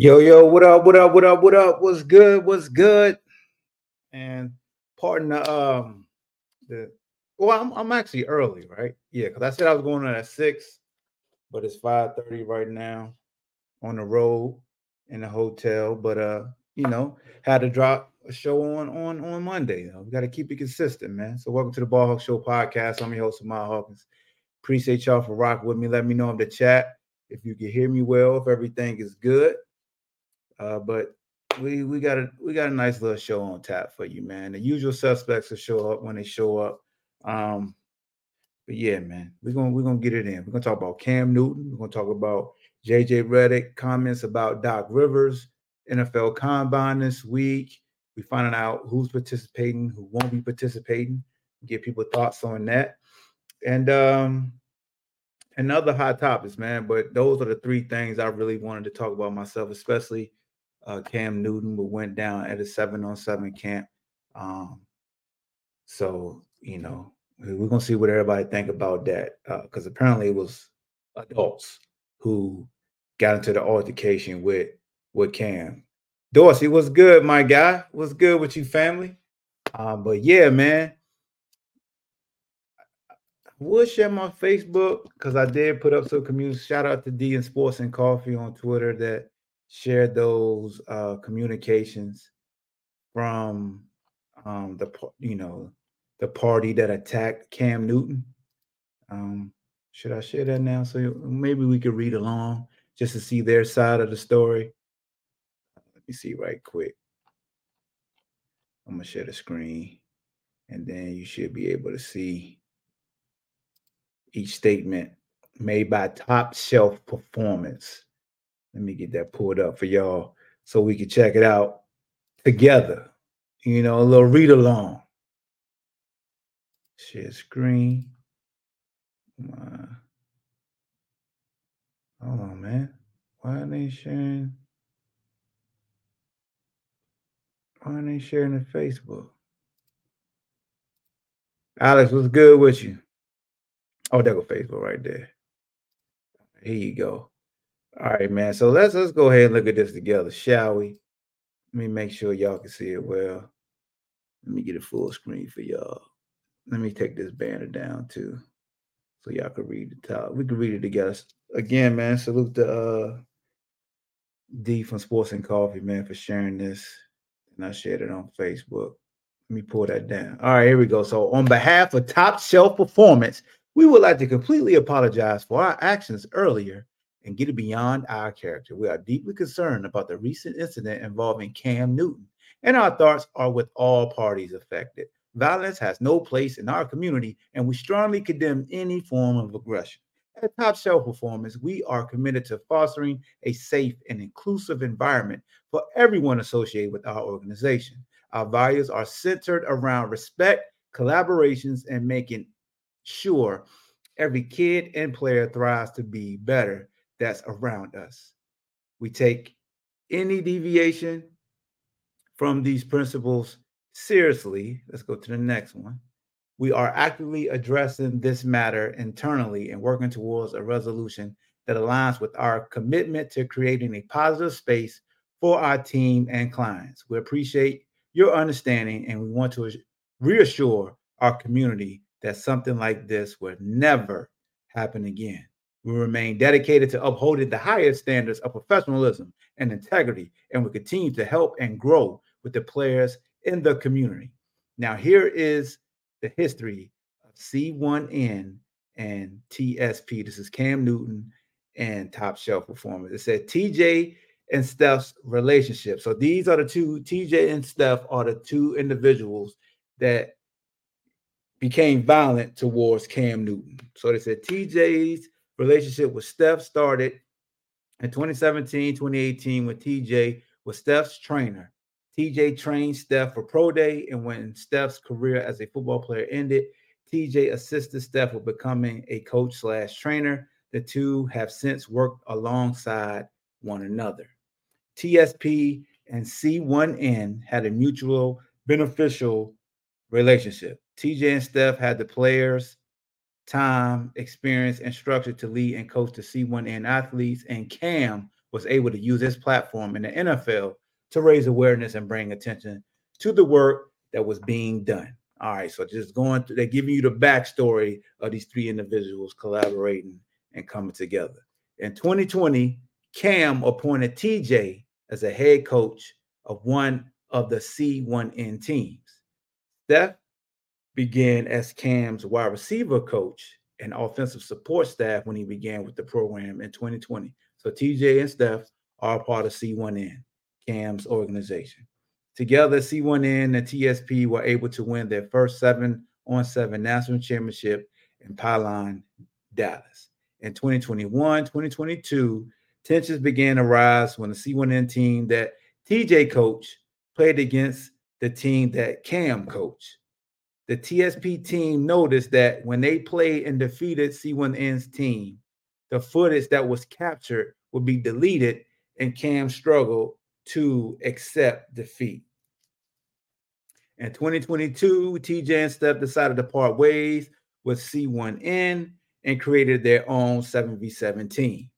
Yo, yo, what up, what up, what up, what up? What's good? What's good? And pardon the um the well, I'm I'm actually early, right? Yeah, because I said I was going on at six, but it's 5:30 right now on the road in the hotel. But uh, you know, had to drop a show on on on Monday. You know, we got to keep it consistent, man. So welcome to the Ball Hawk Show podcast. I'm your host, Ahmad Hawkins. Appreciate y'all for rocking with me. Let me know in the chat if you can hear me well, if everything is good. Uh, but we we got a we got a nice little show on tap for you, man. The usual suspects will show up when they show up. Um, but yeah, man, we're gonna we're gonna get it in. We're gonna talk about Cam Newton. We're gonna talk about JJ Redick comments about Doc Rivers, NFL Combine this week. We finding out who's participating, who won't be participating. Get people thoughts on that, and um, and other hot topics, man. But those are the three things I really wanted to talk about myself, especially uh, Cam Newton but went down at a seven on seven camp. Um, so you know we're gonna see what everybody think about that because uh, apparently it was adults who got into the altercation with with Cam. Dorsey, what's good, my guy? What's good with you, family? Um, but yeah, man. We'll share my Facebook because I did put up some community. Shout out to D and Sports and Coffee on Twitter that shared those uh, communications from um, the you know the party that attacked Cam Newton. Um, should I share that now? So maybe we could read along just to see their side of the story. Let me see right quick. I'm gonna share the screen, and then you should be able to see each statement made by Top Shelf Performance. Let me get that pulled up for y'all so we can check it out together. You know, a little read along. Share screen. Hold on, man. Why are they sharing? Why are they sharing the Facebook? Alex, what's good with you? Oh, there go Facebook right there. Here you go. All right, man. So let's let's go ahead and look at this together, shall we? Let me make sure y'all can see it well. Let me get a full screen for y'all. Let me take this banner down too, so y'all can read the top. We can read it together. Again, man. Salute to uh, D from Sports and Coffee, man, for sharing this, and I shared it on Facebook. Let me pull that down. All right, here we go. So, on behalf of Top Shelf Performance, we would like to completely apologize for our actions earlier and get it beyond our character. We are deeply concerned about the recent incident involving Cam Newton, and our thoughts are with all parties affected. Violence has no place in our community, and we strongly condemn any form of aggression. At Top Shelf Performance, we are committed to fostering a safe and inclusive environment for everyone associated with our organization. Our values are centered around respect, collaborations, and making sure every kid and player thrives to be better that's around us. We take any deviation from these principles seriously. Let's go to the next one. We are actively addressing this matter internally and working towards a resolution that aligns with our commitment to creating a positive space for our team and clients. We appreciate your understanding and we want to reassure our community that something like this will never happen again. We remain dedicated to upholding the highest standards of professionalism and integrity, and we continue to help and grow with the players in the community. Now, here is the history of C1N and TSP. This is Cam Newton and Top Shelf Performance. It said TJ and Steph's relationship. So these are the two, TJ and Steph are the two individuals that became violent towards Cam Newton. So they said TJ's relationship with Steph started in 2017, 2018 when TJ was Steph's trainer. TJ trained Steph for pro day, and when Steph's career as a football player ended, TJ assisted Steph with becoming a coach slash trainer. The two have since worked alongside one another. TSP and C1N had a mutual beneficial relationship. TJ and Steph had the players, time, experience, and structure to lead and coach the C1N athletes, and Cam was able to use his platform in the NFL to raise awareness and bring attention to the work that was being done. All right, so just going through, they're giving you the backstory of these three individuals collaborating and coming together. In 2020, Cam appointed TJ as a head coach of one of the C1N teams. Steph began as Cam's wide receiver coach and offensive support staff when he began with the program in 2020. So TJ and Steph are part of C1N, Cam's organization. Together, C1N and TSP were able to win their first seven on seven national championship in Pylon, Dallas. In 2021, 2022, tensions began to rise when the C1N team that TJ coached played against the team that Cam coached. The TSP team noticed that when they played and defeated C1N's team, the footage that was captured would be deleted, and Cam struggled to accept defeat. In 2022, TJ and Steph decided to part ways with C1N and created their own 7v7 team.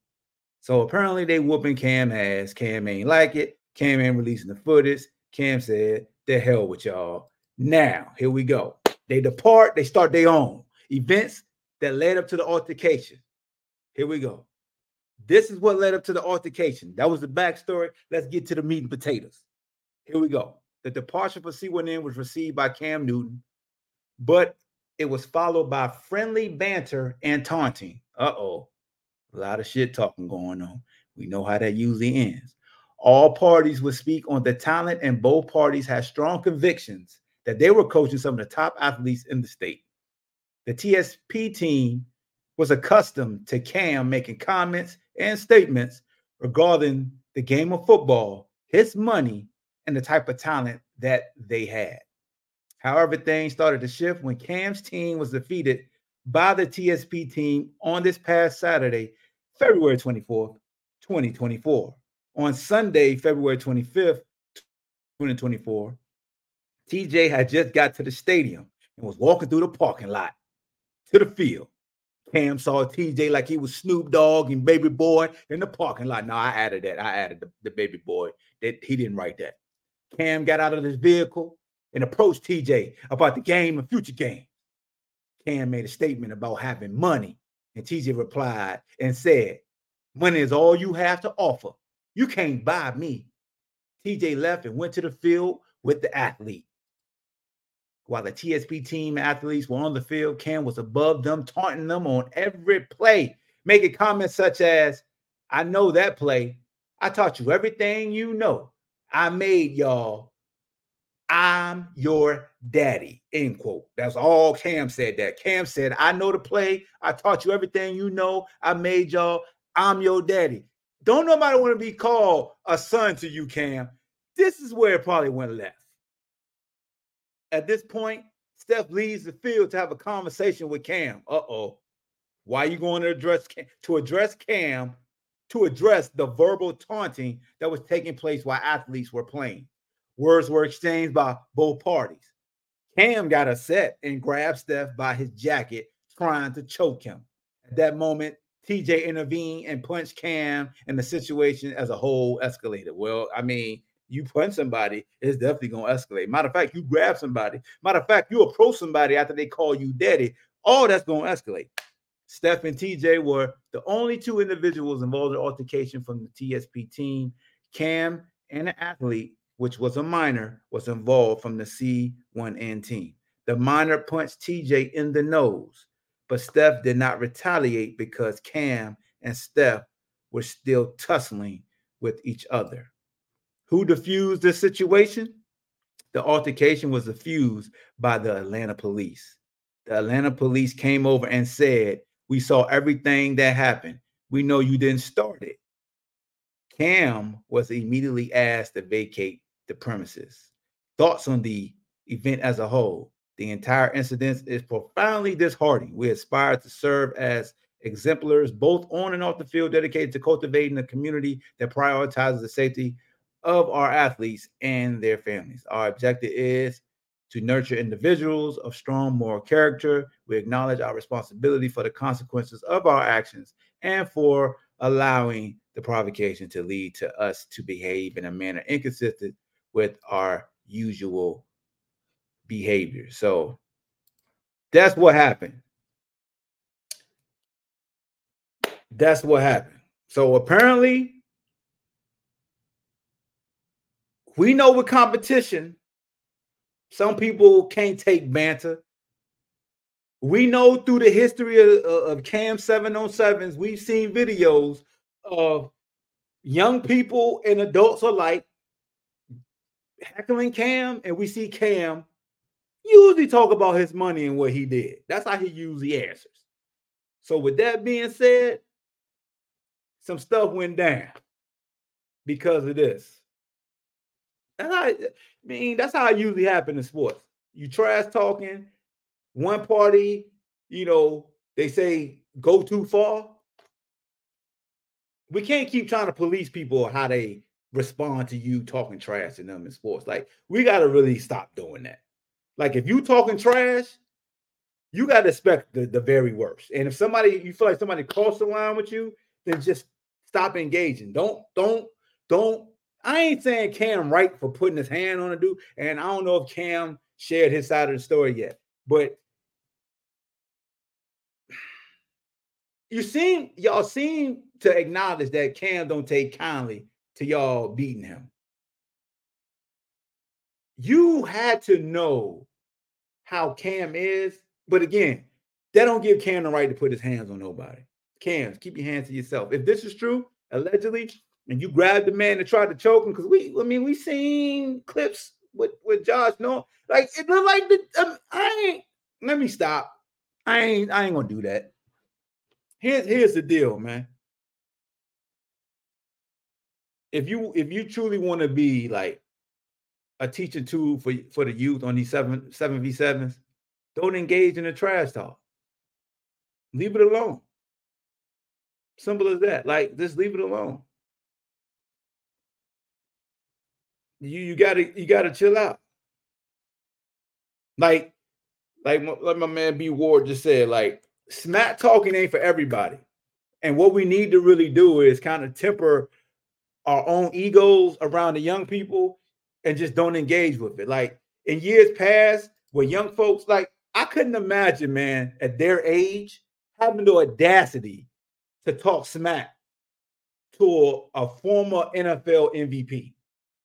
So apparently they whooping Cam ass. Cam ain't like it. Cam ain't releasing the footage. Cam said, the hell with y'all. Now, here we go. They depart, they start their own events that led up to the altercation. Here we go. This is what led up to the altercation. That was the backstory. Let's get to the meat and potatoes. Here we go. The departure for C1N was received by Cam Newton, but it was followed by friendly banter and taunting. Uh oh. A lot of shit talking going on. We know how that usually ends. All parties would speak on the talent, and both parties had strong convictions that they were coaching some of the top athletes in the state. The TSP team was accustomed to Cam making comments and statements regarding the game of football, his money, and the type of talent that they had. However, things started to shift when Cam's team was defeated by the TSP team on this past Saturday, February 24th, 2024. On Sunday, February 25th, 2024, TJ had just got to the stadium and was walking through the parking lot to the field. Cam saw TJ like he was Snoop Dogg and Baby Boy in the parking lot. Now I added that. I added the, the Baby Boy. That he didn't write that. Cam got out of his vehicle and approached TJ about the game and future game. Cam made a statement about having money, and TJ replied and said, Money is all you have to offer. You can't buy me. TJ left and went to the field with the athlete. While the TSP team athletes were on the field, Cam was above them, taunting them on every play, making comments such as, I know that play. I taught you everything you know. I made y'all. I'm your daddy. End quote. That's all Cam said that. Cam said, I know the play. I taught you everything you know. I made y'all. I'm your daddy. Don't nobody want to be called a son to you, Cam. This is where it probably went left. At this point, Steph leaves the field to have a conversation with Cam. Uh-oh. Why are you going to address Cam? to address Cam to address the verbal taunting that was taking place while athletes were playing? Words were exchanged by both parties. Cam got upset and grabbed Steph by his jacket, trying to choke him. At that moment, TJ intervened and punched Cam, and the situation as a whole escalated. Well, I mean, you punch somebody, it's definitely gonna escalate. Matter of fact, you grab somebody. Matter of fact, you approach somebody after they call you daddy. All that's gonna escalate. Steph and TJ were the only two individuals involved in altercation from the TSP team. Cam and an athlete, which was a minor, was involved from the C1N team. The minor punched TJ in the nose, but Steph did not retaliate because Cam and Steph were still tussling with each other. Who diffused this situation? The altercation was diffused by the Atlanta police. the Atlanta police came over and said, We saw everything that happened. We know you didn't start it. Cam was immediately asked to vacate the premises. Thoughts on the event as a whole? The entire incident is profoundly disheartening. We aspire to serve as exemplars, both on and off the field, dedicated to cultivating a community that prioritizes the safety of our athletes and their families. Our objective is to nurture individuals of strong moral character. We acknowledge our responsibility for the consequences of our actions and for allowing the provocation to lead to us to behave in a manner inconsistent with our usual behavior. So that's what happened. That's what happened. So apparently, we know with competition, some people can't take banter. We know through the history of, of Cam 707s, we've seen videos of young people and adults alike heckling Cam, and we see Cam usually talk about his money and what he did. That's how he usually answers. So, with that being said, some stuff went down because of this. And I, I mean, that's how it usually happens in sports. You trash talking, one party, you know, they say go too far. We can't keep trying to police people how they respond to you talking trash to them in sports. Like, we got to really stop doing that. Like, if you talking trash, you got to expect the, the very worst. And if somebody you feel like somebody crossed the line with you, then just stop engaging. Don't, don't, don't. I ain't saying Cam right for putting his hand on a dude, and I don't know if Cam shared his side of the story yet, but you seem y'all seem to acknowledge that Cam don't take kindly to y'all beating him. You had to know how Cam is, but again, that don't give Cam the right to put his hands on nobody. Cam, keep your hands to yourself. If this is true, allegedly, and you grabbed the man and tried to choke him, because we, I mean, we seen clips with with Josh. No, like it looked like the. Um, I ain't. Let me stop. I ain't. I ain't gonna do that. Here's here's the deal, man. If you if you truly want to be like a teaching tool for for the youth on these seven seven v sevens, don't engage in the trash talk. Leave it alone. Simple as that. Like, just leave it alone. You you gotta you gotta chill out. Like, like like my man B Ward just said, like smack talking ain't for everybody. And what we need to really do is kind of temper our own egos around the young people and just don't engage with it. Like in years past, where young folks, like I couldn't imagine, man, at their age, having the audacity to talk smack to a, a former NFL MVP.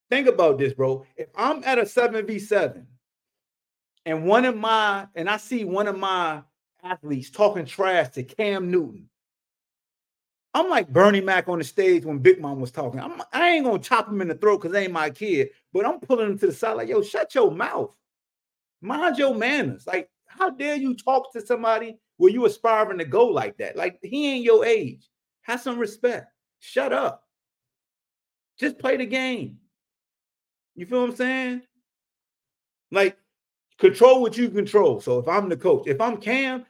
Think about this, bro. If I'm at a 7v7 and one of my, and I see one of my athletes talking trash to Cam Newton, I'm like Bernie Mac on the stage when Big Mom was talking. I'm, I ain't gonna chop him in the throat because they ain't my kid, but I'm pulling him to the side like, yo, shut your mouth. Mind your manners. Like, how dare you talk to somebody where you aspiring to go like that? Like he ain't your age. Have some respect. Shut up. Just play the game. You feel what I'm saying? Like control what you control. So if I'm the coach, if I'm Cam,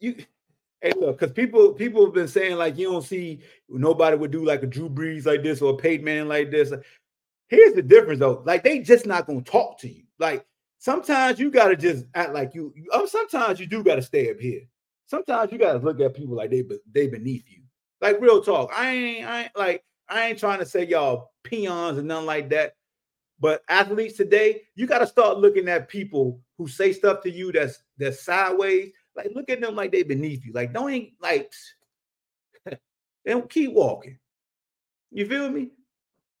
you hey look, because people people have been saying like you don't see nobody would do like a Drew Brees like this or a Peyton Manning like this. Here's the difference though. Like they just not gonna talk to you. Like sometimes you gotta just act like you. Oh, sometimes you do gotta stay up here. Sometimes you gotta look at people like they they beneath you. Like real talk. I ain't I ain't like I ain't trying to say y'all peons and nothing like that. But athletes today, you got to start looking at people who say stuff to you that's that's sideways. Like look at them like they beneath you. Like don't ain't like they don't keep walking. You feel me?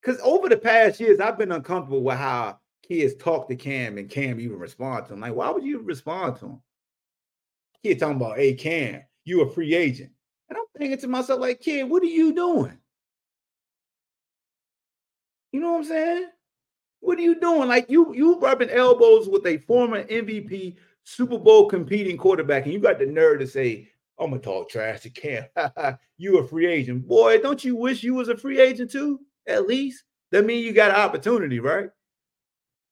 Because over the past years, I've been uncomfortable with how kids talk to Cam and Cam even respond to him. Like, why would you respond to him? Kid talking about, hey, Cam, you a free agent. And I'm thinking to myself, like, kid, what are you doing? You know what I'm saying? What are you doing? Like you you rubbing elbows with a former MVP Super Bowl competing quarterback, and you got the nerve to say, I'm gonna talk trash to Cam. you a free agent. Boy, don't you wish you was a free agent too? At least. That means you got an opportunity, right?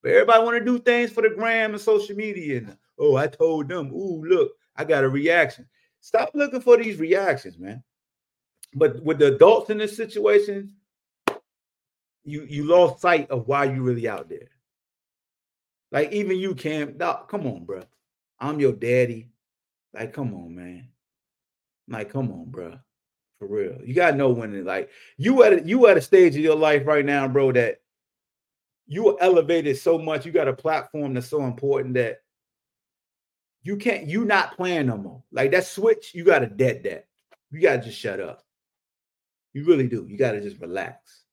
But everybody want to do things for the gram and social media. And oh, I told them, ooh, look, I got a reaction. Stop looking for these reactions, man. But with the adults in this situation, you you lost sight of why you really out there. Like even you, Cam. No, come on, bro. I'm your daddy. Like, come on, man. Like, come on, bro. For real. You gotta know when it like you at a, you at a stage of your life right now, bro, that you are elevated so much. You got a platform that's so important that you can't you not playing no more. Like that switch, you gotta dead that. You gotta just shut up. You really do. You gotta just relax.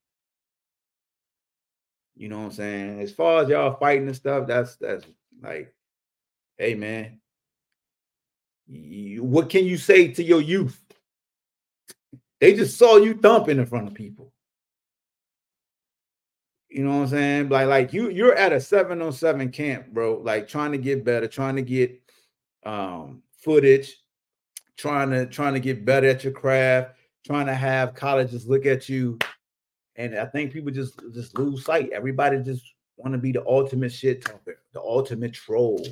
You know what I'm saying? As far as y'all fighting and stuff, that's that's like, hey man, you, what can you say to your youth? They just saw you thumping in front of people. You know what I'm saying? Like, like you, you're at a seven on seven camp, bro. Like trying to get better, trying to get um footage, trying to trying to get better at your craft, trying to have colleges look at you. And I think people just just lose sight. Everybody just want to be the ultimate shit talker, the ultimate troll,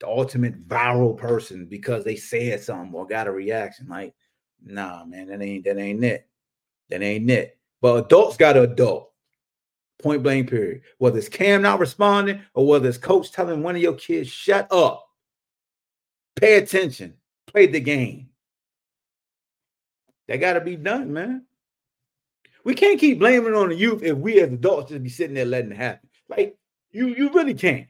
the ultimate viral person because they said something or got a reaction. Like, nah, man, that ain't that ain't it. That ain't it. But adults got to adult. Point blank, period. Whether it's Cam not responding or whether it's coach telling one of your kids, shut up, pay attention, play the game. That got to be done, man. We can't keep blaming on the youth if we as adults just be sitting there letting it happen. Like you, you really can't.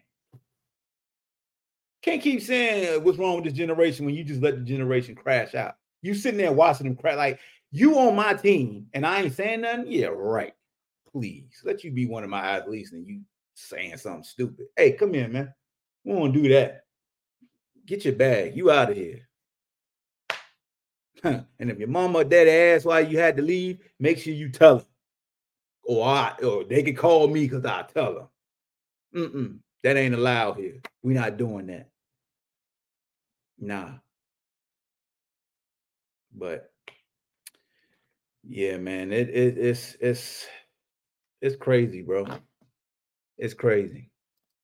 Can't keep saying uh, what's wrong with this generation when you just let the generation crash out. You sitting there watching them crash. Like you on my team and I ain't saying nothing. Yeah, right. Please let you be one of my athletes and you saying something stupid. Hey, come here, man. We won't do that. Get your bag. You out of here. and if your mama or daddy asks why you had to leave, make sure you tell them. Or I or they can call me because I tell them. Mm-mm, that ain't allowed here. We're not doing that. Nah. But yeah, man, it, it it's it's it's crazy, bro. It's crazy.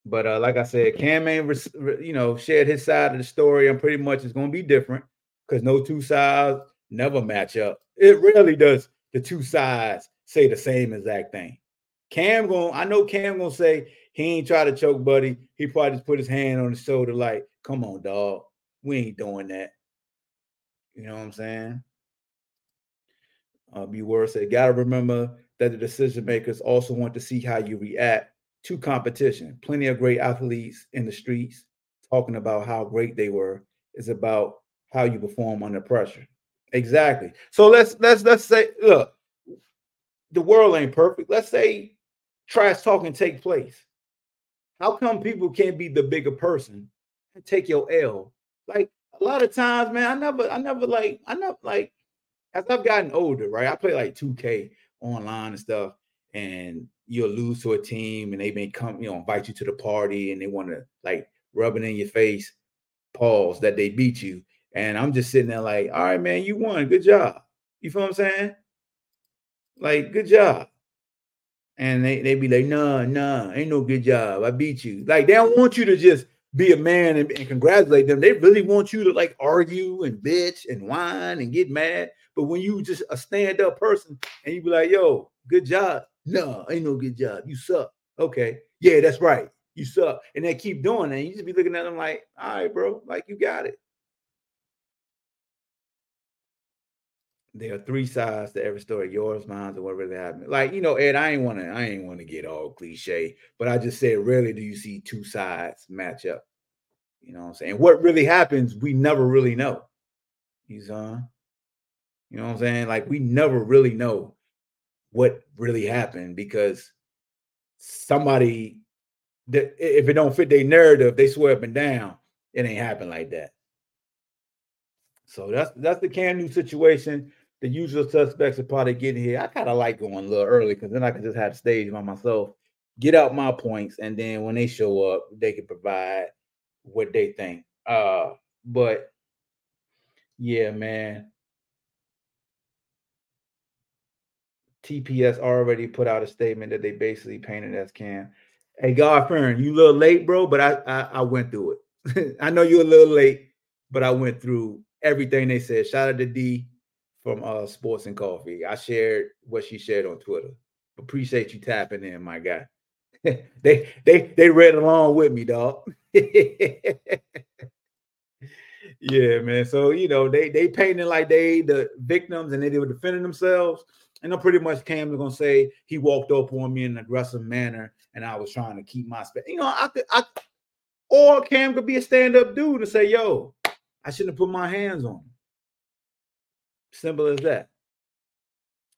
But uh, like I said, Cam ain't you know shared his side of the story. I'm pretty much it's gonna be different because no two sides never match up. It really does. The two sides say the same exact thing. Cam going I know Cam gonna say he ain't try to choke buddy. He probably just put his hand on his shoulder, like, come on, dog. We ain't doing that. You know what I'm saying? Uh, B Word said, gotta remember that the decision makers also want to see how you react to competition. Plenty of great athletes in the streets talking about how great they were. Is about how you perform under pressure. Exactly. So let's let's let's say, look, the world ain't perfect. Let's say trash talking take place. How come people can't be the bigger person and take your L? Like a lot of times, man, I never, I never like, I never like, as I've gotten older, right? I play like 2K online and stuff, and you'll lose to a team and they may come, you know, invite you to the party and they want to like rub it in your face, pause that they beat you. And I'm just sitting there like, all right, man, you won. Good job. You feel what I'm saying? Like, good job. And they, they be like, nah, nah, ain't no good job. I beat you. Like, they don't want you to just be a man and, and, congratulate them. They really want you to like argue and bitch and whine and get mad. But when you just a stand up person and you be like, yo, good job. No, ain't no good job. You suck. Okay. Yeah, that's right. You suck. And they keep doing that. You just be looking at them like, all right, bro, like you got it. There are three sides to every story, yours, mine, or what really happened. Like, you know, Ed, I ain't wanna, I ain't wanna get all cliche, but I just said, rarely do you see two sides match up. You know what I'm saying? What really happens, we never really know. He's on. You know what I'm saying? Like we never really know what really happened because somebody that if it don't fit their narrative, they swear up and down it ain't happen like that. So that's that's the Cam Newton situation the usual suspects are probably getting here. I kind of like going a little early because then I can just have the stage by myself, get out my points, and then when they show up, they can provide what they think. Uh, but yeah, man. TPS already put out a statement that they basically painted as Cam. Hey, God Fern, you a little late, bro, but I, I, I went through it. I know you're a little late, but I went through everything they said. Shout out to D from uh Sports and Coffee. I shared what she shared on Twitter. Appreciate you tapping in, my guy. they they they read along with me, dog. yeah, man. So you know they they painted like they the victims and they, were defending themselves. And I'm pretty much Cam gonna say he walked up on me in an aggressive manner, and I was trying to keep my space. You know, I could, I, or Cam could be a stand-up dude and say, "Yo, I shouldn't have put my hands on him." Simple as that.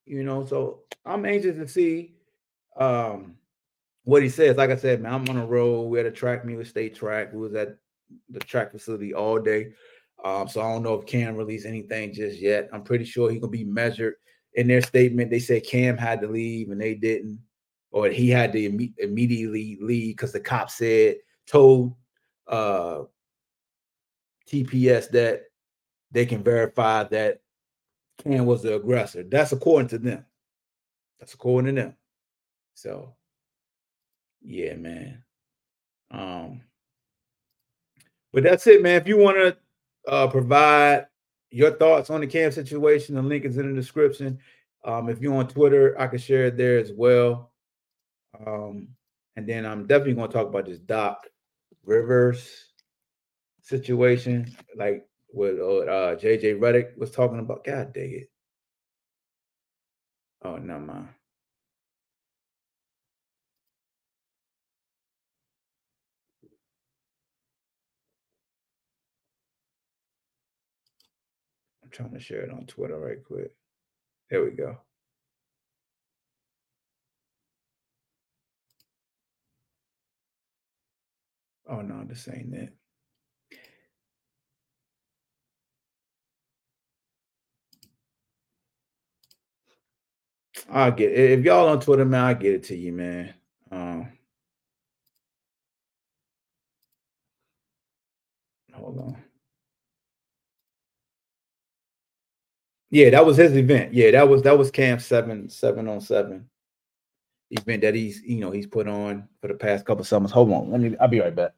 You know, so I'm anxious to see um what he says. Like I said, man, I'm on a road. We had a track, Muir State track. We was at the track facility all day. Um, so I don't know if Cam released anything just yet. I'm pretty sure he gonna be measured in their statement. They said Cam had to leave and they didn't, or he had to Im- immediately leave because the cop said told uh TPS that they can verify that Cam was the aggressor. That's according to them. That's according to them. So yeah, man. Um, but that's it, man. If you want to uh, provide your thoughts on the Cam situation, the link is in the description. Um, if you're on Twitter, I can share it there as well. Um, and then I'm definitely going to talk about this Doc Rivers situation, like what uh, JJ Redick was talking about. God dang it. Oh, no, mind. I'm trying to share it on Twitter right quick. There we go. Oh no, this ain't it. I'll get it. If y'all on Twitter, man, I'll get it to you, man. Um, hold on. Yeah, that was his event. Yeah, that was that was Camp Seven Seven on Seven event that he's you know he's put on for the past couple summers. Hold on, let me. I'll be right back.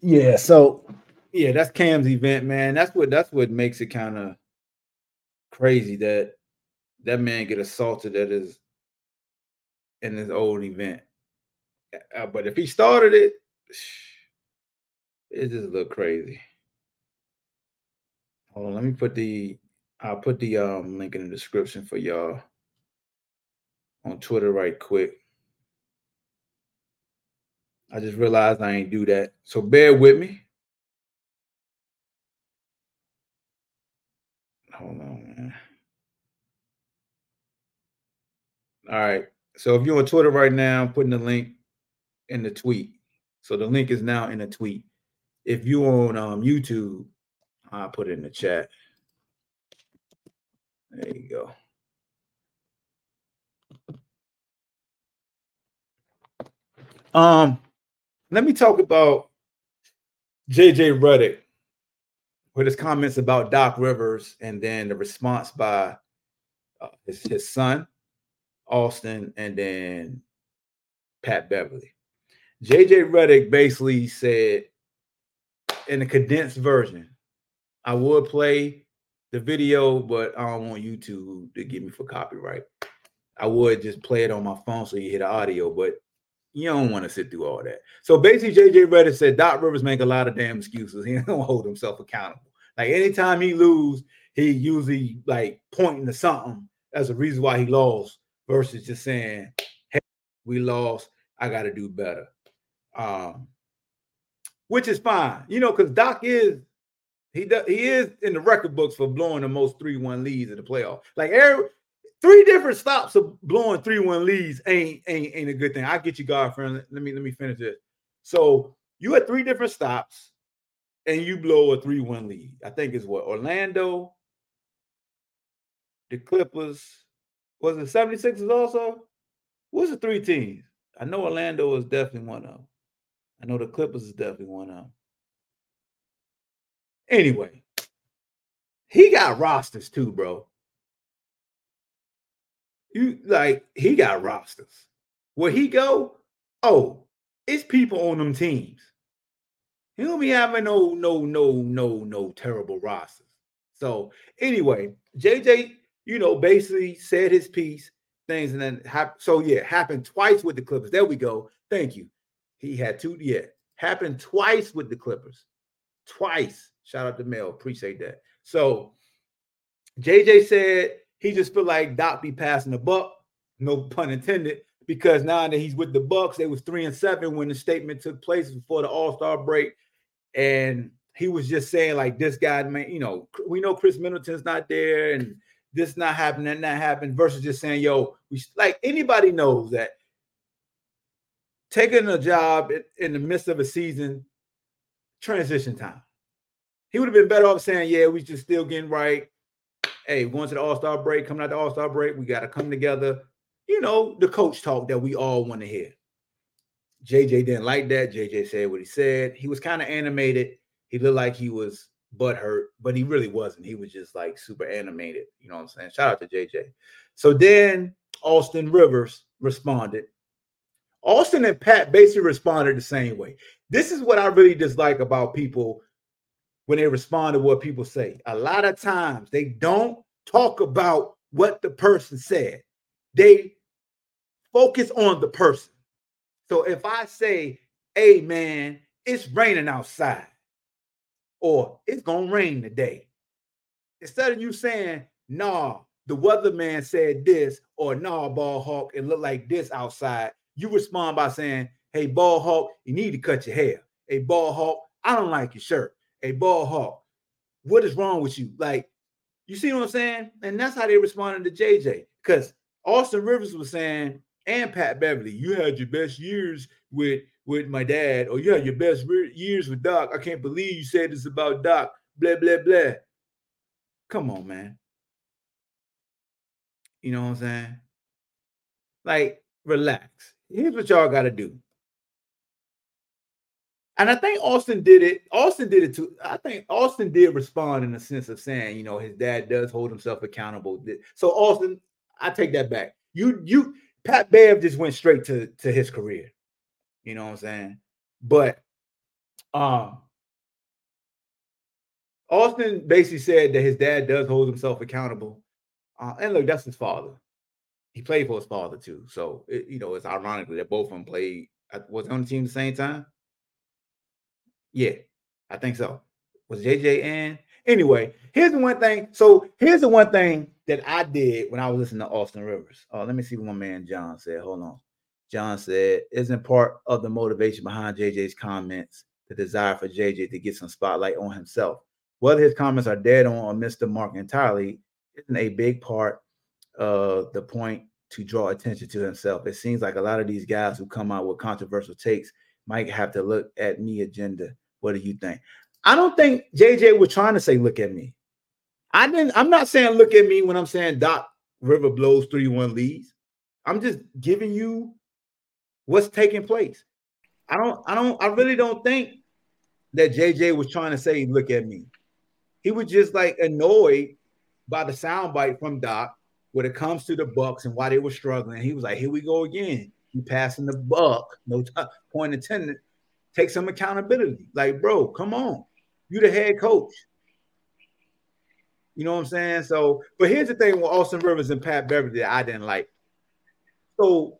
Yeah, so yeah, that's Cam's event, man. That's what that's what makes it kind of crazy that that man get assaulted at his in his old event. Uh, but if he started it it just look crazy. Hold on, let me put the I'll put the um link in the description for y'all on Twitter right quick. I just realized I ain't do that. So bear with me. Hold on, man. All right. So if you're on Twitter right now, I'm putting the link in the tweet. So the link is now in the tweet if you on um, YouTube, I'll put it in the chat. There you go. Um, let me talk about JJ Redick with his comments about Doc Rivers and then the response by uh, his, his son, Austin, and then Pat Beverley. JJ Redick basically said in a condensed version. I would play the video, but I don't want YouTube to get me for copyright. I would just play it on my phone so you hear the audio, but you don't want to sit through all that. So basically, JJ Redick said Doc Rivers make a lot of damn excuses. He don't hold himself accountable. Like anytime he lose, he usually like pointing to something as a reason why he lost versus just saying, "Hey, we lost. I got to do better." Um, which is fine, you know, because Doc is he does he is in the record books for blowing the most three one leads in the playoff. Like every three different stops of blowing three one leads ain't ain't ain't a good thing. I get you, God, friend. Let me let me finish this. So you had three different stops, and you blow a three one lead. I think it's what Orlando, the Clippers. Was it 76ers also? What's the three teams? I know Orlando is definitely one of them. I know the Clippers is definitely one of them. Anyway, he got rosters too, bro. You like he got rosters. Where he go? Oh, it's people on them teams. He don't be having no, no, no, no, no terrible rosters. So anyway, JJ, you know, basically said his piece, things, and then so yeah, happened twice with the Clippers. There we go. Thank you. He had two, yeah, happened twice with the Clippers. Twice. Shout out to Mel. Appreciate that. So JJ said he just feel like Doc be passing the buck, no pun intended, because now that he's with the Bucks, they was three and seven when the statement took place before the All Star break, and he was just saying like this guy, man, you know, we know Khris Middleton's not there, and this not happening, that not happening, versus just saying, yo, we like anybody knows that taking a job in the midst of a season, transition time. He would have been better off saying, yeah, we just still getting right hey, going to the All Star break, coming out the All Star break, we got to come together. You know, the coach talk that we all want to hear. JJ didn't like that. JJ said what he said. He was kind of animated. He looked like he was butt hurt, but he really wasn't. He was just like super animated. You know what I'm saying? Shout out to JJ. So then Austin Rivers responded. Austin and Pat basically responded the same way. This is what I really dislike about people when they respond to what people say. A lot of times they don't talk about what the person said, they focus on the person. So if I say, hey, man, it's raining outside, or it's to rain today, instead of you saying, nah, the weatherman said this, or nah, ball hawk, it looked like this outside, you respond by saying, hey, ball hawk, you need to cut your hair. Hey, ball hawk, I don't like your shirt a ball hawk. What is wrong with you? Like, you see what I'm saying? And that's how they responded to JJ. Because Austin Rivers was saying, and Pat Beverley, you had your best years with with my dad, or you had your best re- years with Doc. I can't believe you said this about Doc. Blah blah blah. Come on, man. You know what I'm saying? Like, relax. Here's what y'all got to do. And I think Austin did it. Austin did it too. I think Austin did respond in the sense of saying, you know, his dad does hold himself accountable. So Austin, I take that back. You you Pat Bev just went straight to to his career. You know what I'm saying? But um Austin basically said that his dad does hold himself accountable. Uh, and look, that's his father. He played for his father too. So it, you know, it's ironically that both of them played. Was on the team at the same time? Yeah, I think so. Was JJ? Anyway, here's the one thing. So here's the one thing that I did when I was listening to Austin Rivers. Oh, let me see what my man John said. Hold on. John said, isn't part of the motivation behind JJ's comments the desire for JJ to get some spotlight on himself? Whether his comments are dead on or missed the mark entirely isn't a big part of the point to draw attention to himself. It seems like a lot of these guys who come out with controversial takes might have to look at me agenda what do you think? I don't think JJ was trying to say, look at me. I didn't, I'm not saying look at me when I'm saying Doc River blows 3-1 leads. I'm just giving you what's taking place. I don't, I don't, I really don't think that JJ was trying to say, look at me. He was just like annoyed by the soundbite from Doc when it comes to the Bucks and why they were struggling. He was like, here we go again. You passing the buck, no t- point intended take some accountability. Like, bro, come on. You the head coach. You know what I'm saying? So, but here's the thing with Austin Rivers and Pat Beverley that I didn't like. So,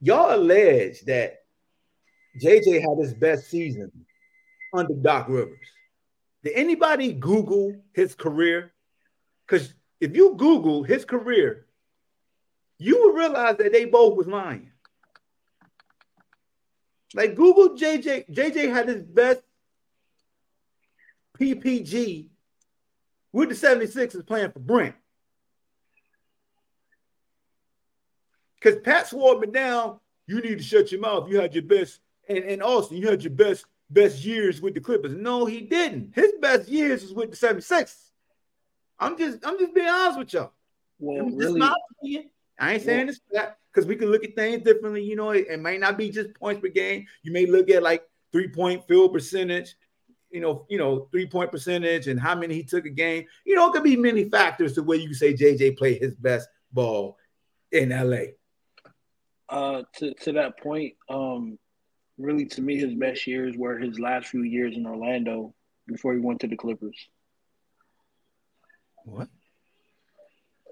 y'all allege that JJ had his best season under Doc Rivers. Did anybody Google his career? Because if you Google his career, you will realize that they both was lying. Like Google JJ. JJ had his best PPG with the 76ers playing for Brett. Because Pat swore me down, you need to shut your mouth. You had your best, and, and Austin, you had your best best years with the Clippers. No, he didn't. His best years was with the 76ers. I'm just I'm just being honest with y'all. Well, really, I ain't saying it's that because we can look at things differently. You know, it, it might not be just points per game. You may look at like three point field percentage, you know, you know, three point percentage and how many he took a game. You know, it could be many factors to where you say JJ played his best ball in LA. Uh, to to that point, um, really to me, his best years were his last few years in Orlando before he went to the Clippers. What?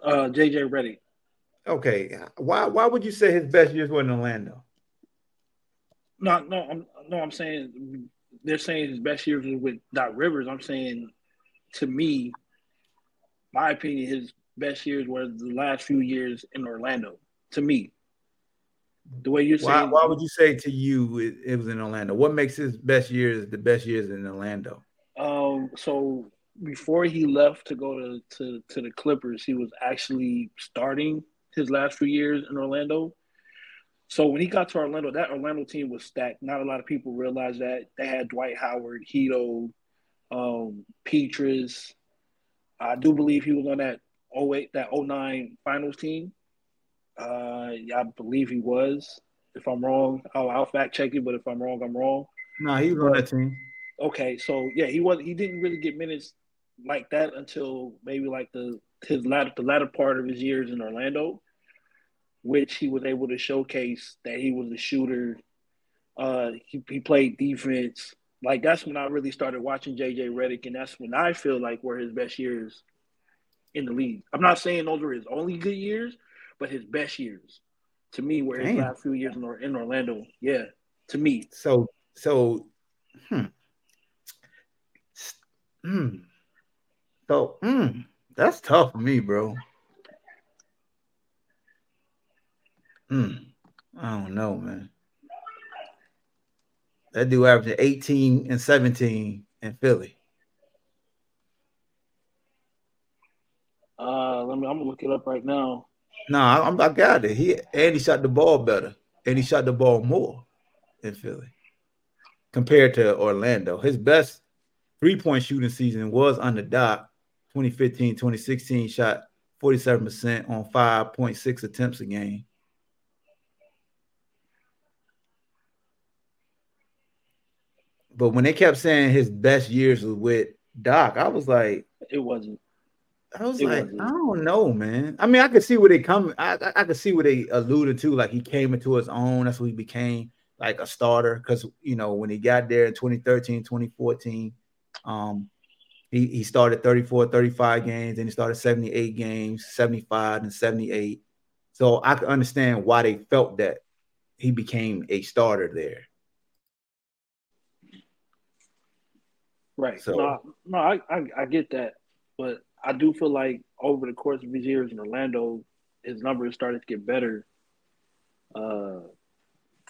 Uh, JJ Redick. Okay, why why would you say his best years were in Orlando? No, no, I'm no, I'm saying they're saying his best years was with Doc Rivers. I'm saying, to me, my opinion, his best years were the last few years in Orlando. To me, the way you're Why, saying, why would you say to you it, it was in Orlando? What makes his best years the best years in Orlando? um, so before he left to go to, to to the Clippers, he was actually starting his last few years in Orlando. So when he got to Orlando, that Orlando team was stacked. Not a lot of people realize that they had Dwight Howard, Hedo, um, Pietrus. I do believe he was on that 08, that 09 finals team. Uh, I believe he was. If I'm wrong, I'll, I'll fact check it. But if I'm wrong, I'm wrong. No, he was on that team. Okay, so yeah, he was. He didn't really get minutes like that until maybe like the his latter the latter part of his years in Orlando, which he was able to showcase that he was a shooter. Uh, he, he played defense. Like that's when I really started watching JJ Redick, and that's when I feel like were his best years in the league. I'm not saying those were his only good years, but his best years to me were his Damn. last few years in, Or- in Orlando. Yeah, to me. So so hmm. Hmm. So hmm, that's tough for me, bro. Hmm. I don't know, man. That dude averaging 18 and 17 in Philly. Uh, let me. I'm gonna look it up right now. No, I, I'm- I got it. He and he shot the ball better, and he shot the ball more in Philly compared to Orlando. His best three point shooting season was under Doc 2015 2016, shot 47% on 5.6 attempts a game. But when they kept saying his best years was with Doc, I was like, It wasn't. I was It like, wasn't. I don't know, man. I mean, I could see where they come. I, I I could see where they alluded to. Like he came into his own. That's when he became like a starter. Because you know when he got there in 2013, 2014, um, he he started 34, 35 games, and he started 78 games, 75 and 78. So I can understand why they felt that he became a starter there. Right. So- no, no, I, I I get that, but I do feel like over the course of his years in Orlando, his numbers started to get better. Uh,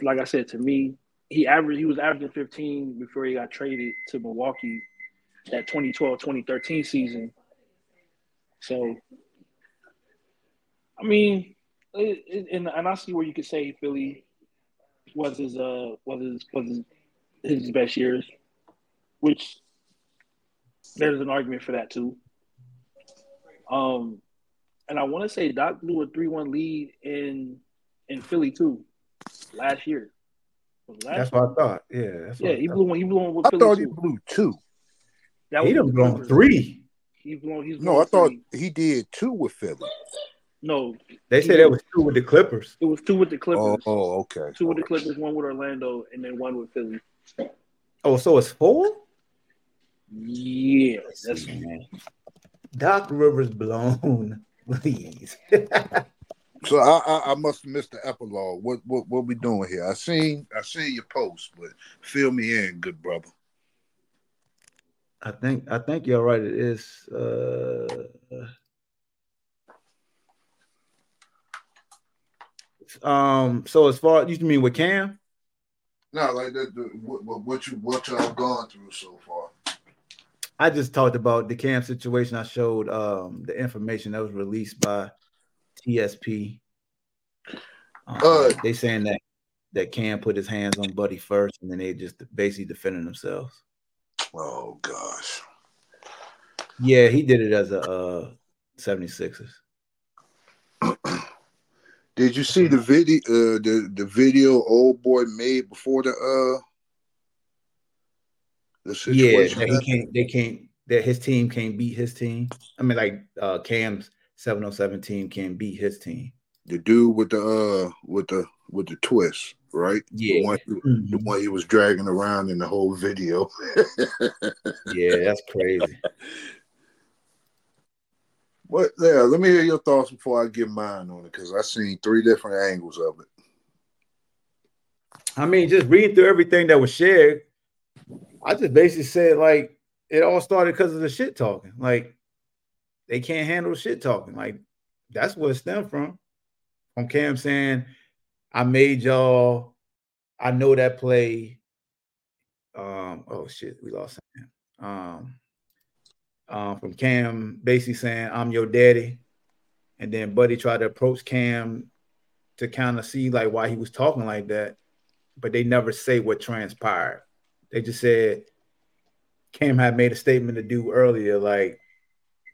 like I said, to me, he averaged he was averaging 15 before he got traded to Milwaukee that 2012-2013 season. So, I mean, it, it, and and I see where you could say Philly was his uh was his was his, his best years, which there's an argument for that too. Um, and I want to say Doc blew a three-one lead in in Philly too last year. Last That's what I thought. Yeah, that's yeah, I he thought. blew one. He blew one with I Philly thought he blew two. That He was done with blown three. He's blown. He's No, blown I thought three. he did two with Philly. no. They said that was two with the Clippers. It was two with the Clippers. Oh, oh, okay. Two with the Clippers, one with Orlando, and then one with Philly. Oh, so it's four? Yeah, that's Doc Rivers blown Please. So I, I I must have missed the epilogue. What what what we doing here? I seen I seen your post, but fill me in, good brother. I think I think you're right. It is. Uh, um. So as far you mean with Cam? No, like that. The, what, what what you what y'all gone through so far? I just talked about the Cam situation. I showed um the information that was released by TSP. Um, Uh, they saying that that Cam put his hands on Buddy first, and then they just basically defending themselves. Oh gosh. Yeah, he did it as a uh 76ers. Did you see the video? Uh, the the video old boy made before the uh the Yeah, situation. that he can't. They can't. That his team can't beat his team. I mean, like uh Cam's 707 team can't beat his team. the dude with the uh with the with the twist, right? Yeah. The one, the Mhm. one he was dragging around in the whole video. Yeah, that's crazy. But Yeah, let me hear your thoughts before I give mine on it because I've seen three different angles of it. I mean, just reading through everything that was shared, I just basically said like it all started because of the shit talking. Like they can't handle shit talking. Like that's what it stemmed from. From Cam saying, "I made y'all. I know that play." Um. Oh shit, we lost him. Um. Um. From Cam basically saying, "I'm your daddy," and then Buddy tried to approach Cam to kind of see like why he was talking like that but they never say what transpired. They just said Cam had made a statement to do earlier, like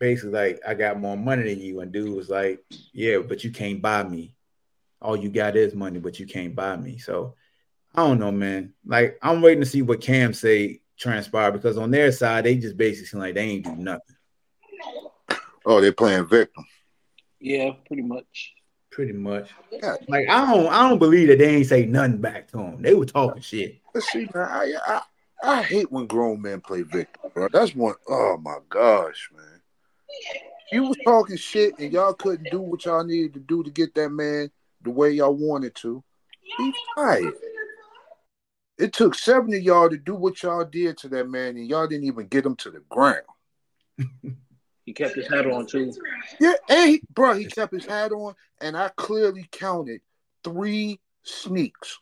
basically like I got more money than you, and dude was like, yeah, but you can't buy me. All you got is money, but you can't buy me. So I don't know, man. Like I'm waiting to see what Cam say transpire because on their side they just basically seem like they ain't do nothing. Oh, they're playing victim. Yeah, pretty much. Pretty much. Yeah. Like I don't, I don't believe that they ain't say nothing back to him. They were talking shit. Let's see, man. I, I I hate when grown men play victim, bro. That's one oh my gosh, man. You was talking shit and y'all couldn't do what y'all needed to do to get that man the way y'all wanted to. Be fired. It took seven of y'all to do what y'all did to that man, and y'all didn't even get him to the ground. He kept his hat on too. Yeah, and he, bro, he kept his hat on, and I clearly counted three sneaks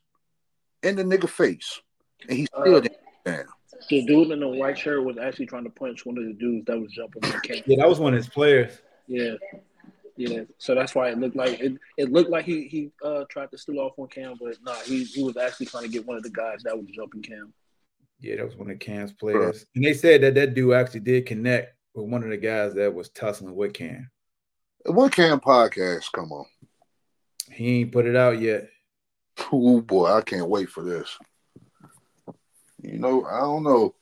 in the nigga face, and he still Uh, didn't down. The dude in the white shirt was actually trying to punch one of the dudes that was jumping on Cam. Yeah, that was one of his players. Yeah. Yeah. So that's why it looked like it, it looked like he he uh tried to steal off on Cam, but nah, he, he was actually trying to get one of the guys that was jumping Cam. Yeah, that was one of Cam's players. And they said that that dude actually did connect with one of the guys that was tussling with Cam. What Cam podcast come on? He ain't put it out yet. Oh boy, I can't wait for this. You know, I don't know.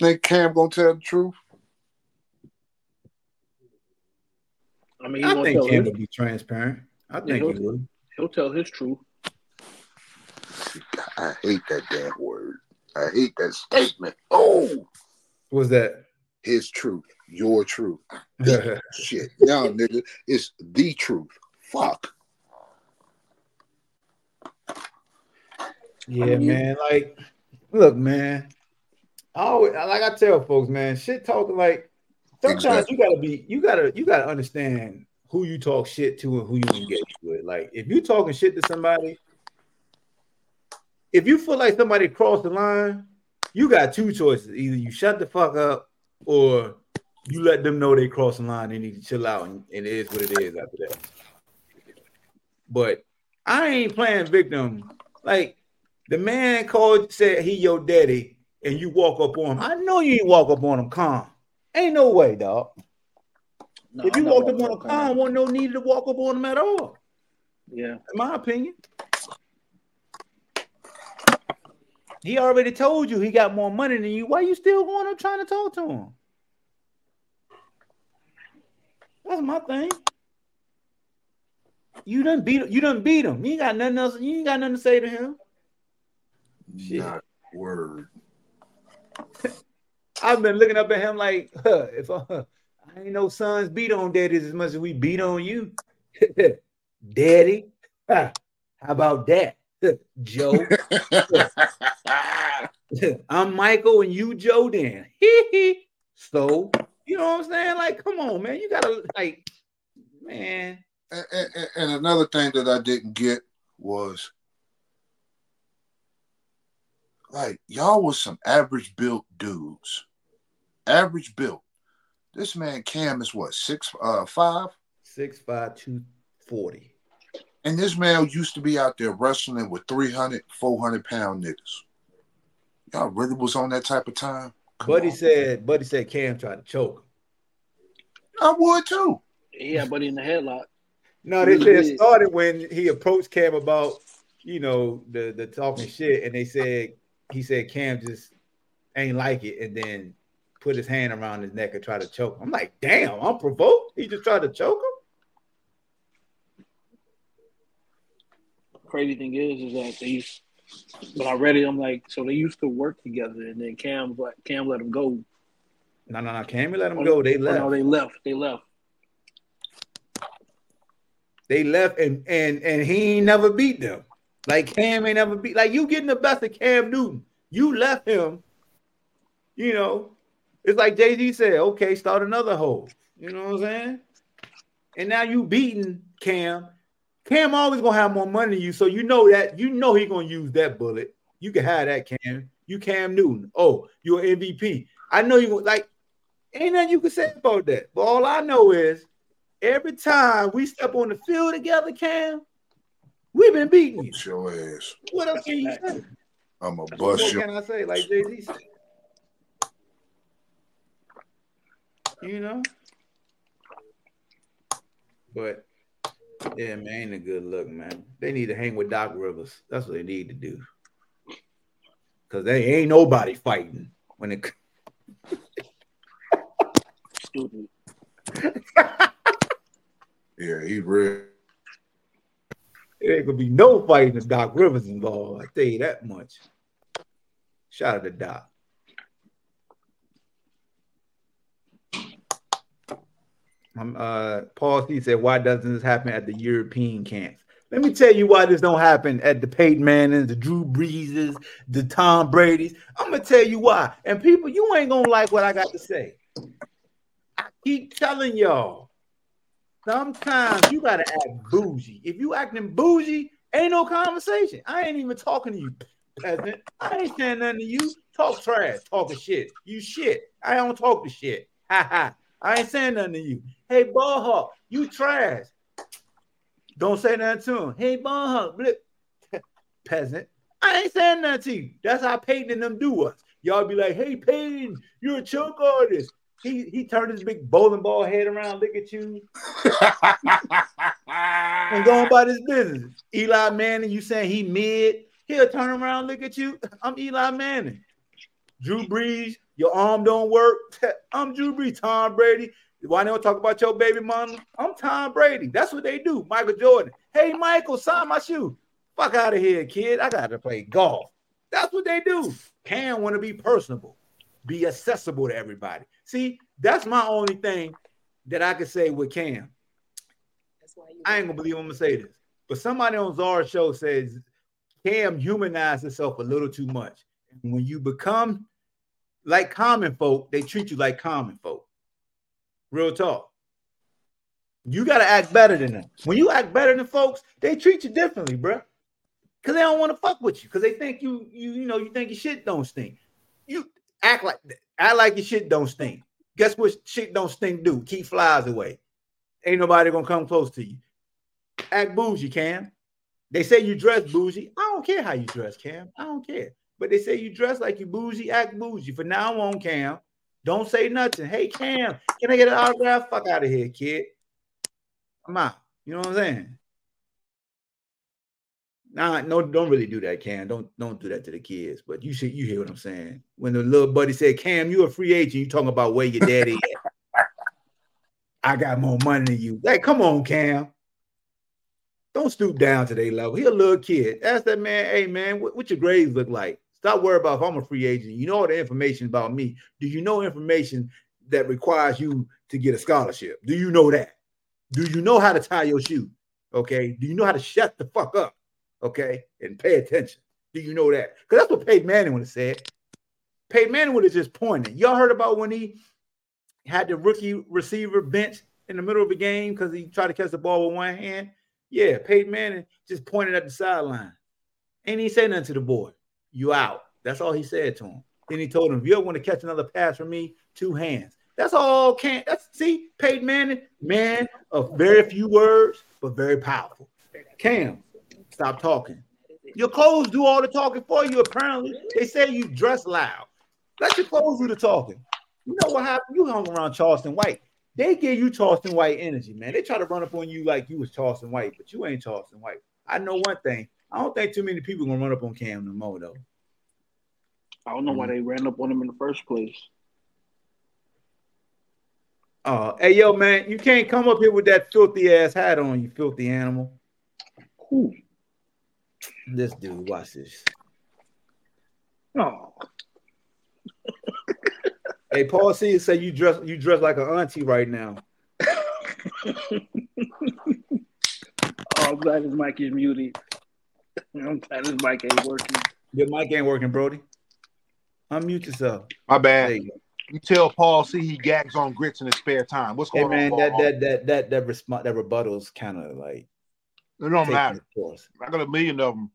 Think Cam gonna tell the truth? I mean, he I gonna think Cam his, would be transparent. I think he'll- he would. he'll tell his truth. I hate that damn word. I hate that statement. Oh, was that? his truth, your truth. Shit, now nigga, it's the truth. Fuck. yeah, I mean, man. Like, look, man. I always, like I tell folks, man, shit talking like sometimes Exactly. you gotta be, you gotta, you gotta understand who you talk shit to and who you engage with. Like, if you talking shit to somebody, if you feel like somebody crossed the line, you got two choices: either you shut the fuck up, or you let them know they crossed the line. They need to chill out, and, and it is what it is after that. But I ain't playing victim. Like the man called, said he your daddy, and you walk up on him. I know you ain't walk up on him calm. Ain't no way, dog. No, if I'm you not walked up on a up on him. calm, wasn't no need to walk up on him at all. Yeah. In my opinion. He already told you he got more money than you. Why you still going up trying to talk to him? That's my thing. You done beat you done beat him. You ain't got nothing else. You ain't got nothing to say to him. Shit. Not word. I've been looking up at him like, huh, if I, I ain't no sons beat on daddies as much as we beat on you, daddy. How about that, Joe? I'm Michael and you Joe. Then, so you know what I'm saying? Like, come on, man. You gotta like, man. and, and- and another thing that I didn't get was like y'all was some average built dudes. Average built. This man Cam is what six uh five, Six five two forty. and this man used to be out there wrestling with 300, 400 pound niggas. Y'all really was on that type of time. Come Buddy on. said, Buddy said Cam tried to choke him. I would too. Yeah, had buddy in the headlock. No, they said it started when he approached Cam about, you know, the the talking shit, and they said he said Cam just ain't like it, and then put his hand around his neck and try to choke. Him. I'm like, damn, I'm provoked. He just tried to choke him. Crazy thing is, is that they. When I read it, I'm like, so they used to work together, and then Cam, Cam let him go. No, no, no, Cam let him oh, go. They left. Oh, no, they left. They left. They left, and and and he ain't never beat them. Like Cam ain't ever be Like you getting the best of Cam Newton. You left him. You know, it's like Jay Z said. Okay, start another hole. You know what I'm saying? And now you beating Cam. Cam always gonna have more money than you, so you know that you know he gonna use that bullet. You can have that Cam. You Cam Newton. Oh, you're an MVP. I know you like. Ain't nothing you can say about that. But all I know is Every time we step on the field together, Cam, we've been beating you. Your ass. What else can you say? I'm a bust What can I say? Like Jay Z said. You know? But yeah, man, ain't a good look, man. They need to hang with Doc Rivers. That's what they need to do. Cause they ain't nobody fighting when it stupid. Yeah, he real. There gonna be no fighting if Doc Rivers involved. I tell you that much. Shout out to Doc. Uh, Paul C said, "Why doesn't this happen at the European camps?" Let me tell you why this don't happen at the Peyton Mannings, the Drew Breeses, the Tom Brady's. I'm gonna tell you why. And people, you ain't gonna like what I got to say. I keep telling y'all, Sometimes you gotta act bougie. If you acting bougie, ain't no conversation. I ain't even talking to you, peasant. I ain't saying nothing to you. Talk trash, talking shit. You shit. I don't talk to shit. Ha ha. I ain't saying nothing to you. Hey, ball hawk, you trash. Don't say nothing to him. Hey, ball blip. peasant. I ain't saying nothing to you. That's how Peyton and them do us. Y'all be like, hey, Peyton, you're a choke artist. He he turned his big bowling ball head around, look at you, and going about his business. Eli Manning, you saying he mid? He'll turn around, look at you. I'm Eli Manning. Drew Brees, your arm don't work. I'm Drew Brees. Tom Brady. Why don't talk about your baby mama? I'm Tom Brady. That's what they do. Michael Jordan. Hey, Michael, sign my shoe. Fuck out of here, kid. I got to play golf. That's what they do. Can want to be personable, be accessible to everybody. See, that's my only thing that I can say with Cam. I ain't gonna believe I'm gonna say this, but somebody on Zara's show says Cam humanized himself a little too much. And when you become like common folk, they treat you like common folk. Real talk. You got to act better than them. When you act better than folks, they treat you differently, bro. Cause they don't want to fuck with you. Cause they think you, you, you know, you think your shit don't stink. You act like act like your shit don't stink. Guess what shit don't stink do? Keep flies away. Ain't nobody gonna come close to you. Act bougie, Cam. They say you dress bougie. I don't care how you dress, Cam. I don't care. But they say you dress like you bougie, act bougie. For now on, Cam. Don't say nothing. Hey, Cam, can I get an autograph? Fuck out of here, kid. I'm out. You know what I'm saying? Nah, no, don't really do that, Cam. Don't don't do that to the kids. But you see, you hear what I'm saying. When the little buddy said, Cam, you a free agent, you talking about where your daddy at. I got more money than you. Hey, come on, Cam. Don't stoop down to their level. He a little kid. Ask that man, hey man, what, what your grades look like? Stop worrying about if I'm a free agent. You know all the information about me. Do you know information that requires you to get a scholarship? Do you know that? Do you know how to tie your shoe? Okay. Do you know how to shut the fuck up? Okay, and pay attention. Do you know that? Because that's what Peyton Manning would have said. Peyton Manning would have just pointed. Y'all heard about when he had the rookie receiver bench in the middle of the game because he tried to catch the ball with one hand? Yeah, Peyton Manning just pointed at the sideline. And he said nothing to the boy. You out. That's all he said to him. Then he told him, if you ever want to catch another pass from me, two hands. That's all Can't. that's see, Peyton Manning, man of very few words, but very powerful. Cam, Stop talking. Your clothes do all the talking for you. Apparently, they say you dress loud. Let your clothes do the talking. You know what happened? You hung around Charleston White. they give you Charleston White energy, man. They try to run up on you like you was Charleston White, but you ain't Charleston White. I know one thing. I don't think too many people gonna run up on Cam no more though. I don't know why they ran up on him in the first place. Uh, hey yo, man, you can't come up here with that filthy ass hat on, you filthy animal. Who? This dude, watch this. Oh, Hey, Paul C say you dress you dress like an auntie right now. oh I'm glad his mic is muted. I'm glad his mic ain't working. Your mic ain't working, Brody. Unmute yourself. My bad. you. You tell Paul see he gags on grits in his spare time. What's Hey going man, on? that Paul? that that that that response that rebuttal's kind of like it don't matter. I got a million of them.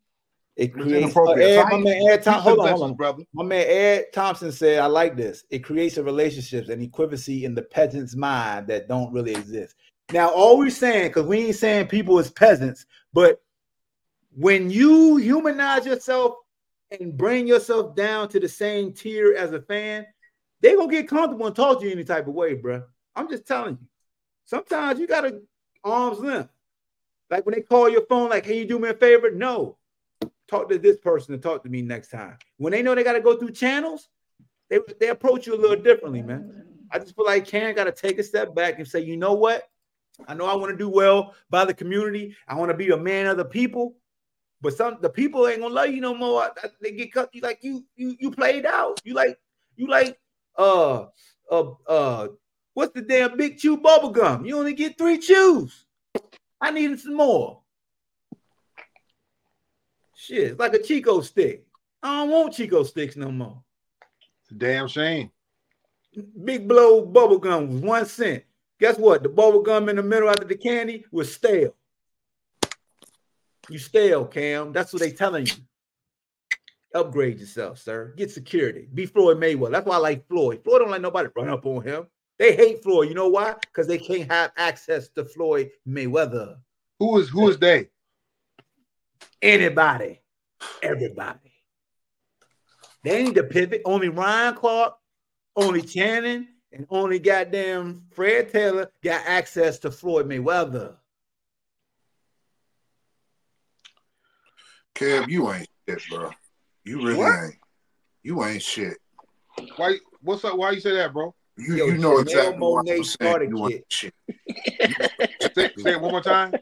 It It's creates. Uh. Ed, my man Ed Tom, hold on, hold on. brother. My man Ed Thompson said, "I like this. It creates a relationships and equivalency in the peasant's mind that don't really exist." Now, all we're saying, because we ain't saying people as peasants, but when you humanize yourself and bring yourself down to the same tier as a fan, they gonna get comfortable and talk to you any type of way, bro. I'm just telling you. Sometimes you gotta arms length. Like when they call your phone, like, "Can you do me a favor?" No, talk to this person and talk to me next time. When they know they got to go through channels, they, they approach you a little differently, man. I just feel like Cam got to take a step back and say, you know what? I know I want to do well by the community. I want to be a man of the people, but some the people ain't gonna love you no more. I- I- They get cut. You like you you you played out. You like you like uh uh uh what's the damn big chew bubble gum? You only get three chews. I needed some more. Shit, it's like a Chick-O-Stick. I don't want Chick-O-Sticks no more. It's a damn shame. Big blow bubble gum was one cent. Guess what? The bubble gum in the middle after the candy was stale. You stale, Cam. That's what they telling you. Upgrade yourself, sir. Get security. Be Floyd Mayweather. That's why I like Floyd. Floyd don't let nobody run up on him. They hate Floyd. You know why? Because they can't have access to Floyd Mayweather. Who is who is they? Anybody, everybody. They need to pivot. Only Ryan Clark, only Channing, and only goddamn Fred Taylor got access to Floyd Mayweather. Kev, you ain't shit, bro. You really What? ain't. You ain't shit. Why? What's up? Why you say that, bro? You, Yo, you know Janelle exactly what I'm saying. started You ain't shit. Say, say it one more time.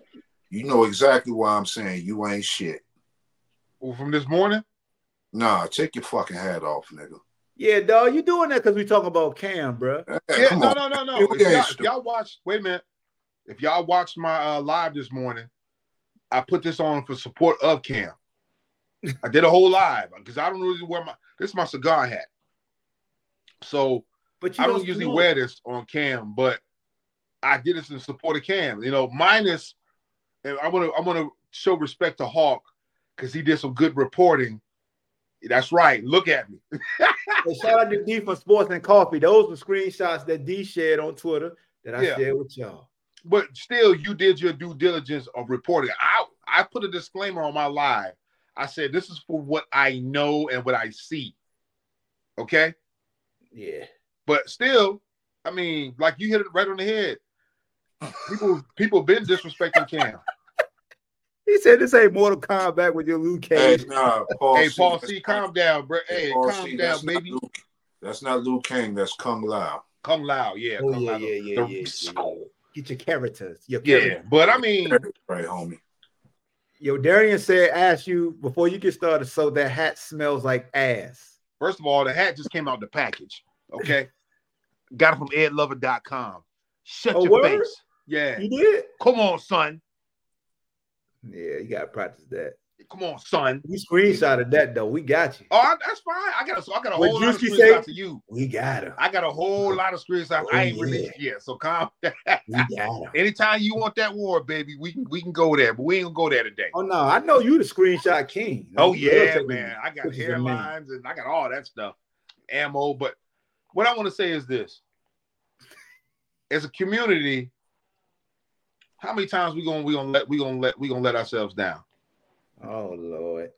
You know exactly why I'm saying you ain't shit. Well, From this morning. Nah, take your fucking hat off, nigga. Yeah, dog, you doing that because we talking about Cam, bro. Hey, Yeah, come no, on. no, no, no. Yeah, If y'all, if y'all watched, wait a minute. If y'all watched my uh, live this morning, I put this on for support of Cam. I did a whole live because I don't really wear my. This is my cigar hat, so But you I don't usually smoke. wear this on Cam, but I did this in support of Cam. You know, minus, and I want to I want to show respect to Hawk because he did some good reporting. That's right. Look at me. Hey, shout out to D for Sports and Coffee. Those were screenshots that D shared on Twitter that I Yeah. shared with y'all. but still you did your due diligence of reporting. I I put a disclaimer on my live. I said this is for what I know and what I see. Okay? Yeah. But still, I mean, like you hit it right on the head. People people been disrespecting Cam. He said this ain't Mortal Kombat with your Luke Hey, Cage. nah, Paul hey, C, Paul that's C, not- calm down, bro. Hey, Paul calm C, down, that's not baby. Luke- That's not Liu Kang. That's Kung Lao. Kung Lao, yeah. Oh, come yeah, loud. yeah, yeah, The- yeah, yeah, yeah. Get your characters. Your Yeah, characters. but I mean, Right, homie. Yo, Darian said, ask you before you get started, so that hat smells like ass. first of all, the hat just came out the package. Okay. Got it from edlover.com. Shut Oh, your word? face. Yeah. You did? Come on, son. Yeah, you gotta practice that. Come on, son. We screenshotted that though. We got you. Oh, I- that's fine. I got a, so I got a What whole lot of screenshots of you. We got him. I got a whole lot of screenshots Oh, I ain't oh, yeah. released yet. So calm down. We got him. Anytime you want that war, baby, we can we can go there, but we ain't gonna go there today. Oh no, I know you the screenshot king. Oh You yeah, taking man. I got hairlines and I got all that stuff, ammo. But what I want to say is this: as a community, how many times we gonna we gonna let we gonna let we gonna let ourselves down? Oh Lord.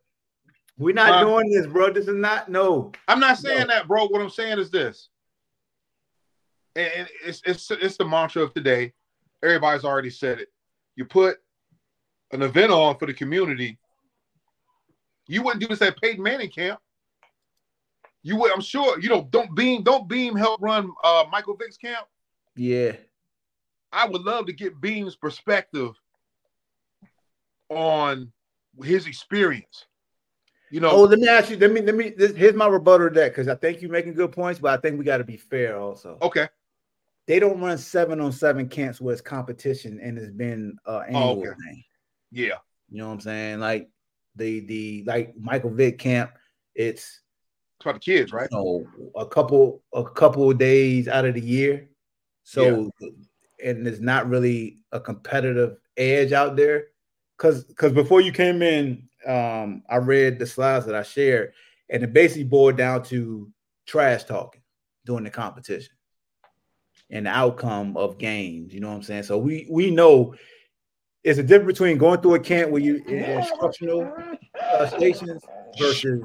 We're not Huh? doing this, bro. This is not no. I'm not saying that, bro. What I'm saying is this: and it's it's it's the mantra of today. Everybody's already said it. You put an event on for the community. You wouldn't do this at Peyton Manning camp. You would, I'm sure. You know, don't Beam, don't Beam help run uh, Michael Vick's camp. Yeah. I would love to get Beam's perspective on his experience. You know, Oh, let me ask you. Let me let me. This, here's my rebuttal to that because I think you're making good points, but I think we got to be fair also. okay, They don't run seven on seven camps where it's competition and it's been uh annual okay. thing. yeah, You know what I'm saying? Like the the like Michael Vick camp, it's it's about the kids, right? you know a couple a couple of days out of the year. So and there's not really a competitive edge out there. Cause because before you came in, um, I read the slides that I shared, and it basically boiled down to trash talking during the competition and the outcome of games. You know what I'm saying? So we we know it's a difference between going through a camp where you in instructional uh, stations versus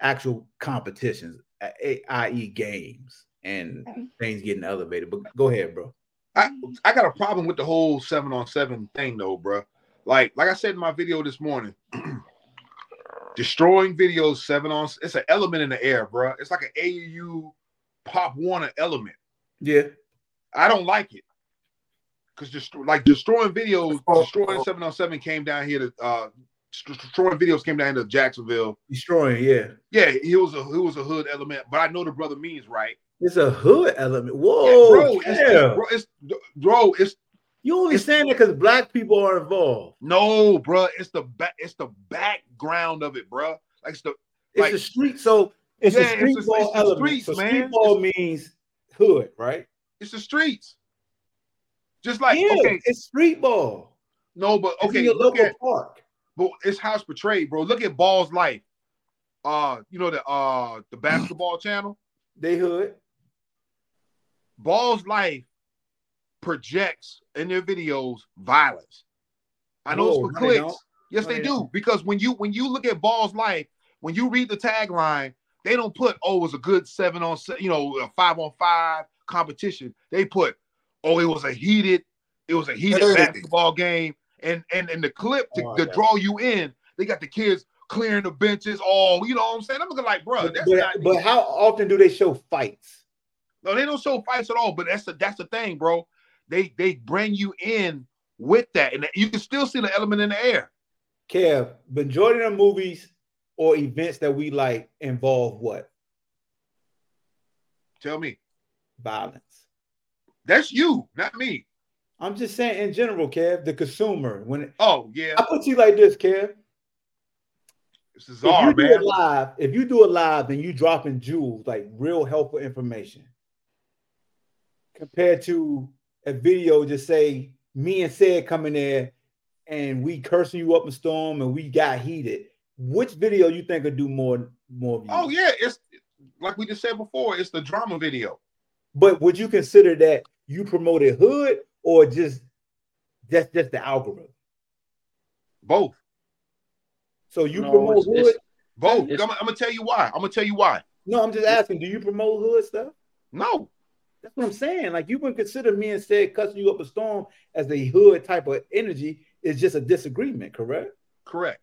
actual competitions, i.e., games and things getting elevated. But go ahead, bro. I I got a problem with the whole seven on seven thing though, bro. Like like I said in my video this morning, destroying videos seven on it's an element in the air, bro. It's like an AU Pop Warner element. Yeah, I don't like it because just like destroying videos, destroying seven on seven came down here to uh destroying videos came down to Jacksonville. destroying. Yeah, Yeah, he was a he was a hood element, but I know the brother means right. It's a hood element. Yeah, Whoa, bro, it's, yeah. bro, it's bro, it's you only saying that because black people are involved. no, bro, it's the back, it's the background of it, bro. Like it's the It's Like- a street, so it's Yeah, a it's street the- ball it's element. streets, so man. street ball means hood, right? it's the streets. Just like yeah, okay, it's street ball. no, but It's in okay, your look local at park. but it's how it's portrayed, bro. Look at Ballislife. Uh, you know the uh the basketball channel. They hood. Ballislife projects in their videos violence. I know No, it's for clicks. don't. Yes, No, they they do. don't. Because when you when you look at Ballislife, when you read the tagline, they don't put oh it was a good seven on you know a five on five competition. They put oh it was a heated it was a heated Hey. basketball game. And and and the clip to, Oh, to yeah. draw you in, they got the kids clearing the benches. All you know what I'm saying? I'm looking like, bro, But, that's but how often do they show fights? No, they don't show fights at all. But that's the that's the thing, bro. They they bring you in with that, and you can still see the element in the air. Kev, majority of the movies or events that we like involve what? Tell me, Violence. that's you, not me. I'm just saying in general, Kev, the consumer. When Oh yeah, I put you like this, Kev. it's If bizarre, you do it live, if you do it live and you dropping jewels, like real helpful information, compared to a video just say me and said coming there and we cursing you up a storm and we got heated. Which video you think would do more more views? Oh yeah, it's like we just said before. It's the drama video. But would you consider that you promoted hood or just that's just the algorithm? Both, So you No, promote it's- hood? it's- both. I'm, I'm gonna tell you why. I'm gonna tell you why. No, I'm just asking. Do you promote hood stuff? No, That's what I'm saying. Like you would consider me instead cussing you up a storm as a hood type of energy is just a disagreement, correct? correct.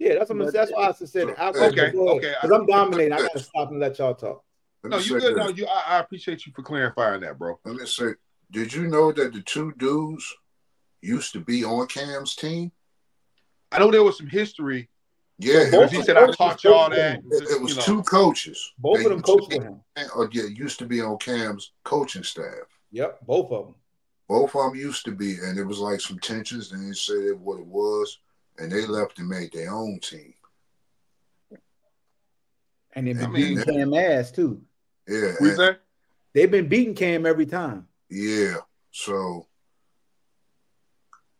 Yeah, that's what I'm, But- that's why I said Okay, okay. Because I'm dominating. I gotta stop and let y'all talk. Let No, you say good. this. No, you. I, I appreciate you for clarifying that, bro. Let me say, did you know that the two dudes used to be on Cam's team? I know there was some history. Yeah, Both it, He said I taught y'all that. him. was, it was you know. two coaches. Both They of them used to coached with him. Or yeah, used to be on Cam's coaching staff. Yep, both of them. Both of them used to be, and it was like some tensions. And they said what it was, and they left and made their own team. And they've been I mean- beating Cam ass too. Yeah, We and- say They've been beating Cam every time. yeah. So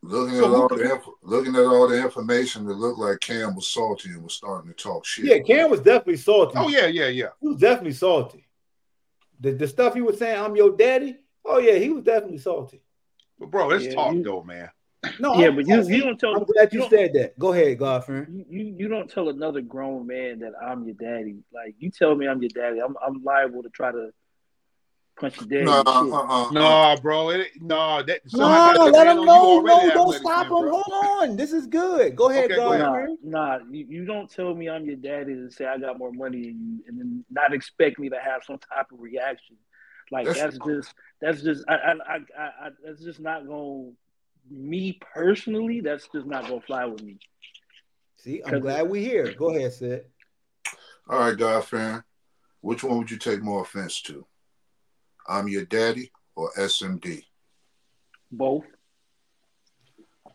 looking So at all the inf- looking at all the information, it looked like Cam was salty and was starting to talk shit. Yeah, Cam was definitely salty. Oh yeah, yeah, yeah. He was definitely salty. The, the stuff he was saying, I'm your daddy. Oh yeah, he was definitely salty. But bro, let's Yeah, talk you- though, man. No, Yeah, I'm- but you you don't tell I'm glad you, you said that. Go ahead, Godfrey. you, you you don't tell another grown man that I'm your daddy. Like you tell me I'm your daddy, I'm I'm liable to try to punch your daddy. Nah, uh, uh, No, bro. It, no, that No, somebody let him know. No, don't stop him. bro. Hold on. This is good. Go ahead, Okay, go God. ahead. Nah, nah, you, you don't tell me I'm your daddy and say I got more money than you, and then not expect me to have some type of reaction. Like That's- that's, just that's just I, I, I, I, I that's just not going. Me personally, that's just not gonna fly with me. See, I'm glad we're here. Go ahead, Sid. All right, God fan. Which one would you take more offense to? I'm your daddy or SMD? Both,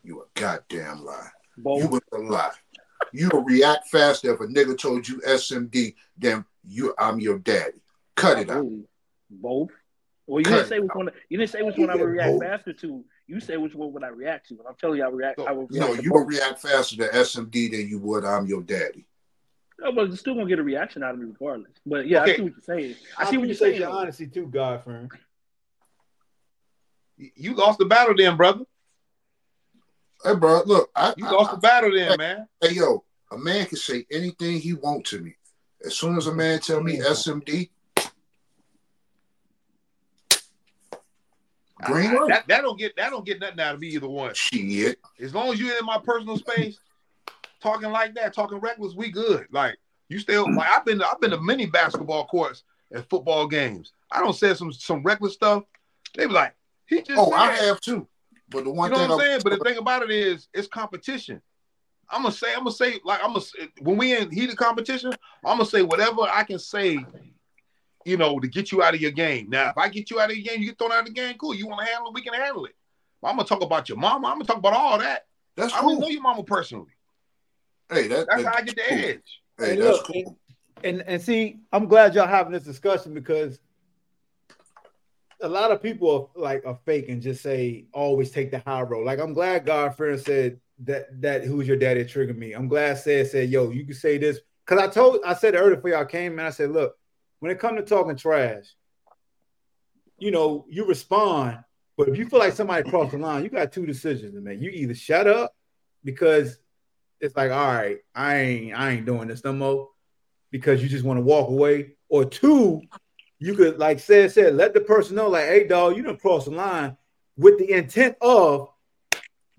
You a goddamn lie. both. You was a lie. You will react faster if a nigga told you SMD than you I'm your daddy. Cut it out. Both. Well, you Cut didn't say which one. You didn't say which one I would react both. faster to. You say which one would I react to, and I'm telling you, I react. I would. No, react you both. react faster to SMD than you would I'm your daddy. No, but you're still gonna get a reaction out of me regardless. But yeah, I see what you're saying. I, I see what you're saying. your honesty too, God friend. You lost the battle then, brother. Hey, bro, look, I, You I- lost I- the battle then, man. Hey, yo, a man can say anything he want to me. As soon as a man tell me SMD, green light. That, that don't get that don't get nothing out of me either one. Shit. As long as you're in my personal space, talking like that, talking reckless, we good. Like you still like I've been to, I've been to many basketball courts and football games. I don't say some some reckless stuff. They be like, he just Oh, said. I have too. But the one you know thing what I'm saying? But the thing about it is, it's competition. I'm gonna say, I'm gonna say, like I'm gonna when we in heated competition, I'm gonna say whatever I can say, you know, to get you out of your game. Now, if I get you out of your game, you get thrown out of the game, cool. You want to handle it, we can handle it. But I'm gonna talk about your mama. I'm gonna talk about all that. that's I don't cool. know your mama personally. Hey, that, That's that- how I get the cool. edge. Hey, And that's look, cool. And and see, I'm glad y'all having this discussion because a lot of people are like are fake and just say always take the high road. Like I'm glad Godfriend said that that who's your daddy triggered me. I'm glad said said yo you can say this because I told I said earlier before y'all came and I said look when it comes to talking trash, you know you respond, but if you feel like somebody crossed the line, you got two decisions to make. You either shut up because it's like all right I ain't I ain't doing this no more because you just want to walk away, or two, you could like said said let the person know like, hey dog, you don't cross the line with the intent of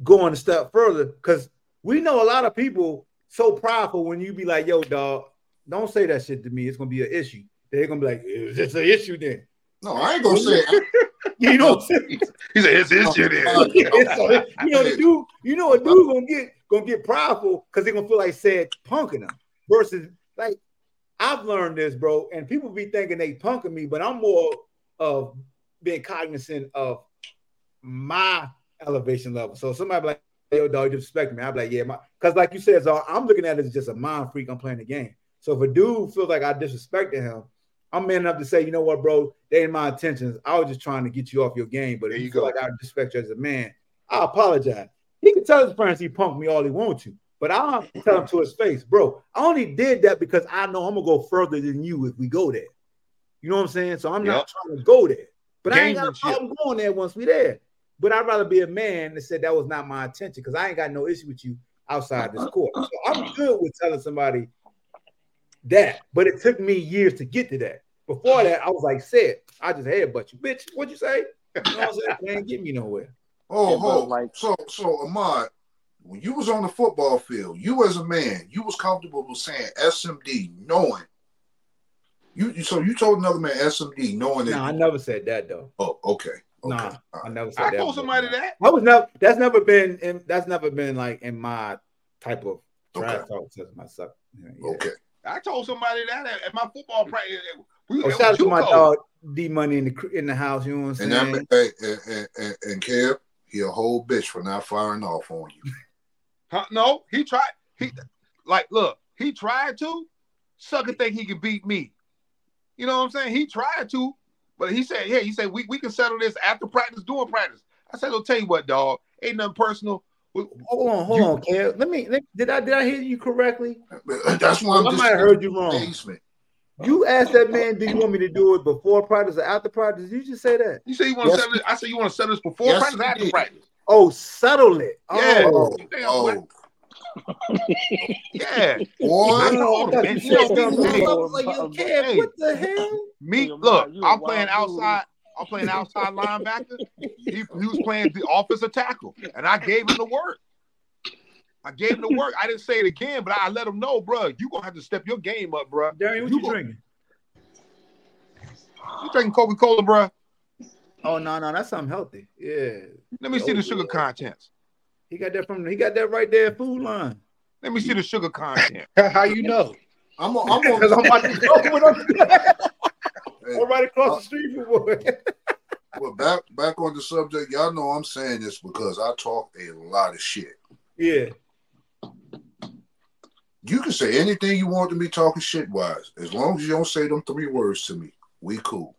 going a step further because we know a lot of people so prideful when you be like, yo dog, don't say that shit to me. It's gonna be an issue. They're gonna be like, is this an issue then? No, I ain't gonna say it. You know what I'm saying? He said, "It's his shit." Is." You know the dude, you know a dude gonna get gonna get prideful because they're gonna feel like said punking them versus like I've learned this, bro, and people be thinking they punking me, but I'm more of being cognizant of my elevation level. So somebody be like, yo, dog, you disrespect me. I'm like, yeah, my because like you said, so I'm looking at it as just a mind freak. I'm playing the game. So if a dude feels like I disrespected him, I'm man enough to say, you know what, bro, they ain't my intentions. I was just trying to get you off your game. But if you, you feel go. like I respect you as a man, I apologize. He can tell his friends he punked me all he wants to, but I'll tell him to his face, bro. I only did that because I know I'm gonna go further than you if we go there. You know what I'm saying? So I'm not trying to go there, but I ain't got a problem going there once we there. But I'd rather be a man that said that was not my intention because I ain't got no issue with you outside this court. So I'm good with telling somebody that, but it took me years to get to that. Before that, I was like, said, I just headbutt you, bitch. What'd you say? You know what I'm saying? They ain't get me nowhere. Oh, Yeah, but like- so so Ahmad, when you was on the football field, you as a man, you was comfortable with saying SMD, knowing you. you- So you told another man SMD, knowing that. No, I never said that though. oh, okay. okay. Nah, All I never said I that. told somebody that. I was never. That's never been. In, that's never been like in my type of trash Okay. talk to myself. Yeah, yeah. Okay. I told somebody that at, at my football practice. We, Oh, shout out to my dog D Money in the in the house. You know what I'm And saying? that hey, and, and, and, and Kev, he a whole bitch for not firing off on you. Huh? No, he tried. He like look, he tried to. Sucker think he could beat me. You know what I'm saying? He tried to, but he said, yeah, he said we, we can settle this after practice, during practice. I said, I'll tell you what, dog. Ain't nothing personal. We- Hold on, hold You- on, Kev. Let me. Let, did I did I hear you correctly? That's why I'm I just might have heard you wrong. Basement. You asked that man, "Do you want me to do it before practice or after practice?" Did you just say that? You say you want to settle this? I said you want to settle this before Yes, practice, after did. practice. Oh, settle it. Yeah. Oh, You Oh, what? Yeah. Boy, I know. I thought you you know, something hey, else. I was like, yo, Kev, what the hell? Me, look, wild. You a I'm playing outside. I'm playing outside linebacker. He, he was playing the offensive tackle, and I gave him the work. I gave him the work. I didn't say it again, but I let him know, bro. You gonna have to step your game up, bro. Darian, what You you, go- drinking? You drinking Coca Cola, bro? Oh no, no, that's something healthy. Yeah, Let me see the sugar contents. he got that from. He got that right there, food line. Let me see the sugar content. How you know? I'm on, I'm Because I'm on. about to go with them. Hey, I'm right across the uh, street from boy. well, back back on the subject. Y'all know I'm saying this because I talk a lot of shit. yeah, You can say anything you want to me talking shit wise, as long as you don't say them three words to me. We cool.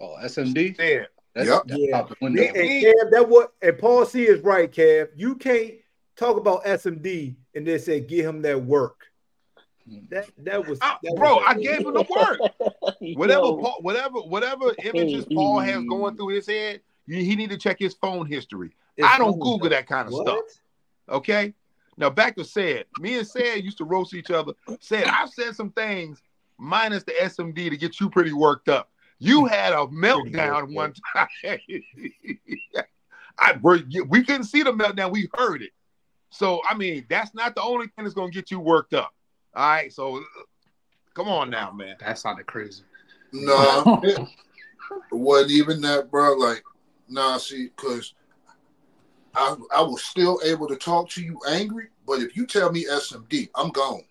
Oh, SMD. Yeah. That's, Yep. that's Yeah. out the window. and Kev, that what and Paul C is right, Kev. You can't talk about SMD and then say give him that work. That that was I- that bro, was- I gave him the work. Whatever, Paul, whatever, whatever images Paul has going through his head, he need to check his phone history. It's I don't Google that kind of What? stuff. Okay. Now back to said. Me and said used to roast each other. Said I've said some things minus the SMD to get you pretty worked up. You had a meltdown one time. I we couldn't see the meltdown. We heard it. So I mean, that's not the only thing that's gonna get you worked up. All right. So come on now, man. That sounded crazy. Nah, it, wasn't even that, bro. Like, nah, see, because I I was still able to talk to you angry, but if you tell me SMD, I'm gone.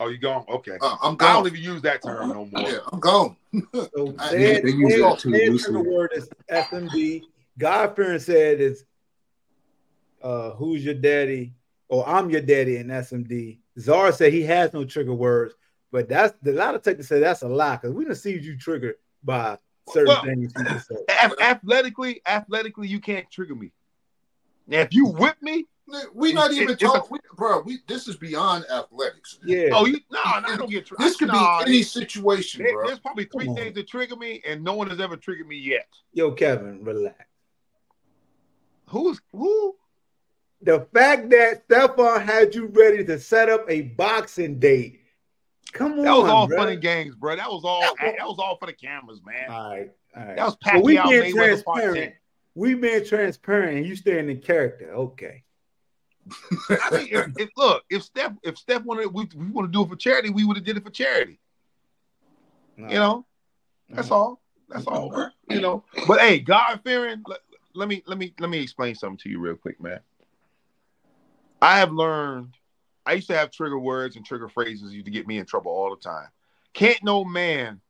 Oh, you gone? Okay. Uh, I'm I don't even use that term no more. Yeah, I'm gone. So I- said, they use said, that too said loosely. the word is SMD. God fearing said is uh who's your daddy? Or I'm your daddy in SMD. Zara said he has no trigger words, but that's a lot of technical say that's a lie because we don't see you triggered by certain Well, things people say. Athletically, athletically, you can't trigger me. Now, if you whip me, We not It- even it's talking, bro. We this is beyond athletics. Yeah. oh, you no, no, I don't get triggered. This could be any situation, there- bro. there's probably three Come on. things that trigger me, and no one has ever triggered me yet. Yo, Kevin, relax. Who's who? The fact that Stefan had you ready to set up a boxing date. Come on. That was all bruh. fun and games, bro. That was all. That That was- was, all for the cameras, man. All right, all right. That was So we Pacquiao being transparent. 10. We being transparent, and you staying in character. Okay. I mean, if, if look, if Steph, if Steph wanted, we, we want to do it for charity, we would have did it for charity. You know, that's all. That's all. bro. You know, but hey, God fearing. Let, let me let me let me explain something to you real quick, man. I have learned. I used to have trigger words and trigger phrases used to get me in trouble all the time. Can't no man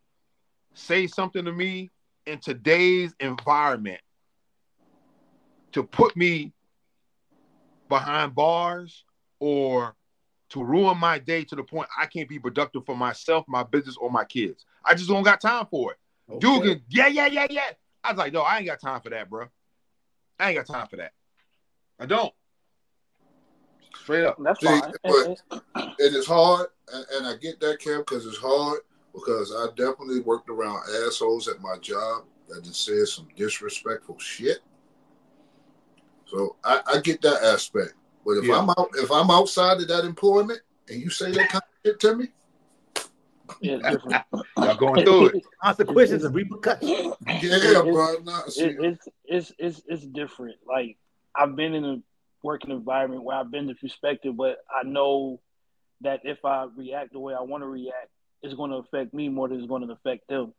say something to me in today's environment to put me behind bars or to ruin my day to the point I can't be productive for myself, my business, or my kids. I just don't got time for it. Dude, Okay. can, yeah, yeah, yeah, yeah. I was like, no, I ain't got time for that, bro. I ain't got time for that. I don't. Straight up. That's See, fine. but- It is hard, and, and I get that, Kev, because it's hard. Because I definitely worked around assholes at my job that just said some disrespectful shit. So I, I get that aspect. But if Yeah. I'm out, if I'm outside of that employment and you say that kind of shit to me, Yeah. Y'all going through it. Consequences and repercussions. yeah, bro. Nah, see, it's it's it's it's different. Like I've been in a working environment where I've been disrespected, but I know that if I react the way I want to react, it's going to affect me more than it's going to affect them.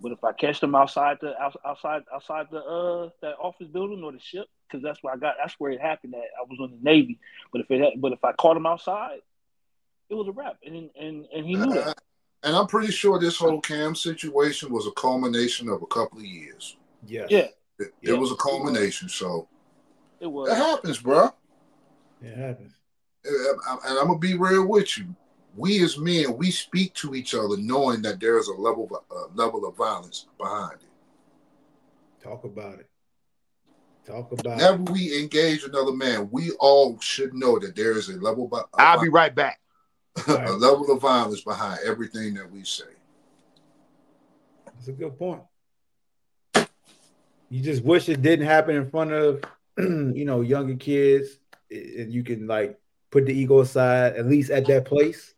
But if I catch them outside the outside outside the uh that office building or the ship, because that's where I got that's where it happened. That I was on the Navy, but if it had, but if I caught him outside, it was a wrap, and and and he knew that. and I'm pretty sure this whole Cam situation was a culmination of a couple of years. Yes. Yeah, It, it was a culmination, so it was. it happens, bro. It happens. and and I'm gonna be real with you. We as men, we speak to each other knowing that there is a level of a level of violence behind it. Talk about it. Talk about Whenever we engage another man, we all should know that there is a level of, I'll be right back. a level of violence behind everything that we say. it. That's a good point. You just wish it didn't happen in front of you know younger kids, and you can like put the ego aside, at least at that place,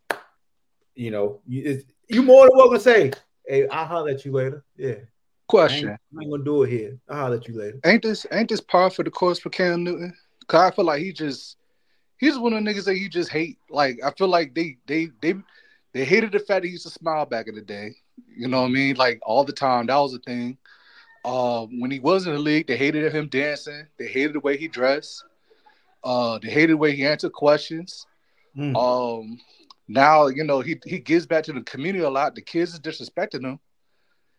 you know, you you more than welcome to say, "Hey, I'll holler at you later." Yeah. Question: I ain't, I ain't, gonna do it here. I'll holler at you later. Ain't this ain't this par for the course for Cam Newton? Cause I feel like he just he's one of the niggas that you just hate. Like I feel like they they they they hated the fact that he used to smile back in the day. You know what I mean? Like all the time. That was a thing. Uh, when he was in the league, they hated him dancing. They hated the way he dressed. Uh, they hated the way he answered questions. Mm. Um, now you know he he gives back to the community a lot. The kids is disrespecting him.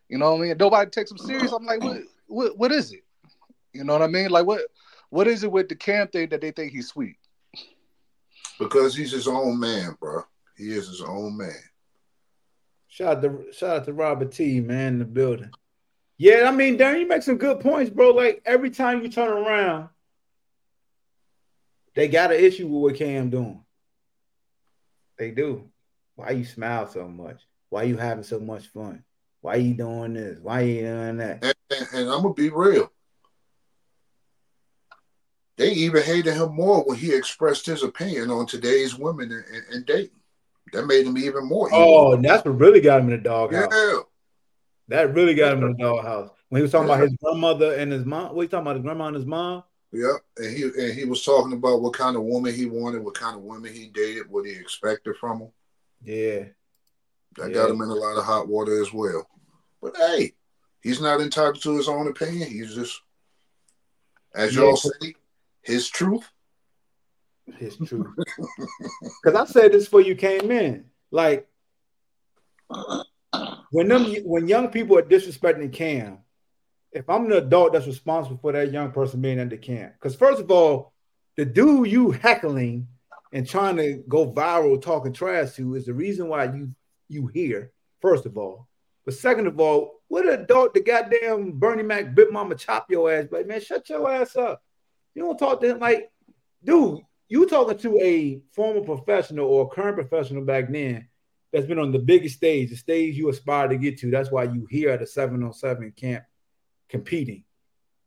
You know what I mean? Nobody takes him serious. I'm like, what, what, what is it? You know what I mean? Like, what, what is it with the Cam thing that they think he's sweet? Because he's his own man, bro. He is his own man. Shout out to shout out to Robert T, man, in the building. Yeah, I mean, Darren, you make some good points, bro. Like every time you turn around, they got an issue with what Cam doing. They do. Why you smile so much? Why you having so much fun? Why you doing this? Why you doing that? And, and, and I'm gonna be real. They even hated him more when he expressed his opinion on today's women and, and dating. That made him even more. Oh, and that's what really got him in the doghouse. Yeah. That really got him in the doghouse. When he was talking yeah. about his grandmother and his mom. What you talking about? His grandma and his mom? Yeah. And he and he was talking about what kind of woman he wanted, what kind of women he dated, what he expected from them. Yeah. That yeah. got him in a lot of hot water as well. But hey, he's not entitled to his own opinion. He's just, as y'all say, his truth. His truth. Because I said this before you came in. Like when them when young people are disrespecting Cam, if I'm an adult that's responsible for that young person being under Cam, because first of all, the dude you heckling and trying to go viral talking trash to is the reason why you you here. First of all, but second of all, what adult the goddamn Bernie Mac bit mama chop your ass? But man, shut your ass up. You don't talk to him like, dude, you talking to a former professional or current professional back then that's been on the biggest stage, the stage you aspire to get to. That's why you here at a 7v7 camp competing.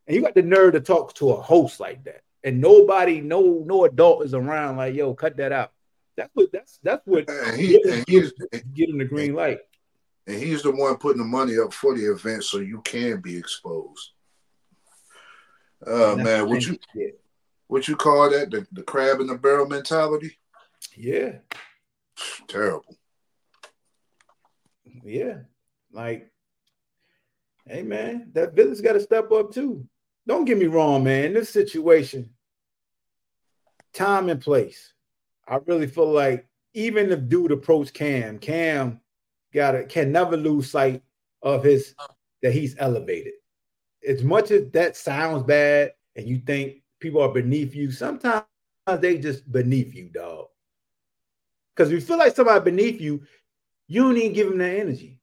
And you got the nerve to talk to a host like that. And nobody, no, no adult is around like, yo, cut that out. That's what that's that's what and he, and he's, getting the green light and he's the one putting the money up for the event so you can be exposed. Uh man, what you what you call that? The, the crab in the barrel mentality? Yeah. Terrible. Yeah. Like, hey man, that village got to step up too. Don't get me wrong, man. This situation, time and place. I really feel like even if dude approach Cam, Cam gotta can never lose sight of his that he's elevated. As much as that sounds bad and you think people are beneath you, sometimes they just beneath you, dog. Because you feel like somebody beneath you, you don't even give them that energy.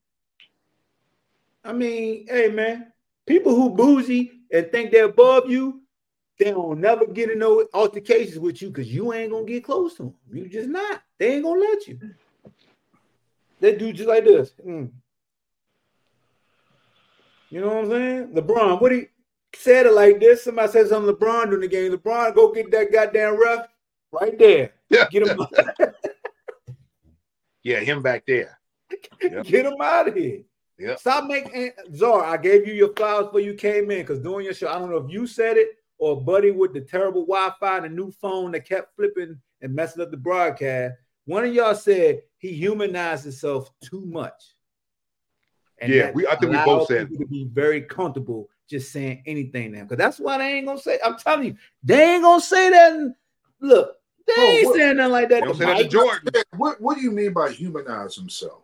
I mean, hey man, people who boozy and think they're above you, they don't never get in no altercations with you because you ain't gonna get close to them. You just not. They ain't gonna let you. They do just like this. Mm. You know what I'm saying? LeBron, what he said it like this. Somebody said something LeBron during the game. LeBron, go get that goddamn ref right there. Yeah. Get him. yeah, him back there. Yep. Get him out of here. Yeah. Stop making Czar. I gave you your flowers before you came in because doing your show, I don't know if you said it or Buddy with the terrible Wi-Fi and the new phone that kept flipping and messing up the broadcast. One of y'all said he humanized himself too much. And yeah, we I think we both said to be very comfortable just saying anything now. Because that's why they ain't gonna say. I'm telling you, they ain't gonna say that. And, look, they oh, ain't what, saying nothing like that. To say that to Jordan. What What do you mean by humanize himself?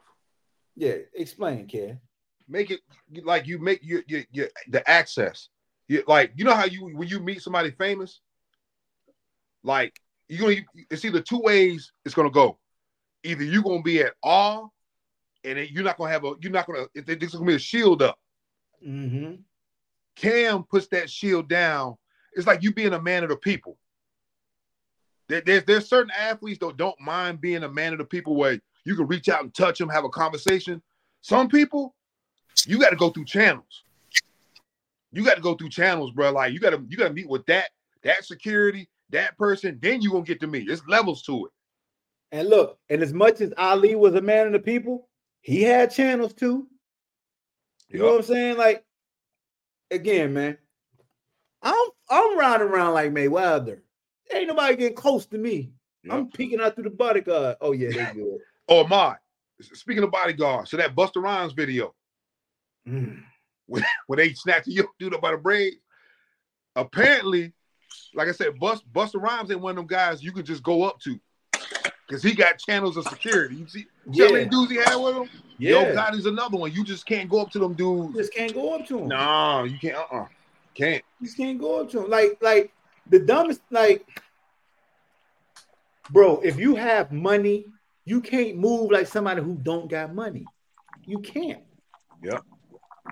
Yeah, explain, Ken. Make it like you make your your, your the access. You, like you know how you when you meet somebody famous, like you're gonna it's either two ways it's gonna go. Either you're gonna be at awe, and you're not gonna have a you're not gonna there's gonna be a shield up. Mm-hmm. Cam puts that shield down. It's like you being a man of the people. There, there's there's certain athletes that don't mind being a man of the people where you can reach out and touch them, have a conversation. Some people, you got to go through channels. You got to go through channels, bro. Like you got to you got to meet with that that security that person, then you gonna get to me. There's levels to it. And look, and as much as Ali was a man of the people, he had channels too. You know what I'm saying? Like, again, man, I'm I'm riding around like Mayweather. Ain't nobody getting close to me. I'm peeking out through the bodyguard. Oh yeah, they good. Oh my. Speaking of bodyguard, so that Busta Rhymes video Mm. when, when they snatched the dude up by the braid, apparently, like I said, Bust Busta Rhymes ain't one of them guys you could just go up to. Cause he got channels of security. You see, see how many dudes he had with him? Yeah. Yo, God is another one. You just can't go up to them dudes. Just can't go up to him. No, you can't. Uh, uh can't. You just can't go up to him. Like, like the dumbest, like, bro, if you have money, you can't move like somebody who don't got money. You can't. Yeah.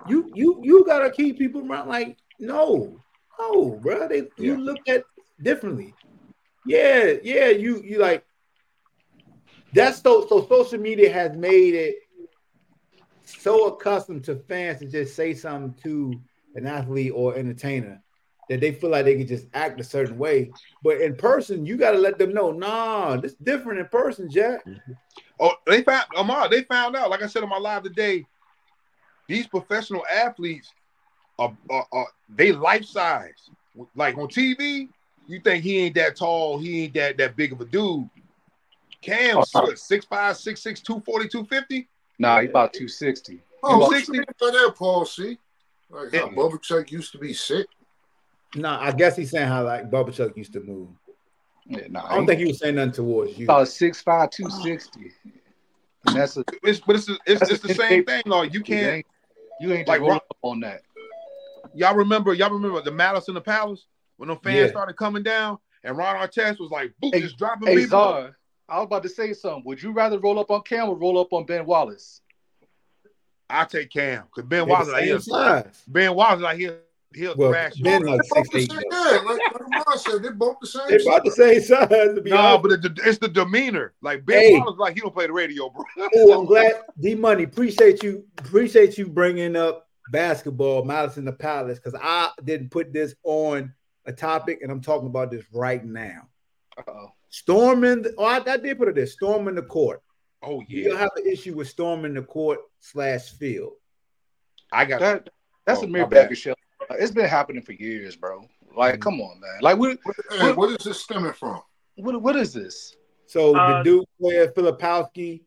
You you you gotta keep people around. Like, no, no, bro. They you look at differently. Yeah, yeah. You you like that's so so social media has made it so accustomed to fans to just say something to an athlete or entertainer that they feel like they can just act a certain way. But in person, you got to let them know, nah, this different in person, Jack. Oh, they found Amar. They found out. Like I said on my live today, these professional athletes are, are, are they life size. Like on TV, you think he ain't that tall, he ain't that that big of a dude. Cam, Oh, what, 6'5", 6'6", 240, 250? Nah, he about 260. Oh, Well, what you mean by that, Paul? See, like how Bubba Chuck used to be sick. Nah, I guess he's saying how like Bubba Chuck used to move. Yeah, nah, I don't think he was saying nothing towards you. about 6'5", 260. And that's a It's but it's it's, That's it's the a- same thing, though. You you can't ain't, you ain't Like like roll Rock- up on that. y'all remember y'all remember the Malice in the Palace when the fans Yeah. started coming down and Ron Artest was like, boom, Hey- just dropping Hey, people. Czar, I was about to say something. Would you rather roll up on Cam or roll up on Ben Wallace? I take Cam because Ben They're Wallace like same. Ben Wallace like he'll he'll Well, thrash you. Ben like They both six the eight. same, yeah, like, like Amar said, they both the same. They about the same size to be No, honest. but it, it's the demeanor. Like Ben Hey. Wallace, like he don't play the radio, bro. Oh, I'm glad D Money. Appreciate you. Appreciate you bringing up basketball, Malice in the Palace, because I didn't put this on a topic, and I'm talking about this right now. Uh-oh. Storming. The, oh, I, I did put it there. Storming the court. Oh yeah. You yeah, have an issue with storming the court slash field. I got That that's Oh, a mere my bad. bag of shit. It's been happening for years, bro. Like, come on, man. Like, what Hey, what is this stemming from? what, what is this? So Uh, the Duke player Filipowski,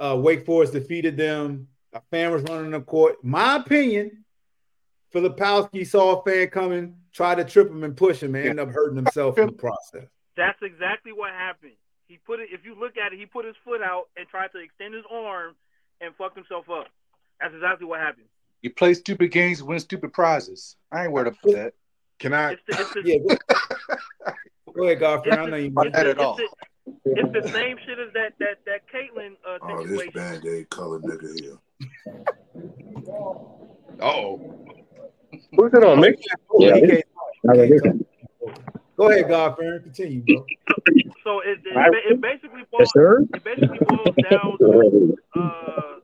uh, Wake Forest defeated them. A fan was running the court. My opinion, Filipowski saw a fan coming, tried to trip him and push him, and ended up hurting himself in the process. That's exactly what happened. He put it. If you look at it, he put his foot out and tried to extend his arm and fucked himself up. That's exactly what happened. You play stupid games, win stupid prizes. I ain't worried about that. Can I? It's the, it's the, Yeah, go, go ahead, Godfrey. I know you. Not it's at all. it's the, it's the same shit as that that that Caitlin uh, Oh, this band aid color nigga here. Oh, Who's it on, Mick? Yeah, he Yeah. can't- All right, he can't. Go ahead, Godfrey. Continue, bro. So it, it, it basically Yes, boils sir. it basically boils down to uh,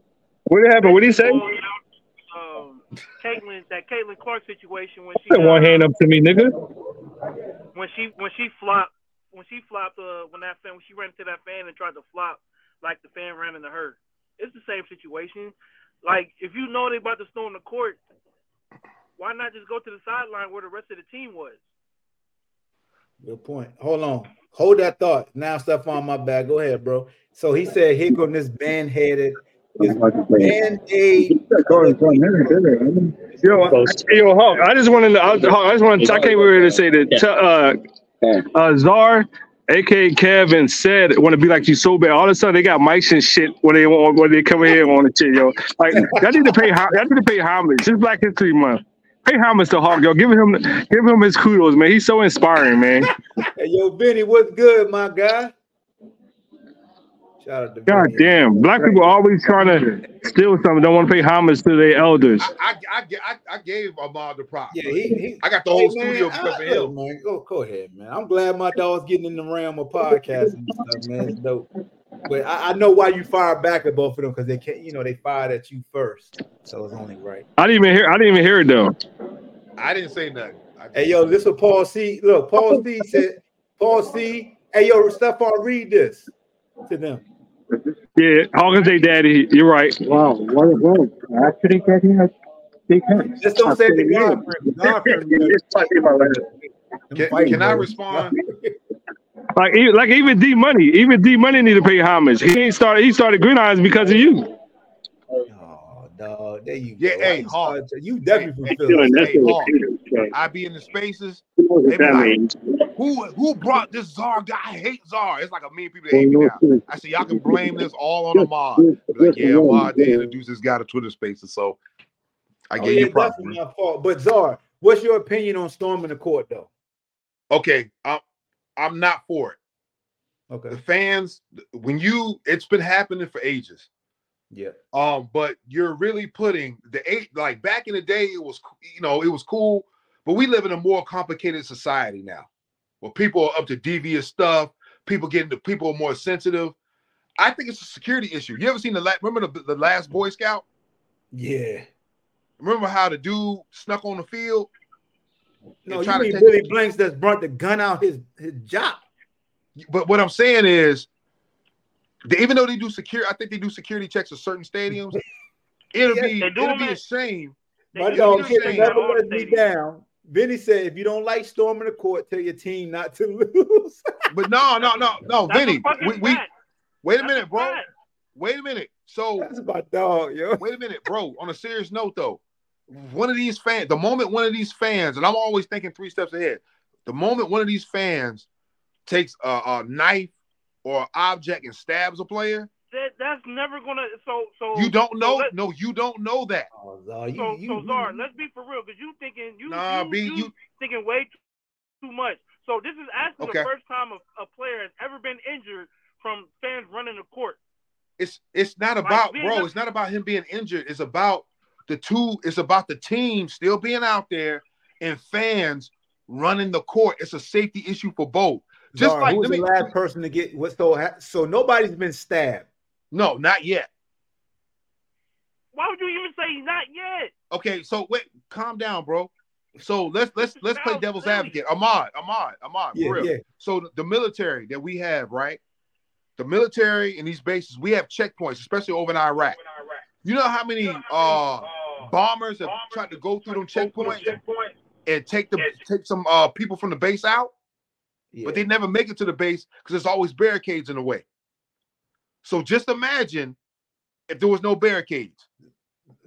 What happened? What did he say? boils down to, Caitlin that Caitlin Clark situation when she Put one uh, hand up to me, nigga. when she when she flopped when she flopped uh when that fan when she ran into that fan and tried to flop like the fan ran into her. It's the same situation. Like if you know they about to storm the court, why not just go to the sideline where the rest of the team was? Good point. Hold on. Hold that thought. Now, stuff on my back. Go ahead, bro. So he said, here go this band-headed, this band-aid. Yo, I- yo, Hawk. I just want to. I, Hawk, I just want. to I came over here to say that uh, uh, Czar, aka Kevin, said want to be like you so bad. All of a sudden, they got mics and shit when they want when they come in here on the shit, yo. Like y'all need to pay. ho- Y'all need to pay homage. It's Black History Month. Pay homage to Hawk, yo. Give him, give him his kudos, man. He's so inspiring, man. Hey, yo, Benny, what's good, my guy? Shout out to God Benny. damn, black people always trying to steal something. Don't want to pay homage to their elders. I I, I, I, I gave Ahmad the prop. Yeah, he, he I got the Hey, whole man, studio I- because of him. man, go, go ahead, man. I'm glad my dog's getting in the realm of podcasting and stuff, man. It's dope. But I, I know why you fired back at both of them because they can't, you know, they fired at you first, so it's only right. I didn't even hear. I didn't even hear it though. I didn't say nothing. I, Hey, yo, this is Paul C. Look, Paul C. said. Paul C. Hey, yo, Stephon, read this to them. Yeah, Hawkins, they daddy. You're right. Wow, what a world. Actually getting a big hand. Just don't say the Absolutely. God friend. Can, can I respond? Like, even, like even D Money, even D Money need to pay homage. He ain't started. He started Green Eyes because of you. Oh, dog. There you go. Yeah, go. hey, You Hawk. started- You definitely Hey, from Philly. Hey, I be in the spaces. They be like, who who brought this Czar guy? I hate Czar. It's like a million people that hate me now. I say y'all can blame this all on Ahmad. Be Like, yeah, Ahmad did introduce this guy to Twitter Spaces, so I Oh, gave yeah, you props. definitely my fault. But Czar, what's your opinion on storming the court, though? Okay, I'm I'm not for it. Okay. The fans, when you, it's been happening for ages. Yeah. Um, but you're really putting the eight like back in the day, it was you know, it was cool, but we live in a more complicated society now where people are up to devious stuff, people getting to people are more sensitive. I think it's a security issue. You ever seen the la- remember the, the last Boy Scout? Yeah. Remember how the dude snuck on the field? No, and you tried mean take- Billy Blanks that's brought the gun out his, his job. But what I'm saying is, they, even though they do secure, I think they do security checks at certain stadiums. It'll Yeah, be it'll be a shame. My dog what kid you're saying. never let me down. Vinny said, if you don't like storming the court, tell your team not to lose. But no, no, no, no, That's Vinny. We, we wait a That's minute, bro. fact. Wait a minute. So That's my dog, yo. wait a minute, bro. On a serious note, though, one of these fans, the moment one of these fans, and I'm always thinking three steps ahead. The moment one of these fans takes a, a knife or object and stabs a player, That that's never gonna. So so you don't know. let- No, you don't know that. Oh, Czar, you, So, you, so you- let's be for real, because you thinking you Nah, you, B, you, you- thinking way too, too much. So this is actually Okay. the first time a, a player has ever been injured from fans running the court. It's it's not about we ain't bro. got- It's not about him being injured. It's about the two. It's about the team still being out there and fans running the court. It's a safety issue for both. Just Czar, like who's let the last person to get what so so nobody's been stabbed. No, not yet. Why would you even say not yet? Okay, so wait, calm down, bro. So let's let's let's play Sounds devil's silly. advocate. Ahmad, Ahmad, Ahmad, Yeah, for real. yeah. So the- the military that we have, right? The military in these bases, we have checkpoints, especially over in Iraq. You know how many uh bombers have tried to go through them checkpoints and take the take some uh people from the base out, yeah. but they never make it to the base because there's always barricades in the way. So just imagine if there was no barricades.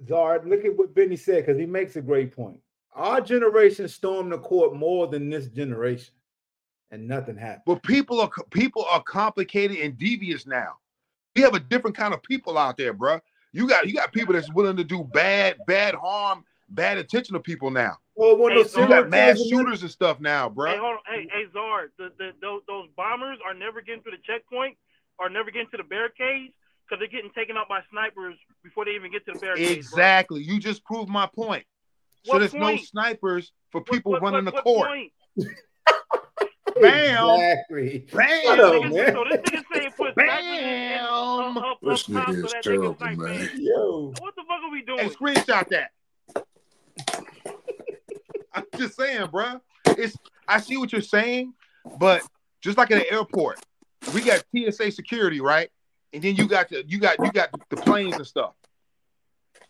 Czar, look at what Benny said because he makes a great point. Our generation stormed the court more than this generation, and nothing happened. But people are people are complicated and devious now. We have a different kind of people out there, bruh. You got you got people that's willing to do bad, bad harm, bad attention to people now. Well, one Hey, of those You got mass shooters and stuff now, Hey, bruh. hold on. Hey, hey, Zard, the, the, those, those bombers are never getting through the checkpoint or never getting to the barricades because they're getting taken out by snipers before they even get to the barricades. bro. Exactly. You just proved my point. So What there's no snipers for people what- running what- the what court. point? Bam. Exactly. Bam. Up, man. so this nigga saying put snipers in- in- Bam. up, up, This uh, nigga is that they can terrible, snipe man. Yo. What the fuck are we doing? Hey, screenshot that. I'm just saying, bruh. It's I see what you're saying, but just like at an airport, we got TSA security, right? And then you got the you got you got the planes and stuff.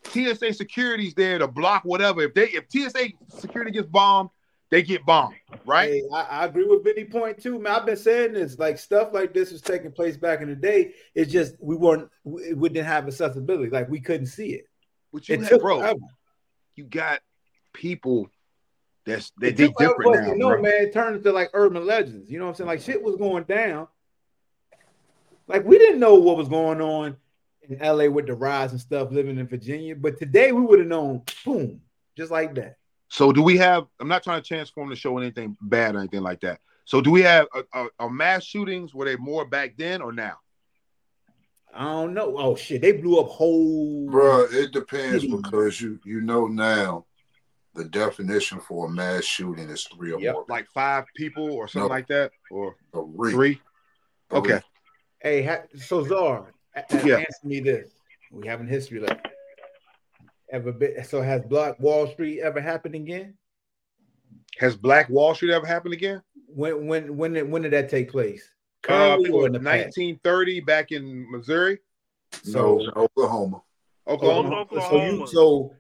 TSA security's there to block whatever. If they if TSA security gets bombed, they get bombed, right? Hey, I, I agree with Benny point too, man. I've been saying this, like stuff like this was taking place back in the day. It's just we weren't, we, we didn't have accessibility, like we couldn't see it. But you It have, bro, forever. you got people that's they, they different now, to know, bro. man. It turned into like urban legends. You know what I'm saying? Like shit was going down. Like we didn't know what was going on in LA with the rise and stuff living in Virginia, but today we would have known, boom, just like that. So do we have? I'm not trying to transform the show in anything bad or anything like that. So do we have a, a, a mass shootings? Were they more back then or now? I don't know. Oh shit, they blew up whole. Bruh, it depends because you you know now the definition for a mass shooting is three or Yep. more. Like five people or something No. like that, or Three. three? Okay. Hey, ha- so Czar, a- a- Yeah. answer me this. We have a history lesson. Ever been so has Black Wall Street ever happened again? Has Black Wall Street ever happened again? When when when did, when did that take place? Uh, Currently think or in the past? 1930 back in Missouri, No, Oklahoma. Oklahoma. So you so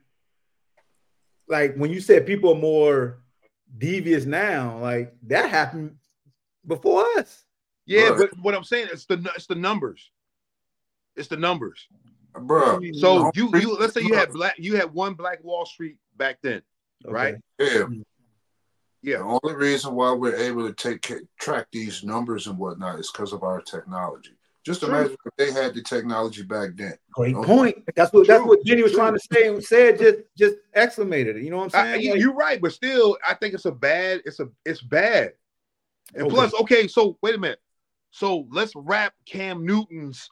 like when you said people are more devious now, like that happened before us. Yeah, Bruh. but what I'm saying is the it's the numbers. It's the numbers. Bro. So you you let's say you had black you had one Black Wall Street back then, right? Yeah. Yeah. The only reason why we're able to take track these numbers and whatnot is because of our technology. Just True. imagine if they had the technology back then. Great Okay. point. That's what that's what Jenny was true. trying to say and said just just exclamated it. You know what I'm I- saying? you- Like- you're right, but still, I think it's a bad. It's a it's bad. And Okay. plus, okay, so wait a minute. So let's wrap Cam Newton's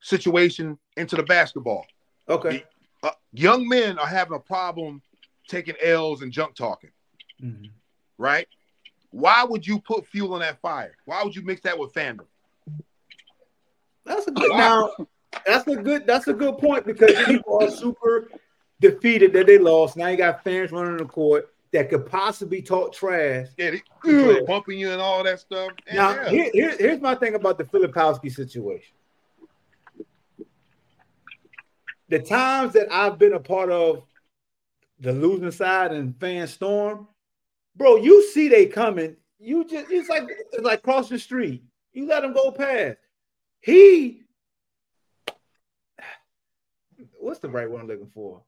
situation into the basketball. okay. Uh, young men are having a problem taking L's and junk talking, Mhm. right? Why would you put fuel on that fire? Why would you mix that with fandom? That's a good now. That's a good. That's a good point because people are super defeated that they lost. Now you got fans running the court that could possibly talk trash. Yeah, they, Yeah. bumping you and all that stuff. And Now, yeah. here, here- here's my thing about the Filipowski situation. The times that I've been a part of the losing side and fan storm, bro, you see they coming. You just it's like it's like cross the street. You let them go past. He what's the right one I'm looking for?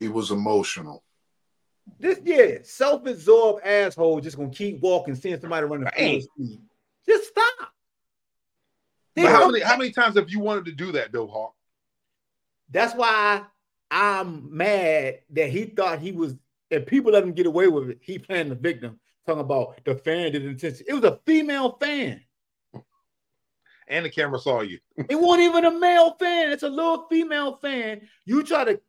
He was emotional. This yeah, self-absorbed asshole just gonna keep walking, seeing somebody running full speed. Just stop. But how many how many times have you wanted to do that though, Hawk? That's why I'm mad that he thought he was, and people let him get away with it. He playing the victim, talking about the fan did intention. It was a female fan. And the camera saw you. It wasn't even a male fan. It's a little female fan. You try to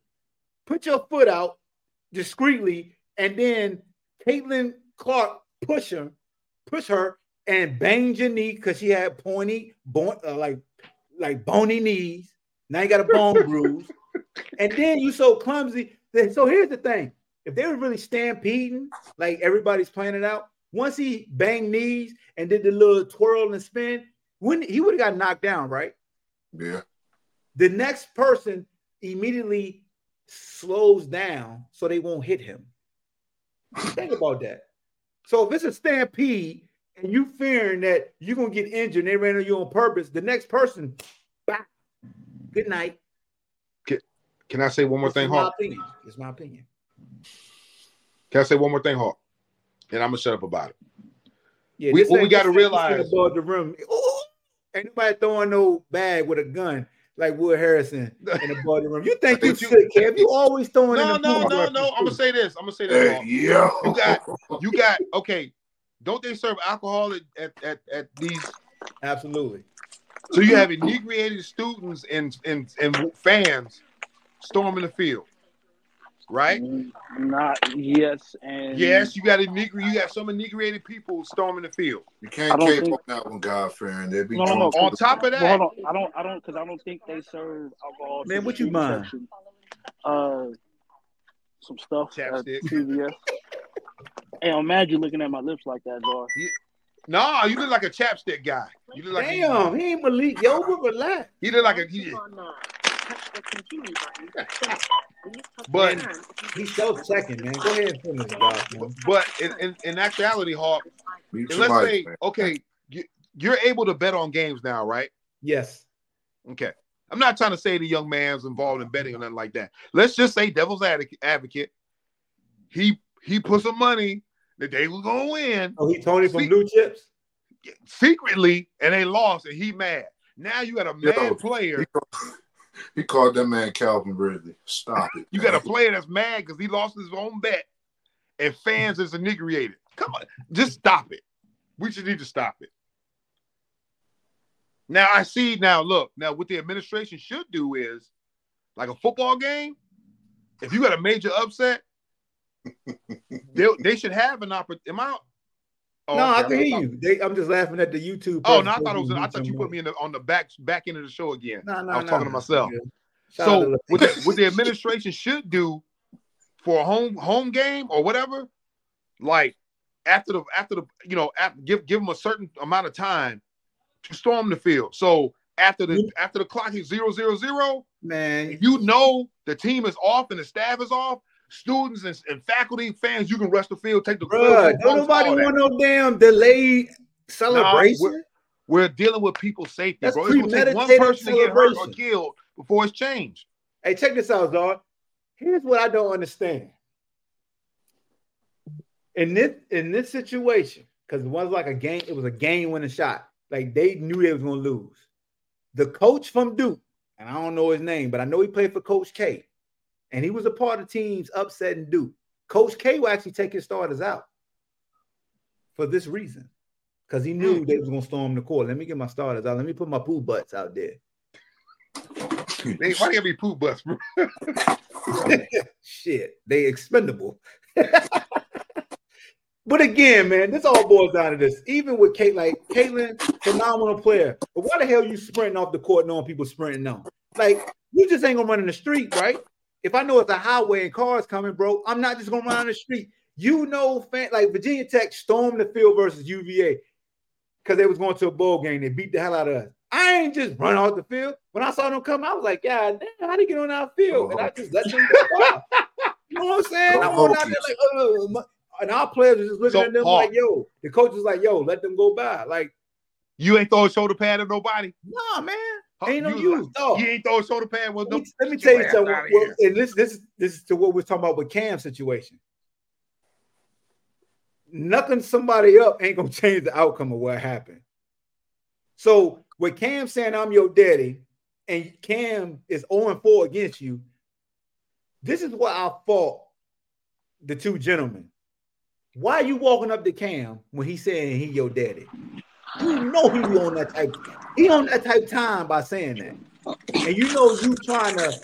put your foot out discreetly, and then Caitlin Clark push her, push her, and banged your knee because she had pointy, bon- uh, like like bony knees. Now you got a bone bruise, and then you so clumsy. Then- So here's the thing: if they were really stampeding, like everybody's playing it out, once he banged knees and did the little twirl and spin, when he would have got knocked down, right? Yeah. The next person immediately slows down so they won't hit him. Think about that. So if it's a stampede and you fearing that you're gonna get injured and they ran on you on purpose, the next person, good night. Can I say one more It's thing, Hawk? opinion. It's my opinion. Can I say one more thing, Hawk? And I'm gonna shut up about it. Yeah, We- what we gotta realize- above the rim. Ooh, ain't nobody throwing no bag with a gun like Wood Harris in above the rim. You think you But you- sick, Kev? You always throwing No, in the no, no, no. I'm gonna say this. I'm gonna say this. Hey, Hawk. yo. You got, you got. Okay, don't they serve alcohol at at, at, at these? Absolutely. So you have inebriated students and and and fans storming the field, right? Not yes, and Yes, you got inegri- You got some inebriated people storming the field. You can't don't cape think- on that one, Godfrey. They be No, no, no. drunk. On top of that, Well, hold on. I don't. I don't because I don't think they serve alcohol. Man, the what you mind? section. Uh, some stuff at Chapstick. CVS. hey, I'm mad you looking at my lips like that, dog. no, you look like a chapstick guy. You look like Damn, he ain't Malik Yoba, relax. He look like a he, but He's self second, man. Go ahead and finish, guys. But in, in, in actuality, Hawk. Mute And your let's mic, say man. okay, you, you're able to bet on games now, right? Yes. Okay. I'm not trying to say the young man's involved in betting or nothing like that. Let's just say devil's advocate. He he put some money that they were gonna win Oh, he Tony from See- Blue Chips. secretly, and they lost, and he mad. Now you got a mad Yo, player. He, called- that man Calvin Ridley. Stop it. You got a player that's mad because he lost his own bet, and fans is inebriated. Come on, just stop it. We just need to stop it. Now I see. Now look. Now what the administration should do is, like a football game. If you got a major upset, they, they should have an opportunity. Am I? Oh, no, I can hear you. They, I'm just laughing at the YouTube. Oh no, I thought it was. I thought you put me in the, on the back back end of the show again. No, no, I was no, talking to myself. Out to So what the, what the administration should do for a home home game or whatever, like after the after the you know after, give give them a certain amount of time to storm the field. So after the after the clock is zero zero zero, man, you know the team is off and the staff is off. Students and, and faculty, fans, you can rush the field, take the Bruh, don't nobody want no damn delayed celebration. we're, we're dealing with people's safety, That's bro. It's gonna take one person to get hurt or killed before it's changed. Hey, check this out, dog. Here's what I don't understand. In this in this situation, because it was like a game, it was a game winning shot. Like they knew they was gonna lose. The coach from Duke, and I don't know his name, but I know he played for Coach K, and he was a part of teams upsetting Duke. Coach K will actually take his starters out for this reason, because he knew hmm. they was gonna storm the court. Let me get my starters out. Let me put my poo butts out there. They, why can't be poo butts, bro? Shit, they expendable. but again, man, this all boils down to this. Even with Kate, like Caitlin, phenomenal player. But why the hell you sprinting off the court knowing people sprinting on? Like, you just ain't gonna run in the street, right? If I know it's a highway and cars coming, bro, I'm not just gonna run on the street. You know, fan, like Virginia Tech stormed the field versus UVA because they was going to a bowl game. They beat the hell out of us. I ain't just run off the field. When I saw them come, I was like, God damn, how they get on our field? And I just let them go. You know what I'm saying? I'm on out there like, uh, my- and our players are just looking So, at them Paul- like, yo, the coach is like, yo, let them go by. Like, You ain't throw a shoulder pad at nobody. nah, man, Huh, ain't no you, use. dog. You ain't throw a shoulder pad with Let me, let me tell you something. Well, and this, this, this is to what we're talking about with Cam situation. Nothing somebody up ain't gonna change the outcome of what happened. So with Cam saying I'm your daddy, and Cam is 0 4 against you, this is what I fought the two gentlemen. Why are you walking up to Cam when he's saying he your daddy? You know he be on that type. He on that type time by saying that, and you know you trying to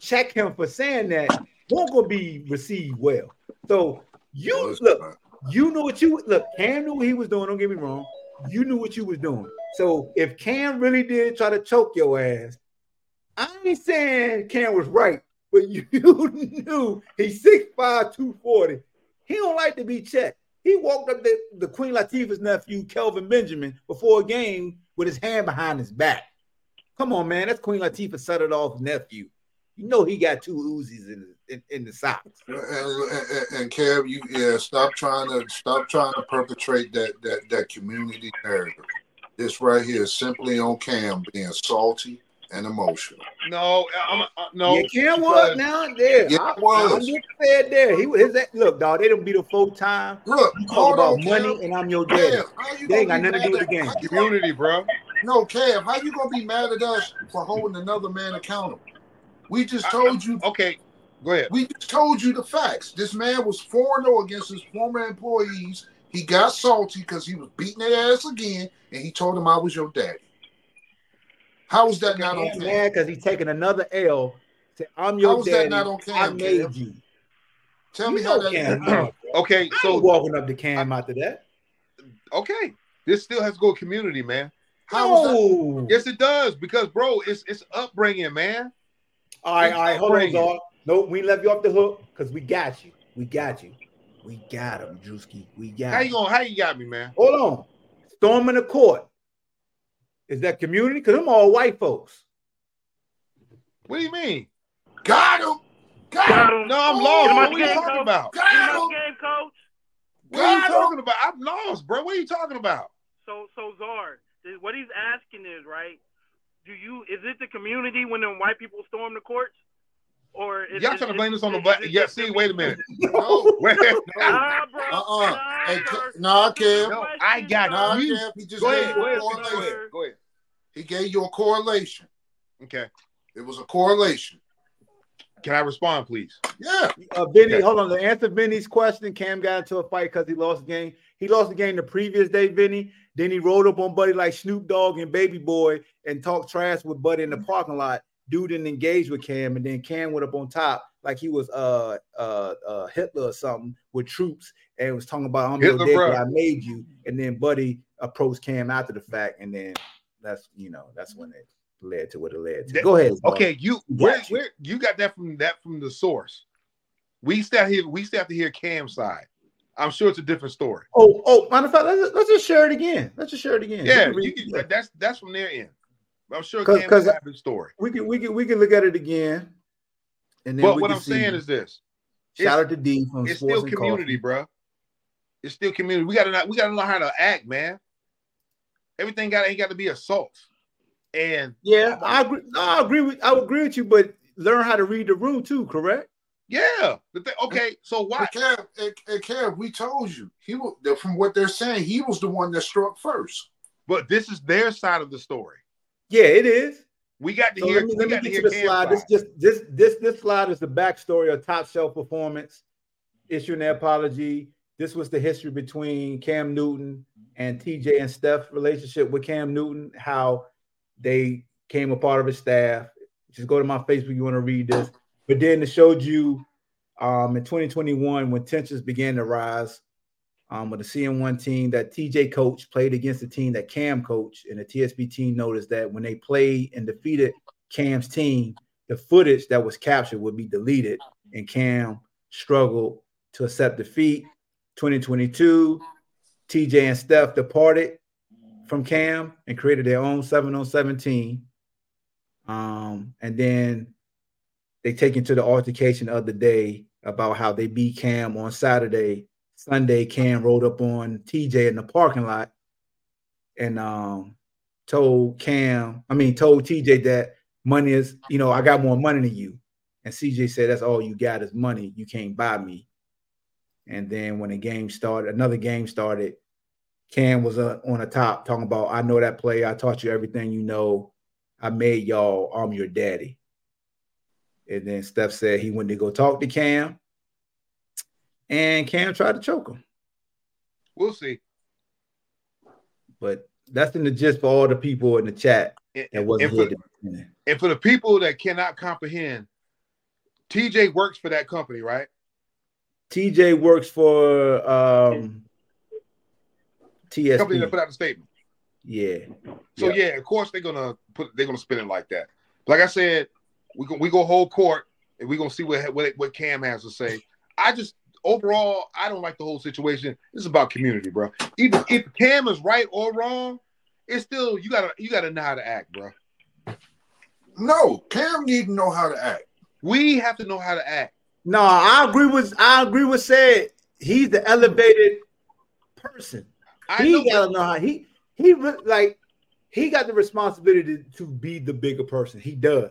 check him for saying that won't gonna be received well. So you look, you knew what you look. Cam knew what he was doing. Don't get me wrong. You knew what you was doing. So if Cam really did try to choke your ass, I ain't saying Cam was right, but you knew he's 6'5", 240. He don't like to be checked. He walked up to the Queen Latifah's nephew, Kelvin Benjamin, before a game with his hand behind his back. Come on, man. That's Queen Latifah set it off nephew. You know he got two Uzis in, in, in the socks. And, and, and Kev, you yeah, stop trying to stop trying to perpetrate that that that community narrative. This right here is simply on Cam being salty and emotional. No, I'm, uh, no. Yeah, Cam was because- now there. Yeah, I, was. I'm just fair there. He was his look, dog. They done beat him full time. Look, You talk about on, money, Kev. and I'm your daddy. Kev, how you They ain't got nothing to do with the game. how you gonna- Community, bro. No, Kev, how you gonna be mad at us for holding another man accountable? We just told you. Okay, go ahead. We just told you the facts. This man was 4 0 against his former employees. He got salty because he was beating their ass again, and he told him I was your daddy. How is that not Cam okay? mad because he's taking another L. Say, I'm your How is daddy. that not on I made Kev? you. Tell You me how know that. Cam mad. Okay, I ain't so walking up to Cam after that. okay, this still has to go community, man. How is that? No. Yes, it does because, bro, it's it's upbringing, man. All right, all right, hold on, Bring dog. No, we left you off the hook because we got you. We got you. We got him, Drewski. We got How him. you gonna? How you got me, man? Hold on. Storming the court. Is that community? Because them all white folks. What do you mean? Got him. Got Got him. him. No, I'm lost. him Bro. out What are you talking coach. about? Got him. game, coach. What are you talking about? I'm lost, bro. What are you talking about? So, so Czar, what he's asking is right. Do you? Is it the community when them white people storm the courts, or is, Y'all is- trying to blame this on the is- black? Yeah, see, wait a minute. No. Wait, Nah, bro. Uh-uh. Nah, Hey, sir. Ke- nah, Kev. No, I got question, Nah, you. Kev, he just go gave ahead, you go a ahead, correlation. go ahead, go ahead. He gave you a correlation. Okay, It was a correlation. can I respond, please? Yeah. Uh, Vinny, Okay. hold on. To answer Vinny's question, Cam got into a fight because he lost the game. He lost the game the previous day, Vinny. Then he rolled up on Buddy like Snoop Dogg and Baby Boy and talked trash with Buddy in the parking lot. Dude didn't engage with Cam, and then Cam went up on top like he was uh uh uh Hitler or something with troops and was talking about I'm Hitler, your daddy. I made you. And then Buddy approached Cam after the fact, and then that's you know that's when it led to what it led to. That- Go ahead. dog. Okay, you where you. where you got that from that from the source. We still here. We still have to hear Cam's side. I'm sure it's a different story. Oh, oh, matter of fact, let's, let's just share it again. Let's just share it again. Yeah, can read- can, that's that's from their end. I'm sure 'Cause- Cam 'cause will have his story. we can we can we can look at it again. And then But we what can I'm see. saying is this: shout out to D from it's Sports still community, bro. It's still community. We gotta we gotta know how to act, man. Everything got ain't got to be assault. And Yeah, I agree. No, I agree with I agree with you, but learn how to read the room too. Correct? yeah, the thing, okay. So why? Hey, Kev, hey, hey, Kev, we told you he was from what they're saying. He was the one that struck first. But this is their side of the story. Yeah, it is. We got to So hear. let me, let me got to get to the slide. This just this this this slide is the backstory of Top Shelf Performance issuing their apology. This was the history between Cam Newton and TJ and Steph relationship with Cam Newton, how they came a part of his staff. Just go to my Facebook, you want to read this. But then it showed you um, in 2021 when tensions began to rise um, with the CM1 team that TJ coach played against the team that Cam coached, and the TSP team noticed that when they played and defeated Cam's team, the footage that was captured would be deleted, and Cam struggled to accept defeat. 2022, TJ and Steph departed from Cam and created their own 7 on 17. Um, and then they take into the altercation of the day about how they beat Cam on Saturday. Sunday, Cam rode up on TJ in the parking lot and um told Cam, I mean, told TJ that money is, you know, I got more money than you. And CJ said, That's all you got is money. You can't buy me. And then when the game started, another game started, Cam was uh, on the top talking about, I know that play. I taught you everything you know. I made y'all, I'm your daddy. And then Steph said he went to go talk to Cam. And Cam tried to choke him. We'll see. But that's in the gist for all the people in the chat And, that wasn't and for, the and for the people that cannot comprehend, TJ works for that company, right? TJ works for um Company that put out the statement. Yeah. So Yeah. yeah, of course they're gonna put they're gonna spin it like that. Like I said, we go we go hold court and we're gonna see what what what Cam has to say. I just overall I don't like the whole situation. It's about community, bro. Even if Cam is right or wrong, it's still you gotta you gotta know how to act, bro. No, Cam need to know how to act. We have to know how to act. No, I agree with I agree with said he's the elevated person. I he know, gotta know how he he like he got the responsibility to, to be the bigger person. He does.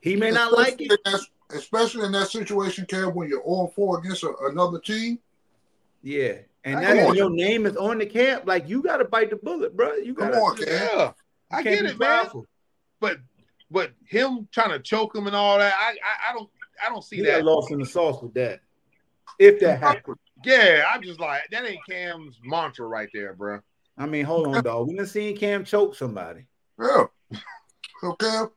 He may not like it. Especially in that- Especially in that situation, Kev, when you're all four against a, another team. Yeah. And Come that's when your name is on the camp. Like you gotta bite the bullet, bro. You Come gotta on, Cam. Yeah, I get be it, man. But but him trying to choke him and all that, I I, I don't I don't see He that. got lost in the sauce with that. If that happened. Yeah, I'm just like that ain't Cam's mantra right there, bro. I mean, hold on, dog. We done seen Cam choke somebody. Yeah. So, Kev,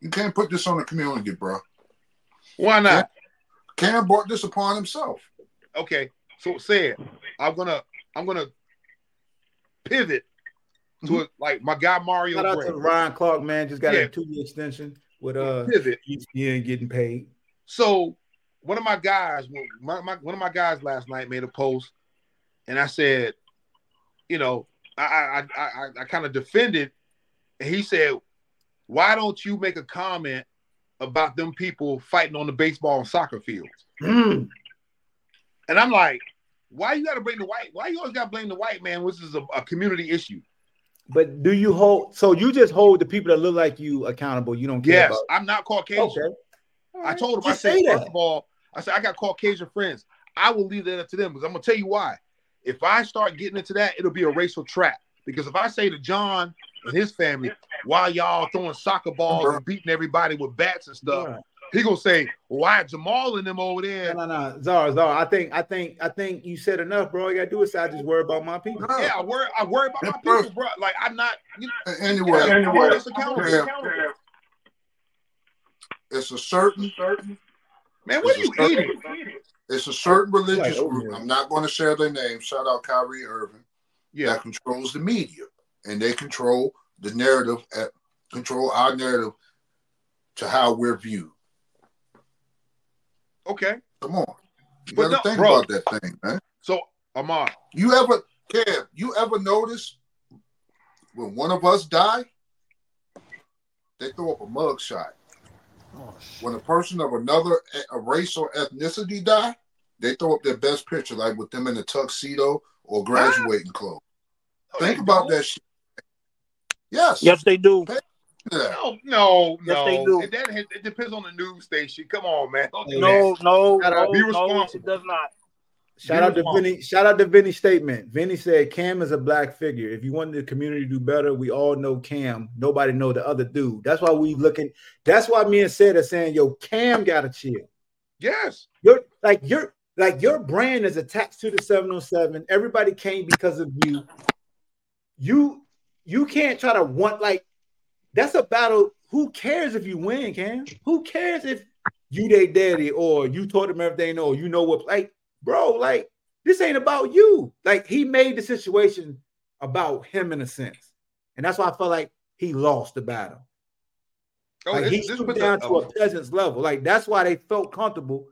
you can't put this on the community, bro. Why not? Cam brought this upon himself. Okay, so say it. I'm gonna I'm gonna pivot to it like my guy Mario Shout out to Ryan Clark, man. Just got Yeah. a two-year extension with uh Pivot. ESPN getting paid. So one of my guys, my, my, one of my guys last night made a post, and I said, you know, I I I, I, I kind of defended, and he said, why don't you make a comment about them people fighting on the baseball and soccer fields? Mm. And I'm like, why you got to bring the white? Why you always got to blame the white man? Which is a, a community issue. But do you hold? So you just hold the people that look like you accountable? You don't care Yes, about. I'm not Caucasian. Okay. I told him, I said, say first of all, I said, I got Caucasian friends. I will leave that up to them because I'm going to tell you why. If I start getting into that, it'll be a racial trap. Because if I say to John and his family, why y'all throwing soccer balls and beating everybody with bats and stuff, Right. he going to say, why Jamal and them over there? No, no, no, Zara, Zara. I think, I think, I think you said enough, bro. All you gotta do is say, I just worry about my people. Yeah, I worry, I worry about my people, bro. Like, I'm not, you know, Anyway, Yeah, anyway, hold us accountable. Kev, it's a certain certain. man, what are you It's a eating? it's a certain religious Like, oh, group. yeah. I'm not going to share their name. Shout out Kyrie Irving. Yeah, That controls the media, and they control the narrative. At, control our narrative to how we're viewed. okay. Come on. You But gotta no, think bro. about that thing, man. So Ahmad, You ever, Kev, you ever notice when one of us die, they throw up a mug shot. Oh, when a person of another a race or ethnicity die, they throw up their best picture, like with them in a tuxedo or graduating clothes. Think about that shit. Yes. Yes, they do. No, no, Yes, no. they do. It, that, it depends on the news station. Come on, man. Don't No, no, no, Be no, responsible. it does not. Shout out to responsible. Vinny. Shout out to Vinny's statement. Vinny said Cam is a black figure. If you want the community to do better, we all know Cam. Nobody know the other dude. That's why we looking. That's why me and said are saying, yo, Cam gotta chill. Yes. You're like your like your brand is attached to the 707. Everybody came because of you. You you can't try to want like that's a battle. Who cares if you win, Cam? Who cares if you they daddy or you taught them everything or you know what like bro, like this ain't about you. Like he made the situation about him in a sense. And that's why I felt like he lost the battle. Oh, Like he stooped down to a peasant's level. Like that's why they felt comfortable,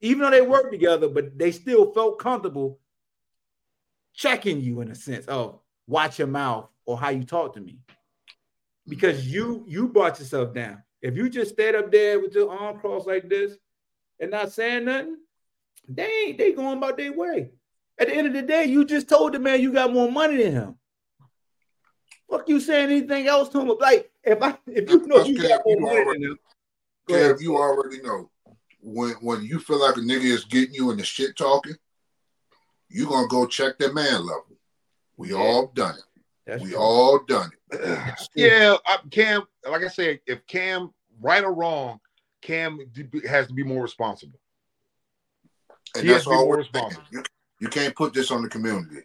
even though they worked together, but they still felt comfortable checking you in a sense of watch your mouth or how you talk to me. Because you you brought yourself down. If you just stayed up there with your arm crossed like this and not saying nothing, they ain't they going about their way. At the end of the day, you just told the man you got more money than him. Fuck you saying anything else to him? Like if I if you know you got more money already- than him. Kev, you already know when when you feel like a nigga is getting you in the shit talking, you gonna go check that man level. We all done it. That's we true. all done it. Yeah, uh, I, Cam. Like I said, if Cam, right or wrong, Cam has to be more responsible. And He has that's to be all more we're saying. responsible. You, you can't put this on the community.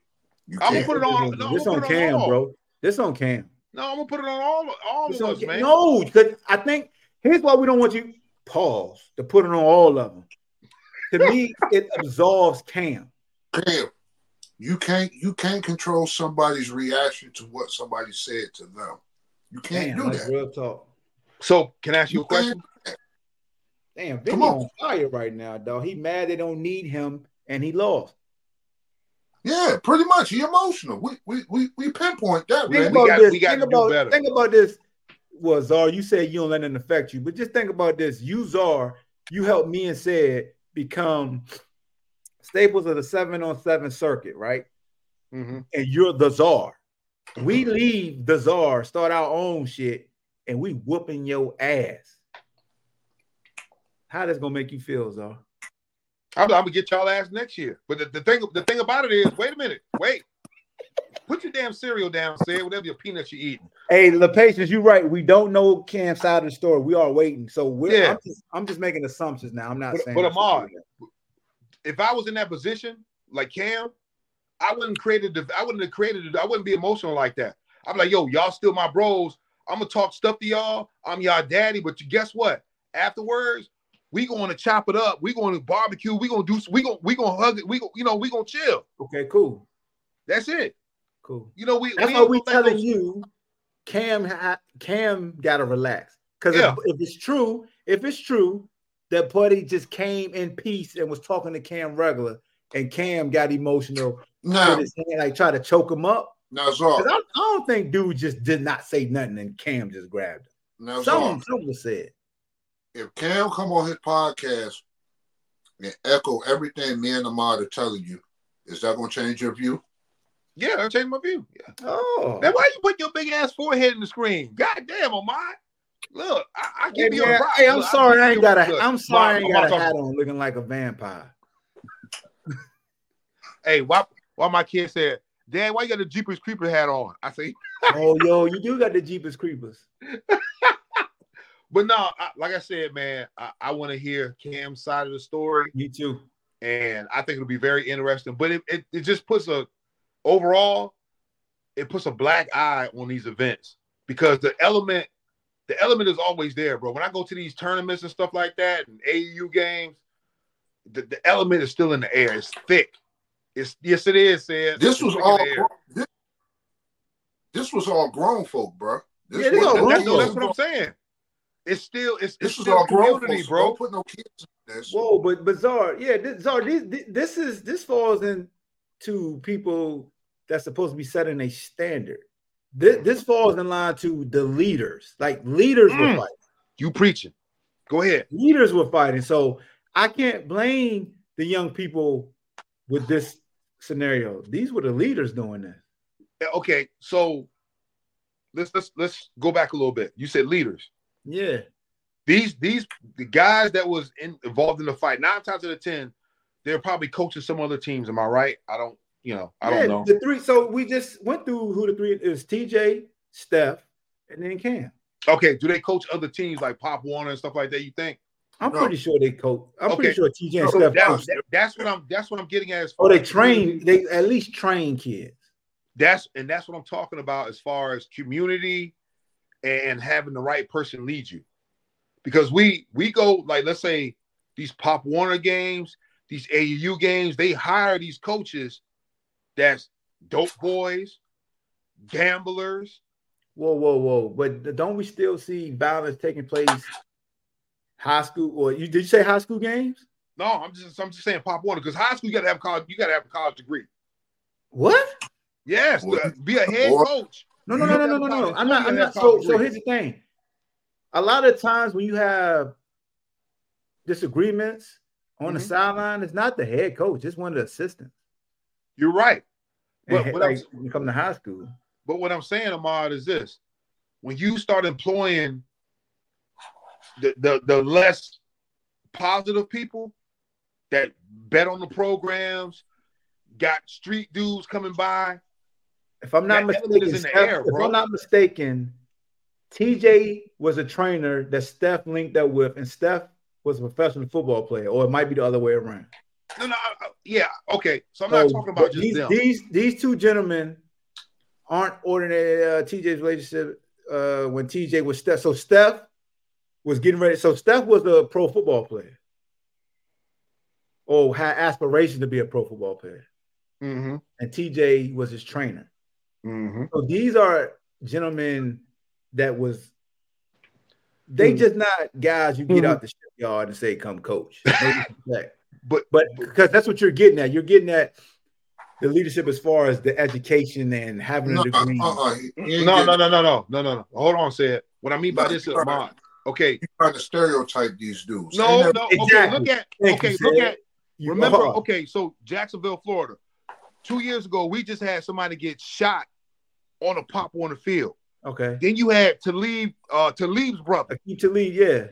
You I'm gonna put it on. No, this on put on Cam, all. bro. This on Cam. No, I'm gonna put it on all, all This of on us, Cam. man. No, because I think here's why we don't want you pause to put it on all of them. To me, it absolves Cam. Cam, you can't you can't control somebody's reaction to what somebody said to them. You can't Damn, do that. real talk. So, can I ask you a You can't question? Damn, Come Vinny on. on fire right now, dog. He mad they don't need him and he lost. Yeah, pretty much. He emotional. We we we, we pinpoint that, Think We man. about got- this. we got think about, better. Think about this. Well, Czar, you said you don't let it affect you, but just think about this. You, Czar, you helped me and said become staples of the seven on seven circuit, right? Mm-hmm. And you're the czar. We leave the czar, start our own shit, and we whooping your ass. How that's gonna make you feel, Czar? I'm, I'm gonna get y'all ass next year. But the, the thing, the thing about it is, wait a minute, wait. Put your damn cereal down, say whatever your peanuts you're eating. Hey, the patience, you're right. We don't know Cam's side of the story. We are waiting. So we're Yeah. I'm, just, I'm just making assumptions now. I'm not But- saying but true. If I was in that position, like Cam, I wouldn't created the, I wouldn't have created it. I wouldn't be emotional like that. I'm like, yo, y'all still my bros. I'm gonna talk stuff to y'all. I'm y'all daddy, but you guess what? Afterwards, we going to chop it up. We going to barbecue. We gonna do. We gonna we gonna hug it. We gonna you know we gonna chill. Okay, cool. That's it. Cool. You know we. That's we why we telling those- you, Cam, ha- Cam gotta relax. Because Yeah. if, if it's true, if it's true that Buddy just came in peace and was talking to Cam regular, and Cam got emotional, Now, put his hand, like try to choke him up. now, 'Cause Czar, I, I don't think dude just did not say nothing and Cam just grabbed him. now, Czar, Something, something said. if Cam come on his podcast and echo everything me and Ahmad are telling you, is that going to change your view? Yeah, I changed my view. Yeah. Oh, Now, why you put your big ass forehead in the screen? God damn, Omar. Look, I, I Hey, give you a man, rock. hey, I'm Look, sorry, I give ain't got a. look, I'm sorry, I ain't got a hat on, looking like a vampire. Hey, why, why my kid said, Dad, why you got the Jeepers Creeper hat on? I say, Oh, yo, you do got the Jeepers Creepers. but no, I, like I said, man, I, I want to hear Cam's side of the story, Me too. and I think it'll be very interesting. But it, it, it just puts a overall, it puts a black eye on these events because the element, the element is always there, bro. When I go to these tournaments and stuff like that, and AU games, the, the element is still in the air. It's thick. It's yes, it is. Said This It's was all. This, this was all grown folk, bro. This Yeah, this wasn't- all That's, grown that's what I'm saying. It's still it's, This it's was still all grown community, folks, bro. Don't put no kids. That's Whoa, but but Czar, yeah, this, Czar, this, this is this falls into people that's supposed to be setting a standard. This, this falls in line to the leaders. Like leaders were Mm. fighting. You preaching. Go ahead. Leaders were fighting. So I can't blame the young people with this scenario. These were the leaders doing this. Okay, so let's let's let's go back a little bit. You said leaders. Yeah. These these the guys that was in, involved in the fight. Nine times out of ten, they're probably coaching some other teams. Am I right? I don't. You know. I yeah, don't know. The three. So we just went through who the three is: TJ, Steph, and then Cam. Okay. Do they coach other teams like Pop Warner and stuff like that? You think? I'm No. pretty sure they coach. I'm Okay. pretty sure TJ and So Steph. that- coach. that- that's what I'm. That's what I'm getting at. As Or far they as train. They at least train kids. That's and that's what I'm talking about as far as community and having the right person lead you. Because we we go like let's say these Pop Warner games, these AU games, they hire these coaches that's dope boys, gamblers. Whoa, whoa, whoa! But don't we still see violence taking place? High school, or you did you say high school games? No, I'm just I'm just saying Pop Warner because high school you gotta have college, you gotta have a college degree. What? Yes, Boy. to be a head Boy. coach. No, no, no, no, no, no, no. I'm not. I'm not. So, so here's the thing. A lot of times when you have disagreements on the Mhm. sideline, it's not the head coach; it's one of the assistants. You're right. But what I'm- like, when you come to high school, But what I'm saying, Ahmad, is this: when you start employing the the, the less positive people that bet on the programs, got street dudes coming by. if I'm not mistaken, is in the Steph- air, if. I'm not mistaken, TJ was a trainer that Steph linked up with, and Steph was a professional football player, or it might be the other way around. No, no, I- I- yeah, okay. So I'm not talking about just these, them. these these two gentlemen aren't ordinary. Uh, TJ's relationship uh, when TJ was Steph. So Steph was getting ready. So Steph was a pro football player, or had aspirations to be a pro football player, mm-hmm, and TJ was his trainer. mm-hmm. So these are gentlemen that was. They Hmm. just not guys you get out the shipyard and say, "Come coach." No disrespect. But but because that's what you're getting at. You're getting at the leadership as far as the education and having a degree. uh, uh, he- he no, no, no, no, no, no, no, no. Hold on, say it. What I mean by this is you're. Ahmad. Okay, He trying to stereotype these dudes. no, Ain't no. that- Okay, look at. Thank Okay, you, look Sid. at. You Remember, are. okay, so Jacksonville, Florida. Two years ago, we just had somebody get shot on a pop on the field. Okay. Then you had to leave uh Talib's brother. Akeem Talib, yeah.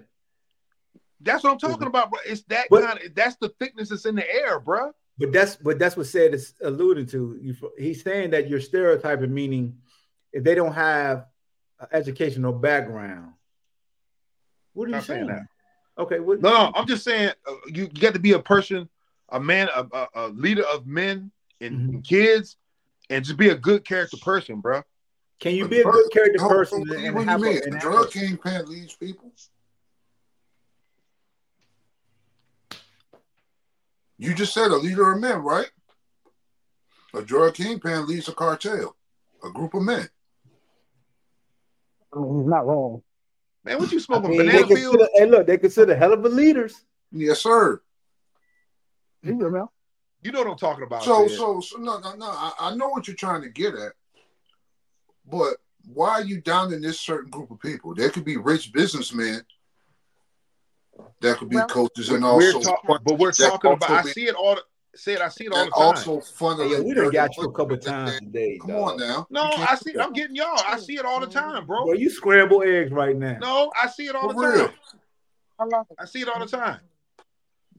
That's what I'm talking about, bro. It's that But- kind of that's the thickness that's in the air, bro. But that's but that's what said is alluding to. You, he's saying that you're stereotyping, meaning if they don't have an educational background. What are you Not saying saying? Okay, what, No, no, I'm just saying uh, you got to be a person, a man, a, a, a leader of men and, Mhm. and kids, and just be a good character person, bro. can you be a good character Hold- person hold- and what do you have a, mean? and A have drug a- kingpin leads people. You just said a leader of men, right? A drug kingpin leads a cartel, a group of men. I mean, he's not wrong. Man, what you I smoking mean, they banana peels? hey, look, they consider hell of a leaders. Yes, sir. He's good, man. You know what I'm talking about. So, Sid. so, so, no, no, no. I, I know what you're trying to get at, but why are you down in this certain group of people? There could be rich businessmen. That could be Well- coaches and we're also, talking, but we're talking about. also I see it all. Said I see it all the time. also funneling. Hey, yo, we done got you a couple times they- today. Come dog. on now. no, I see. that. I'm getting y'all. I see it all the time, bro. Bro, you scramble eggs right now. No, I see it all For the real. time. I love it. I see it all the time.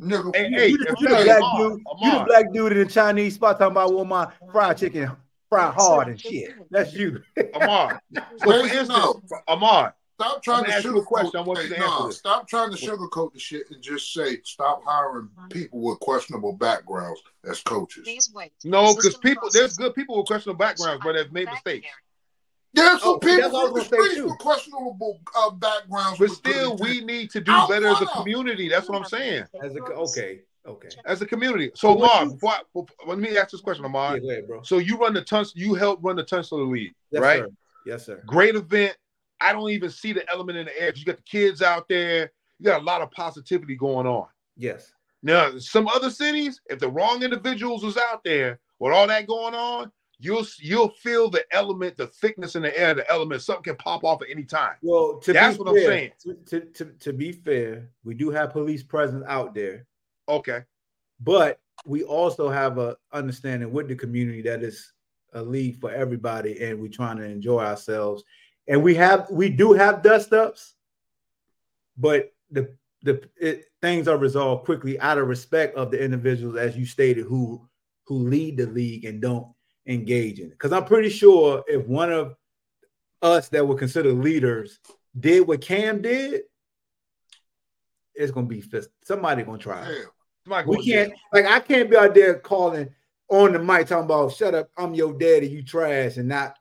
Nigga, Hey, You, hey, you the, you the black Ahmad, dude. You the black dude in the Chinese spot talking about well, my fried chicken fried hard and shit. That's you. Ahmad. So for Wait, instance, no. Ahmad, Stop trying I'm to gonna ask you a sugarcoat. question. I want hey, to nah, stop trying to sugarcoat the shit and just say stop hiring people with questionable backgrounds as coaches. no, because people, there's good people with questionable backgrounds, but have made mistakes. There's some Oh, people that's what I from was the gonna say, streets too. with questionable uh, backgrounds. But still, we need to do Out better as a community. That's what I'm saying. As a, okay, okay. As a community. So, But what you- before I, before- let me ask this question, Yeah, ahead, bro. So you run the Tunstall, you help run the Tunstall League, Yes, right? sir. Yes, sir. Great event. I don't even see the element in the air. You got the kids out there. You got a lot of positivity going on. Yes. Now, some other cities, if the wrong individuals was out there with all that going on, you'll you'll feel the element, the thickness in the air, the element. Something can pop off at any time. Well, to That's what I'm saying. To, to, to, to be fair, we do have police presence out there, Okay. but we also have a understanding with the community that is a league for everybody, and we're trying to enjoy ourselves. And we have we do have dust ups, but the the it, things are resolved quickly out of respect of the individuals, as you stated, who who lead the league and don't engage in it. Because I'm pretty sure if one of us that were considered leaders did what Cam did, it's gonna be fist. Somebody gonna try. Somebody We going to jail. can't like I can't be out there calling on the mic talking about shut up, I'm your daddy, you trash, and not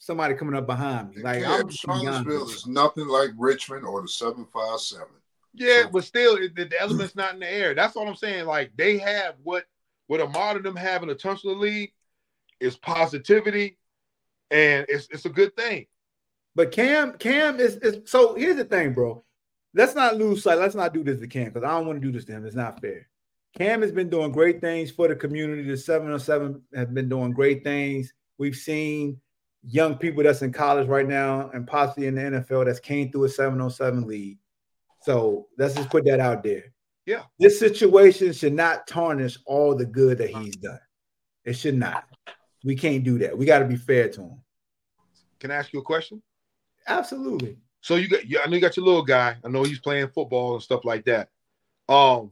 somebody coming up behind me. Like Yeah, I'm just being honest Charlottesville is nothing like Richmond or the 757. Yeah, but still, it, the, the element's not in the air. That's all I'm saying. Like they have what what a lot of them have in the Tunstall League is positivity, and it's it's a good thing. But Cam, Cam is, is so here's the thing, bro. Let's not lose sight. Let's not do this to Cam because I don't want to do this to him. It's not fair. Cam has been doing great things for the community. The 707 have been doing great things. We've seen young people that's in college right now and possibly in the NFL that's came through a 707 league. So let's just put that out there. Yeah. This situation should not tarnish all the good that he's done. It should not. We can't do that. We got to be fair to him. Can I ask you a question? Absolutely. So you got, I know you got your little guy. I know he's playing football and stuff like that. Um,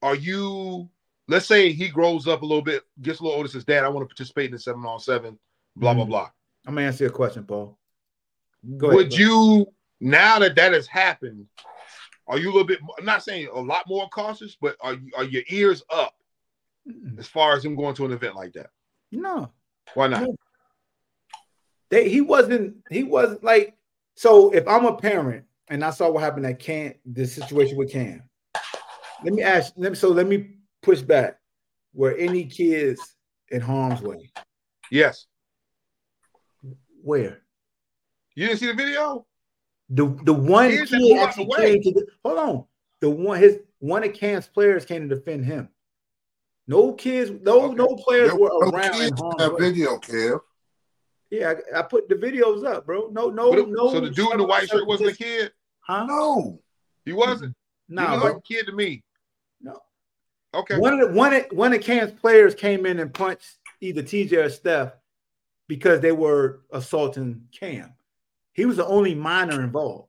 are you? Let's say he grows up a little bit, gets a little older. Says, "Dad, I want to participate in the seven on seven." Blah blah Mhm. blah. I'm gonna answer your question, Paul. Go Would you now that that has happened? Are you a little bit? I'm not saying a lot more cautious, but are you, are your ears up as far as him going to an event like that? No. Why not? No. They, he wasn't. He wasn't like. So if I'm a parent and I saw what happened at Cam, the situation with Cam, let me ask. Let me, so let me push back. Were any kids in harm's way? Yes. Where? You didn't see the video? The the one kid actually away. came to the, hold on. The one his one of Cam's players came to defend him. No kids, no no players There were no around that video, Kev. Yeah, I, I put the videos up, bro. No, no, But- no. so the dude in the white shirt wasn't a kid. Huh? No. He wasn't. Nah, he like a kid to me. No. Okay. One of the one of, one of Cam's players came in and punched either TJ or Steph because they were assaulting Cam. He was the only minor involved.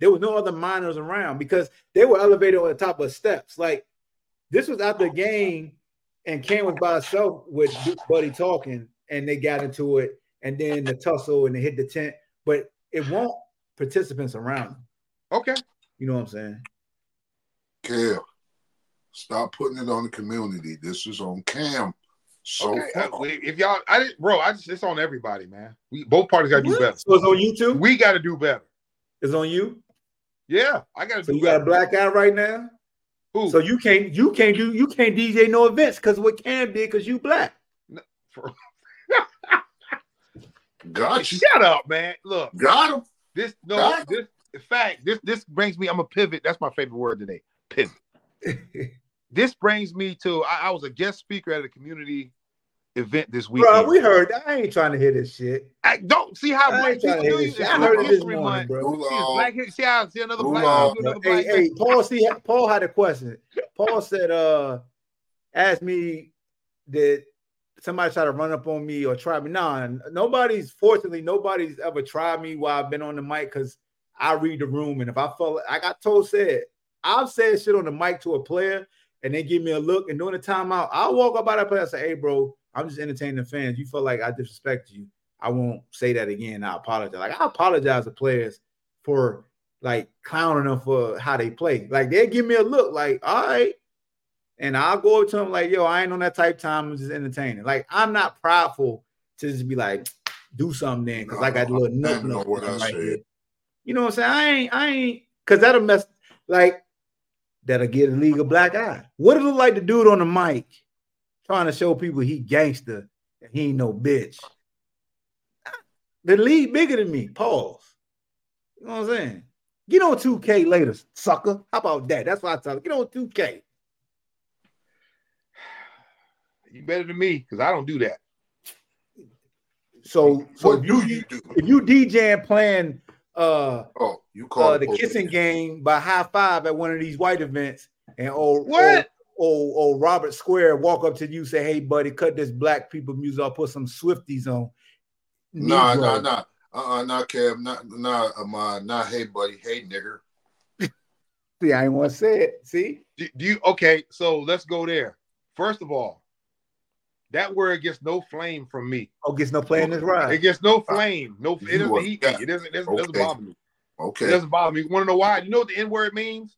There was no other minors around because they were elevated on the top of steps. Like this was after the game, and Cam was by himself with Buddy talking, and they got into it, and then the tussle and they hit the tent. But it won't participants around him. Okay. You know what I'm saying? Kev, stop putting it on the community. This is on Cam. So okay. far. uh, if y'all, I didn't, bro. I just it's on everybody, man. We both parties got to do better. So it's on YouTube. We got to do better. It's on you. Yeah, I got to So do you got a better. black eye right now. Who? So you can't you can't do you can't DJ no events because what can be because you black. Got you. Shut up, man. Look, Got him. this no Got this in fact this this brings me. I'm a pivot. That's my favorite word today. Pivot. this brings me to. I, I was a guest speaker at a community event this weekend. Bro, we heard that. I ain't trying to hear this shit. I don't see how I black ain't trying people do you. this shit. I heard it this History morning, Month. bro. See, black, see how see another black Hold dude do on. another Hey, black hey, Paul, see, Paul had a question. Paul said, uh, asked me, did somebody try to run up on me or try me? Nah, nobody's, fortunately, nobody's ever tried me while I've been on the mic because I read the room. And if I felt, I got told, said, I've said shit on the mic to a player and they give me a look and during the timeout, I'll walk up by that player and say, hey, bro, I'm just entertaining the fans. You feel like I disrespect you. I won't say that again. I apologize. Like, I apologize to players for like clowning them for how they play. Like they give me a look, like, all right. And I'll go up to them like, yo, I ain't on that type time. I'm just entertaining. Like, I'm not prideful to just be like, do something then, because I got a little nut know what I right said. here. You know what I'm saying? I ain't, I ain't, because that'll mess, like, that'll get a league of black eye. What it look like the dude on the mic trying to show people he gangster and he ain't no bitch? The league bigger than me. Pause. You know what I'm saying? Get on 2K later, sucker. How about that? That's what I tell you. Get on 2K. You better than me because I don't do that. So, so What if you, do you do? if you DJing playing uh Oh, you call uh, the kissing game by high five at one of these white events, and old What? Old, old, old Robert Square walk up to you, say, "Hey, buddy, cut this black people music. I'll put some Swifties on." Nah, Negro. nah, nah. Uh-uh, not Kev, not not um, uh, not hey buddy, hey nigger. See, I ain't want to say it. See, Do, do you okay? So let's go there. First of all, that word gets no flame from me. oh, gets no flame. in this ride. It gets no flame. No, it doesn't heat me. It doesn't. It doesn't, doesn't bother me. Okay. It doesn't bother me. You want to know why? You know what the N word means?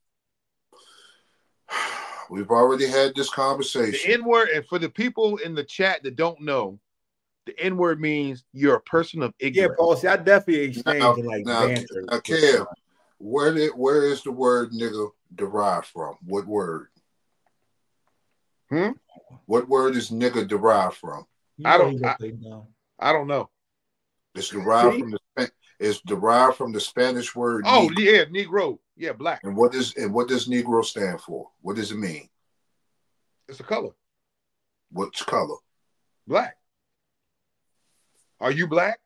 We've already had this The conversation. N word, and for the people in the chat that don't know, the N word means you're a person of ignorance. Yeah, ignorance. Paul. See, I definitely exchanged Now, like now, banter. now, Kev, where did where is the word nigger derived from? What word? Hmm? What word is nigger derived from? You I don't- he gonna I- I don't know. It's derived See? from the it's derived from the Spanish word. Oh negro. yeah, Negro. Yeah, black. and what does and what does Negro stand for? What does it mean? It's a color. Which color? Black. Are you black?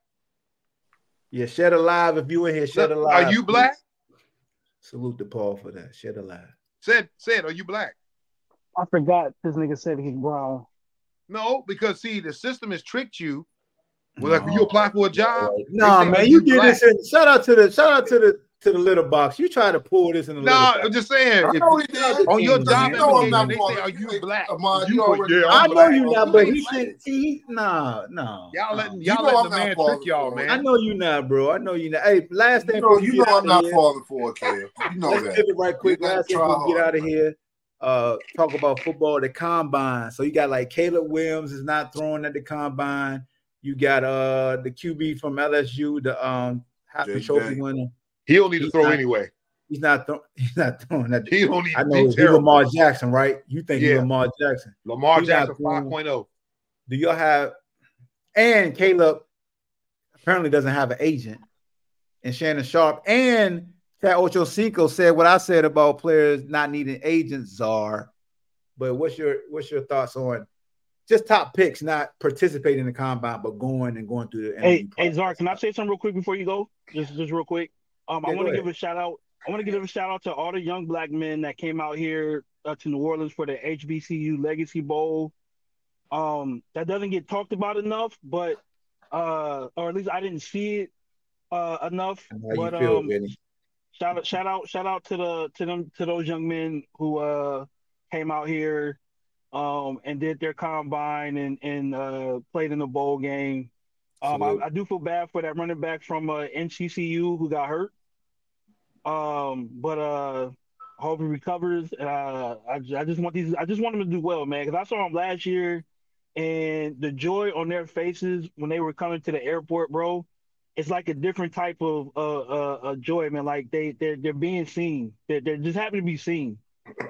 Yeah, shed alive. If you in here, shed alive. Are you black? Salute to Paul for that. Shed alive. Said said. Are you black? I forgot this nigga said he's brown. No, because see, the system has tricked you. Well, like when you apply for a job, Nah, they say, man, "Are you did black?" this. In, shout out to the shout out to the to the little box. You try to pull this in the No, little I'm just saying. I know he did. on your You job know I'm not they say, "Are you black?" Ahmad, you you put, already "Yeah, I'm I know black." you black. not, but he black. should. He nah nah. Y'all letting You y'all know letting the man trick y'all, for man. I know you not, bro. I know you not. Hey, last You thing know, you know I'm not here. falling for it, Kev. You know Let's that. pivot right quick. You Last thing we get out of here. Uh, talk about football, the combine. So you got like Caleb Williams is not throwing at the combine. You got uh the QB from LSU, the um Happy Trophy winner. He don't need to throw not- anyway. He's not throwing. He's not throwing at the He don't need. I to know be he's terrible. Lamar Jackson, right? You think he's Yeah. Lamar Jackson? Lamar He's not Jackson throwing- 5.0. Do y'all have? And Caleb apparently doesn't have an agent. And Shannon Sharpe and Chad Ochocinco said what I said about players not needing agents. Czar, but what's your what's your thoughts on just top picks not participating in the combine but going and going through the Hey, interview hey, process? Czar, can I say something real quick before you go? Just, just real quick. Um, I want to give a shout out. I want to give a shout out to all the young black men that came out here uh, to New Orleans for the HBCU Legacy Bowl. Um, that doesn't get talked about enough, but uh, or at least I didn't see it uh enough. But feel, um, shout out, shout out, shout out to the to them to those young men who uh came out here um and did their combine and and uh played in the bowl game. Um, I, I do feel bad for that running back from uh, NCCU who got hurt. Um, but uh, hope he recovers. Uh, I, I just want these. I just want them to do well, man. Because I saw them last year, and the joy on their faces when they were coming to the airport, bro. It's like a different type of uh, uh, uh joy, man. Like they they're they're being seen. They're, they're just happy to be seen.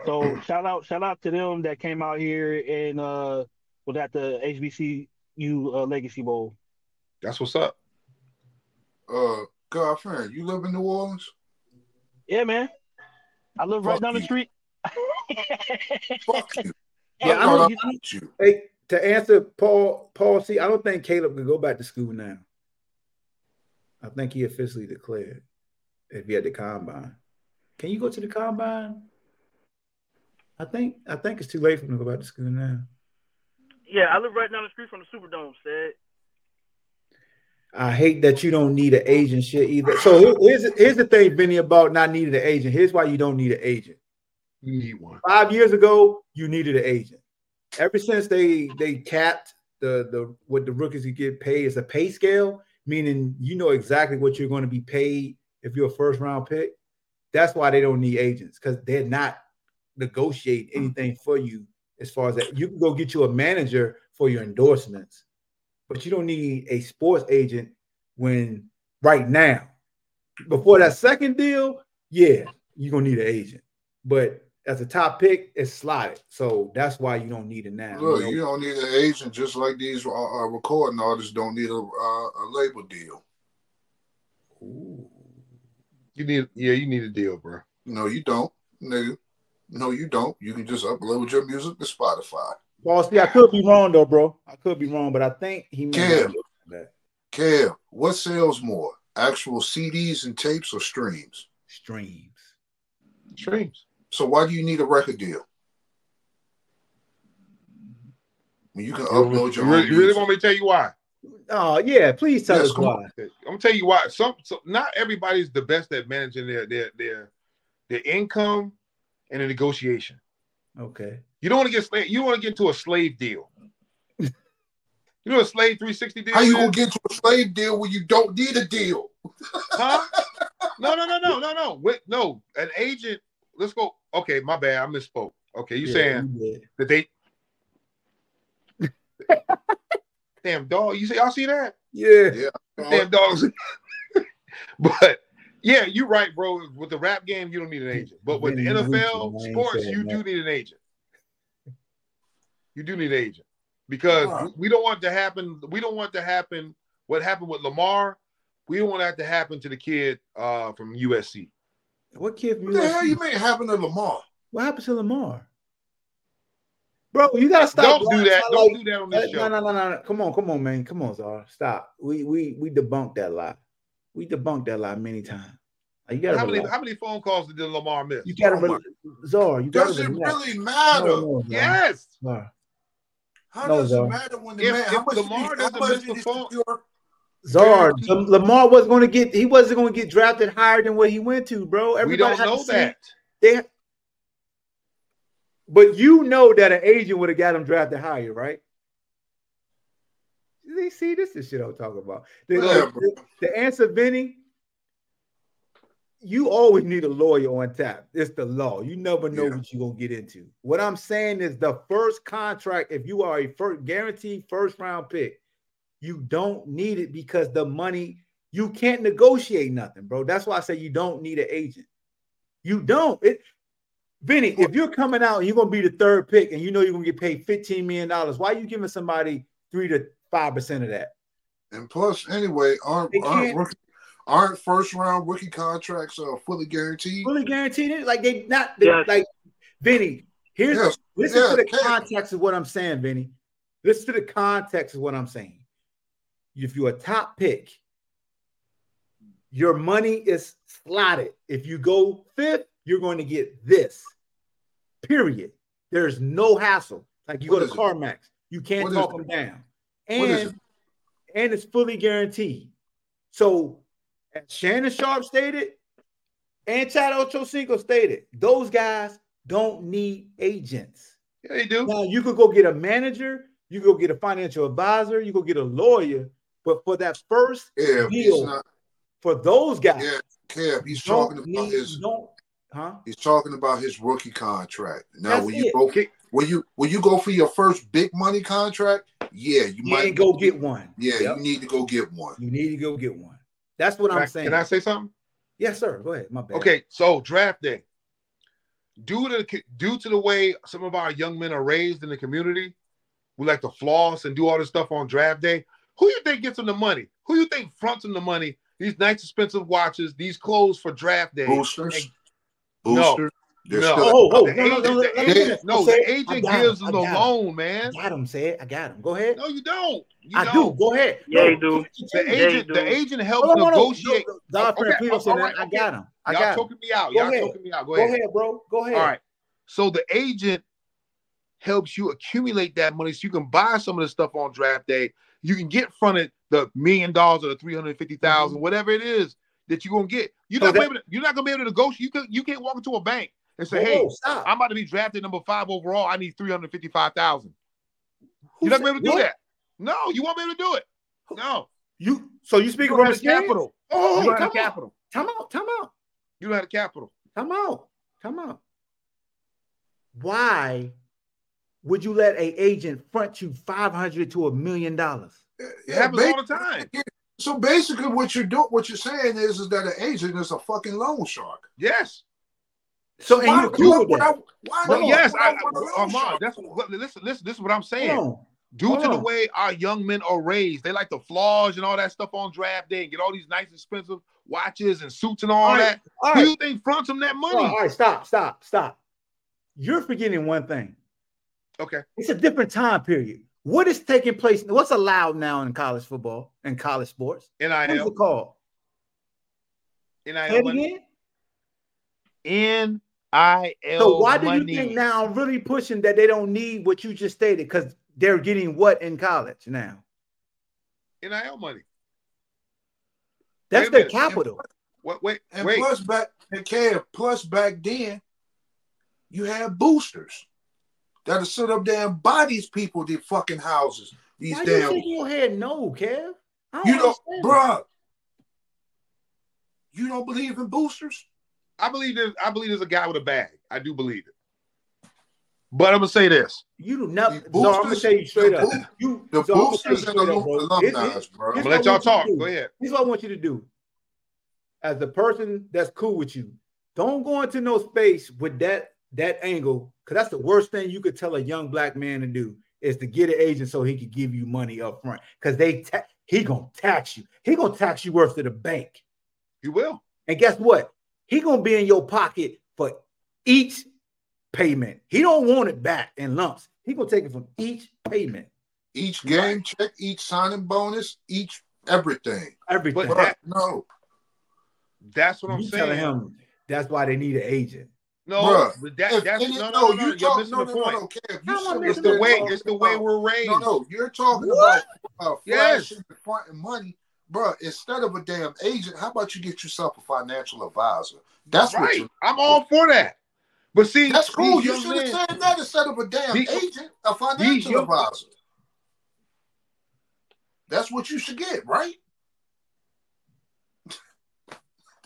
So shout out shout out to them that came out here and uh was at the HBCU uh, Legacy Bowl. That's what's up. Uh, Godfriend, you live in New Orleans? Yeah, man. I live right Fuck down the street. Fuck you. Yeah, I I don't- I you. Hey, to answer Paul, Paul, see, I don't think Caleb can go back to school now. I think he officially declared if he had the combine. Can you go to the combine? I think I think it's too late for him to go back to school now. Yeah, I live right down the street from the Superdome. Said I hate that you don't need an agent shit either. So here's here's the thing, Vinny, about not needing an agent. Here's why you don't need an agent. You need one. Five years ago, you needed an agent. Ever since they they capped the the what the rookies could get paid is a pay scale, meaning you know exactly what you're going to be paid if you're a first round pick. That's why they don't need agents because they're not negotiating anything for you as far as that. You can go get you a manager for your endorsements, but you don't need a sports agent when right now. Before that second deal, yeah, you're gonna need an agent. But as a top pick, it's slotted. So that's why you don't need it now. Look, you know? you don't need an agent just like these uh, uh, recording artists don't need a, uh, a label deal. You need, yeah, you need a deal, bro. No, you don't, nigga. No, you don't. You can just upload your music to Spotify. Well, see, I could be wrong though, bro. I could be wrong, but I think he may Kev, Kev, what sells more, actual CDs and tapes or streams? streams. Streams. So why do you need a record deal? When you can upload your really, you really want me to tell you why? Oh yeah, please tell Yes, us why. on. I'm gonna tell you why. Some, so not everybody's the best at managing their their their their income and the negotiation. Okay. You don't want to get slave. You want to get into a slave deal. you know a slave 360 deal? How you is? gonna get to a slave deal when you don't need a deal? Huh? No, no, no, no, no, no. Wait, no. An agent. Let's go. Okay, my bad. I misspoke. Okay, you Yeah, saying you did. that they? Damn dog. You see? Y'all see that? Yeah. Yeah. Damn dogs. but yeah, you're right, bro. With the rap game, you don't need an agent. But with the NFL Weezy, I ain't sports, you do need an agent. You do need an agent because Why? we- we don't want to happen. We don't want to happen. What happened with Lamar? We don't want that to happen to the kid uh, from USC. What kid from What the hell you mean happened to Lamar? What happened to Lamar? Bro, you gotta stop. Don't do that. Don't life. do that on this show. No, no, no, no. Come on, come on, man. Come on, Zara. Stop. We we we debunked that lie. We debunked that lie many times. Like, You gotta How many how many phone calls did Lamar miss? You gotta Oh my- relax. You gotta Does it relax. really matter? no, Zara. Yes. Zara. How No, does Zara. it matter when the If- man? if How much Lamar did he, how doesn't miss the phone- secure? Zara, Guaranteed. Lam- Lamar wasn't going to get. He wasn't going to get drafted higher than what he went to, bro. We don't know that. They, but you know that an agent would have got him drafted higher, right? See, see, this is shit I'm talking about. The, Yeah, the, the answer, Vinny, you always need a lawyer on tap. It's the law. You never know Yeah. what you're gonna get into. What I'm saying is the first contract, if you are a first guaranteed first round pick, you don't need it because the money you can't negotiate nothing, bro. That's why I say you don't need an agent. You don't. It Vinny, if you're coming out and you're gonna be the third pick and you know you're gonna get paid 15 million dollars, why are you giving somebody three to five percent of that? And plus, anyway, aren't aren't, rookie, aren't first round rookie contracts uh, fully guaranteed? Fully guaranteed? Like they not they, Yes. like Vinny. Here's Yes, listen yes, to the Kev. context of what I'm saying, Vinny. Listen to the context of what I'm saying. If you're a top pick, your money is slotted. If you go fifth, you're going to get this. Period. There's no hassle. Like you What go to is it? CarMax, you can't What is talk it? them down. And and it's fully guaranteed. So, as Shannon Sharpe stated, and Chad Ochocinco stated, those guys don't need agents. Yeah, they do. Now you could go get a manager, you could go get a financial advisor, you go get a lawyer, but for that first Yeah, deal, not. for those guys, Yeah, Kev, he's talking about need- his. huh? He's talking about his rookie contract. Now, That's when you it. go, when you when you go for your first big money contract, yeah, you, You might ain't go get one. Yeah, Yep. you need to go get one. You need to go get one. That's what Can I'm I, saying. can I say something? yes, sir. Go ahead. My bad. Okay, so draft day. Due to the, due to the way some of our young men are raised in the community, we like to floss and do all this stuff on draft day. Who you think gets them the money? Who you think fronts them the money? These nice expensive watches, these clothes for draft day. Boosters, And- boosters. They're no. still- Oh, oh, the oh, no, no, agent, no, the agent- no, the agent gives him. them the got him. loan, man. I got him. Say it. I got him. Go ahead. No, you don't. You I don't. do. Go ahead. Yeah, No, you do. The Yeah, agent, you the agent helps Hold on, hold on. negotiate. No, no, Don Okay, Fran, please don't say all that. right, I got him. I Y'all got him. choking me out. Go Y'all ahead. choking me out. Go Go ahead. ahead, bro. Go ahead. All right. So the agent helps you accumulate that money so you can buy some of the stuff on draft day. You can get fronted the million dollars or the 350,000, mm-hmm. whatever it is that you're gonna get. You're So not that- gonna be able to, you're not gonna be able to negotiate. You can you can't walk into a bank and say, Whoa, Hey, whoa, stop. I'm about to be drafted number five overall. I need 355,000. You're not gonna be able to what? do that. No, you won't be able to do it. No. You so you You speaking don't from the capital. Oh, oh, oh You don't have come on. capital. Come out. Come out. You don't have the capital. Come out. Come out. Why would you let a agent front you five hundred to a million dollars? It happens ba- all the time. So basically, what you're doing, what you're saying is, is that an agent is a fucking loan shark. Yes. So and Why- you're with that. why But not? yes, I, loan Armand, that's what listen, listen, this is what I'm saying. Due to the way our young men are raised, they like to flauge and all that stuff on draft day and get all these nice expensive watches and suits and all, All right, that. all Who right. you think fronts them that money? All right, stop, stop, stop. You're forgetting one thing. Okay. It's a different time period. What is taking place? What's allowed now in college football and college sports? NIL. it called? Say NIL it money. again. NIL So why do money. you think now I'm really pushing that they don't need what you just stated? Because they're getting what in college now? NIL money. That's their capital. What wait, And wait. plus back and Kev, plus back then, you had boosters that'll sit up there and buy these people these fucking houses. These Why you damn shaking your head no, Kev? You don't understand. bruh. You don't believe in boosters? I believe there's I believe there's a guy with a bag. I do believe it. But I'm gonna say this. You do not. The So I'm gonna boosters- tell you straight the up. boo- You The so I'm gonna tell you boosters and straight up, alum- bro. Alumni, bro. I'm gonna let y'all I want you to talk. Go ahead. Here's what I want you to do. As the person that's cool with you, don't go into no space with that that angle, because that's the worst thing you could tell a young black man to do is to get an agent so he could give you money up front. Because they ta- he gonna tax you. He gonna tax you worth to the bank. He will. And guess what? He gonna be in your pocket for each payment. He don't want it back in lumps. He gonna take it from each payment. Each game check, each signing bonus, each everything. Everything. But that, no, that's what I'm you saying. telling him that's why they need an agent. No, Bruh, but that, if that's any- no, no, no, no, you You're talk, missing no, the no, point. no, no, Kev, How you I It's the way. It's the way we're raised. No, no, you're talking What? about uh, Yes. flashing and money, bro. Instead of a damn agent, how about you get yourself a financial advisor? That's what right. you. I'm all for that. But see, That's cool. You should have said that instead of a damn These- agent, a financial young- advisor. That's what you should get, right?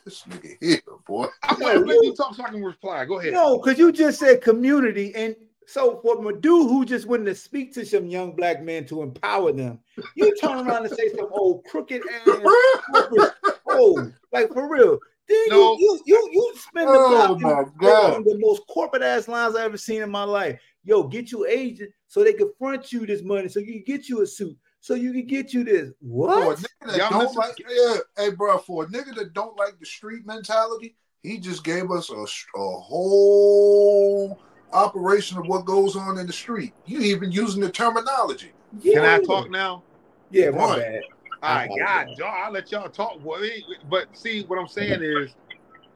this nigga here, boy. I'm gonna let you talk so I can reply. Go ahead. No, because you just said community. And so for Madu, who just wanted to speak to some young black men to empower them, you turn around and say some old crooked ass corporate- oh, like for real. Then No. you, you you you spend the Oh, my God. the most corporate ass lines I ever seen in my life. Yo, get you agent so they can front you this money, so you can get you a suit, so you can get you this. For a What? nigga that Y'all don't like, yeah, hey, bro, for a nigga that don't like the street mentality, he just gave us a, a whole operation of what goes on in the street. You even using the terminology. Can I talk now? Yeah, my What? bad. All right, I God, apologize. y'all, I'll let y'all talk. Boy. But see, what I'm saying is,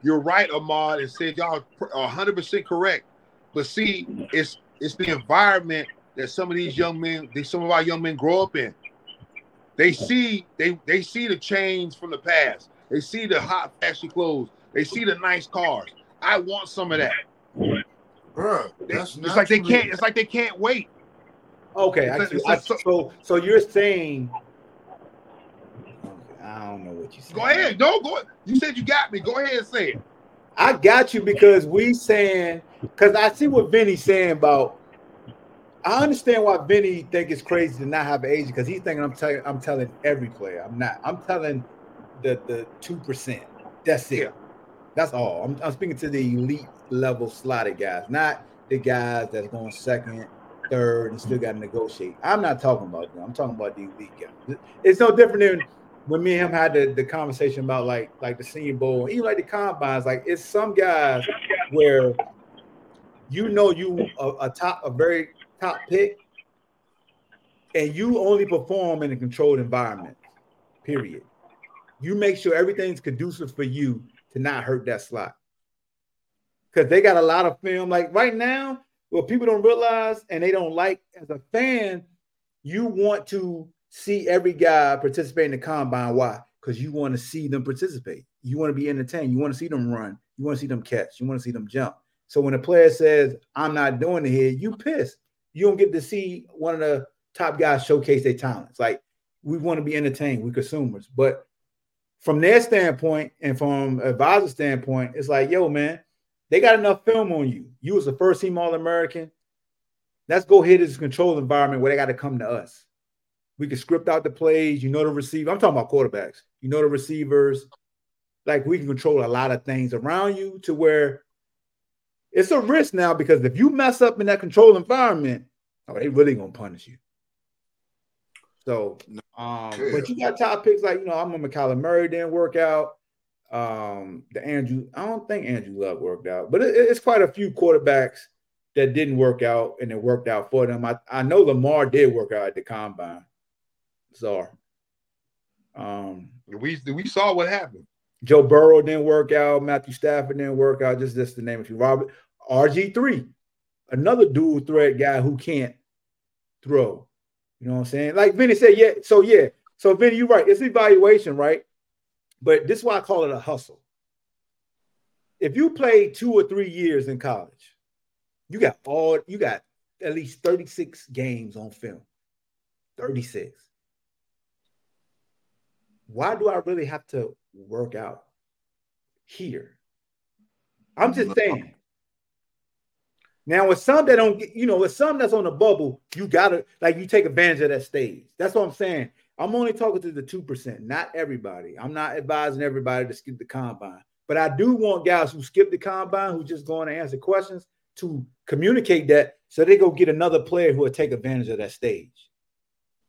you're right, Ahmad, and said y'all are 100 percent correct. But see, it's it's the environment that some of these young men, some of our young men grow up in. They see they they see the chains from the past. They see the hot fashion clothes. They see the nice cars. I want some of that. Bruh, that's it's like they can't. It's like they can't wait. Okay, It's a- it's I- a- so- so so you're saying I don't know what you said. Go ahead. No, go. You said you got me. Go ahead and say it. I got you because we saying because I see what Vinny's saying about. I understand why Vinny think it's crazy to not have an agent because he's thinking I'm telling I'm telling every player. I'm not. I'm telling the the two percent. That's it. Yeah. That's all. I'm, I'm speaking to the elite level slotted guys, not the guys that's going second, third, and still got to negotiate. I'm not talking about them. I'm talking about the elite guys. It's no different than when me and him had the, the conversation about like like the senior bowl, even like the combines. Like it's some guys where you know you a, a top a very top pick, and you only perform in a controlled environment. Period. You make sure everything's conducive for you to not hurt that slot. Because they got a lot of film. Like right now, what people don't realize and they don't like as a fan, you want to see every guy participate in the combine. Why? Because you want to see them participate. You want to be entertained. You want to see them run. You want to see them catch. You want to see them jump. So when a player says, I'm not doing it here, you pissed. You don't get to see one of the top guys showcase their talents. Like we want to be entertained, we consumers. But from their standpoint and from advisor standpoint, it's like, yo, man, they got enough film on you. You was the first team All American. Let's go hit this controlled environment where they got to come to us. We can script out the plays. You know the receiver. I'm talking about quarterbacks. You know the receivers. Like we can control a lot of things around you to where it's a risk now because if you mess up in that controlled environment, oh, they really gonna punish you. So, um, but you got top picks like you know, I'm a McCallum Murray didn't work out. Um, the Andrew, I don't think Andrew Luck worked out, but it, it's quite a few quarterbacks that didn't work out and it worked out for them. I, I know Lamar did work out at the combine. So um we we saw what happened. Joe Burrow didn't work out, Matthew Stafford didn't work out, just just to name a few. Robert RG3, another dual threat guy who can't throw. You know what I'm saying? Like Vinny said, yeah. So yeah. So Vinny, you're right. It's evaluation, right? But this is why I call it a hustle. If you play two or three years in college, you got all you got at least 36 games on film. 36. Why do I really have to work out here? I'm just saying. Now, with some that don't get, you know, with some that's on the bubble, you gotta like you take advantage of that stage. That's what I'm saying. I'm only talking to the two percent, not everybody. I'm not advising everybody to skip the combine, but I do want guys who skip the combine, who just going to answer questions, to communicate that so they go get another player who will take advantage of that stage.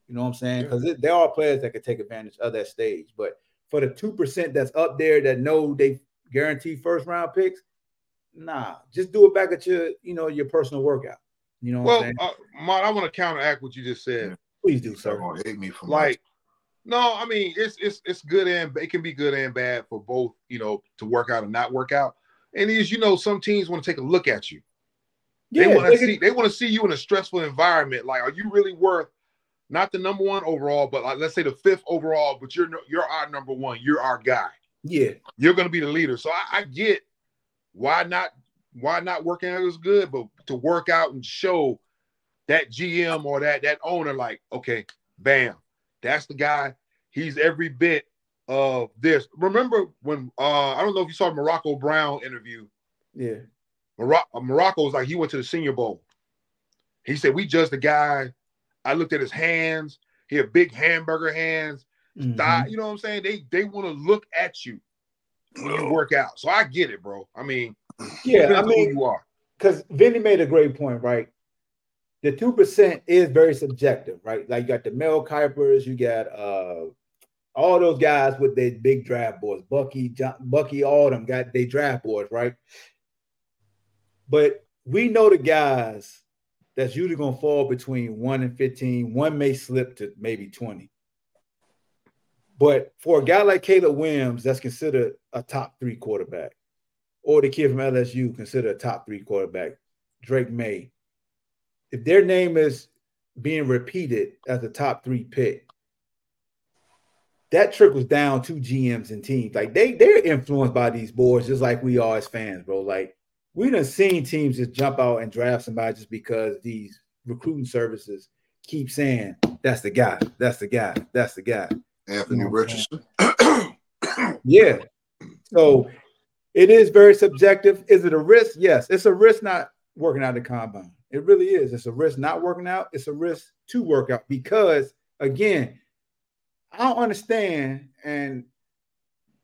You know what I'm saying? Because yeah. there are players that can take advantage of that stage, but for the two percent that's up there that know they guarantee first round picks, nah, just do it back at your, you know, your personal workout. You know, well, uh, Mont, I want to counteract what you just said. Please do, sir. hate me for like. No, I mean it's it's it's good and it can be good and bad for both, you know, to work out and not work out. And is you know, some teams want to take a look at you. Yeah, they want to see they want to see you in a stressful environment. Like, are you really worth not the number one overall, but like let's say the fifth overall, but you're you're our number one, you're our guy. Yeah, you're gonna be the leader. So I, I get why not why not working out is good, but to work out and show that GM or that that owner, like, okay, bam, that's the guy. He's every bit of this. Remember when uh I don't know if you saw the Morocco Brown interview. Yeah. Morocco, Morocco was like he went to the Senior Bowl. He said we just the guy. I looked at his hands. He had big hamburger hands. Mm-hmm. Thigh, you know what I'm saying? They they want to look at you when you work out. So I get it, bro. I mean, yeah, I mean, you are because Vinny made a great point, right? The two percent is very subjective, right? Like you got the Mel Kipers, you got uh all those guys with their big draft boards, Bucky, John, Bucky, all them got their draft boards, right? But we know the guys that's usually going to fall between one and 15. One may slip to maybe 20. But for a guy like Caleb Williams, that's considered a top three quarterback, or the kid from LSU considered a top three quarterback, Drake Maye. If their name is being repeated as a top three pick, that trickles down to GMs and teams. Like they they're influenced by these boards just like we are as fans, bro. Like we done seen teams just jump out and draft somebody just because these recruiting services keep saying that's the guy, that's the guy, that's the guy. Anthony you know Richardson. yeah. So it is very subjective. Is it a risk? Yes, it's a risk not working out the combine. It really is. It's a risk not working out. It's a risk to work out because again, I don't understand. And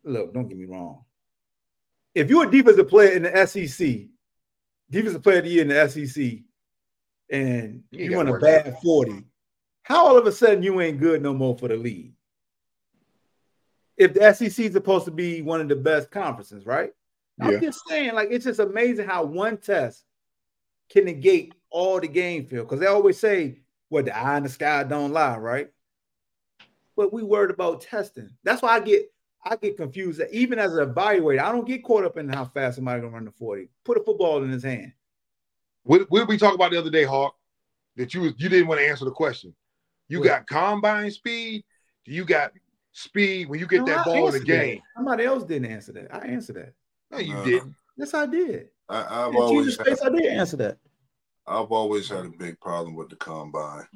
look, don't get me wrong if you're a defensive player in the SEC, defensive player of the year in the SEC, and you, you want a bad out. 40, how all of a sudden you ain't good no more for the league? If the SEC is supposed to be one of the best conferences, right? Yeah. I'm just saying, like, it's just amazing how one test can negate all the game field. Because they always say, what the eye in the sky don't lie, right? But we worried about testing. That's why I get I get confused. Even as an evaluator, I don't get caught up in how fast somebody gonna run the 40. Put a football in his hand. What, what did we talk about the other day, Hawk? That you you didn't want to answer the question. You what? got combine speed. You got speed when you get no, that I ball in the game. That. Somebody else didn't answer that. I answered that. No, you uh, didn't. Yes, I did. I, have always had, space, I did answer that. I've always had a big problem with the combine.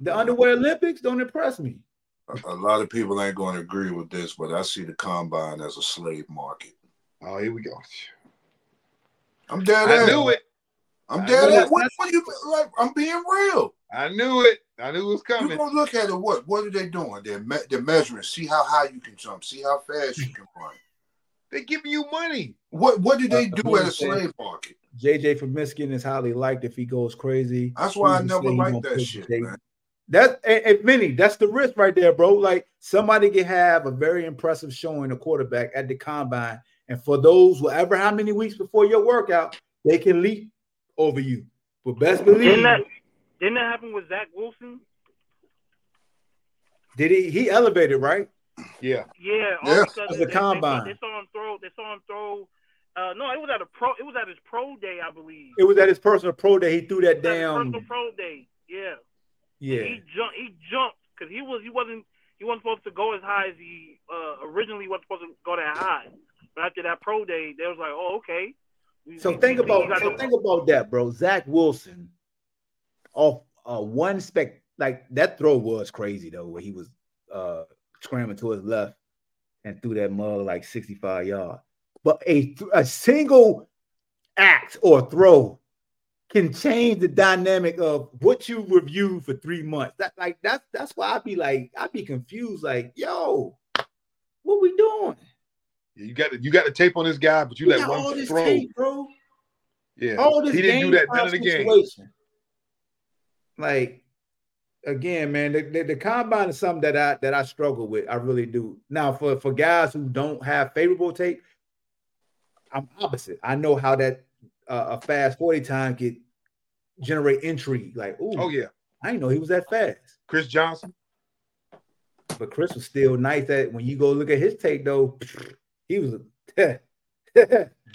The underwear Olympics don't impress me a lot of people ain't going to agree with this, but I see the combine as a slave market. Oh, here we go. I'm dead. I knew it. I'm dead. At what, what you like? I'm being real. I knew it. I knew it was coming. You gonna look at it? What? What are they doing? They're me- they're measuring. See how high you can jump. See how fast you can run. They're giving you money. What What do they uh, do at a slave market? JJ from Michigan is highly liked if he goes crazy. That's why I never liked that shit, man. That and, and Vinny, that's the risk right there, bro. Like somebody can have a very impressive showing a quarterback at the combine, and for those whatever how many weeks before your workout, they can leap over you. But best believe Didn't that didn't that happen with Zach Wilson? did he he elevated right? Yeah. Yeah, all Yeah. of a sudden As a they, they, combine. they saw him throw. They saw him throw. Uh, no, it was at a pro. It was at his pro day, I believe. It was at his personal pro day. He threw that It was at his personal pro day. Yeah. yeah. He jumped. He jumped because he was. He wasn't. He wasn't supposed to go as high as he uh, originally wasn't supposed to go that high. But after that pro day, they was like, "Oh, okay." We- So we- think we- about so the- think about that, bro. Zach Wilson off uh one spec like that throw was crazy though, where he was uh scrambling to his left and threw that mug like 65 yards. But a a single act or throw can change the dynamic of what you reviewed for three months. That like that's that's why I'd be like, I'd be confused, like, yo, what we doing? You got you got the tape on this guy, but you We let one this throw. tape, bro. Yeah. all this he didn't do that none of the game. Like again, man, the, the, the combine is something that I that I struggle with. I really do. Now, for for guys who don't have favorable tape, I'm opposite. I know how that uh, a fast 40 time could generate intrigue. Like, ooh, Oh yeah. I didn't know he was that fast. Chris Johnson. But Chris was still nice. That when you go look at his tape, though, he was.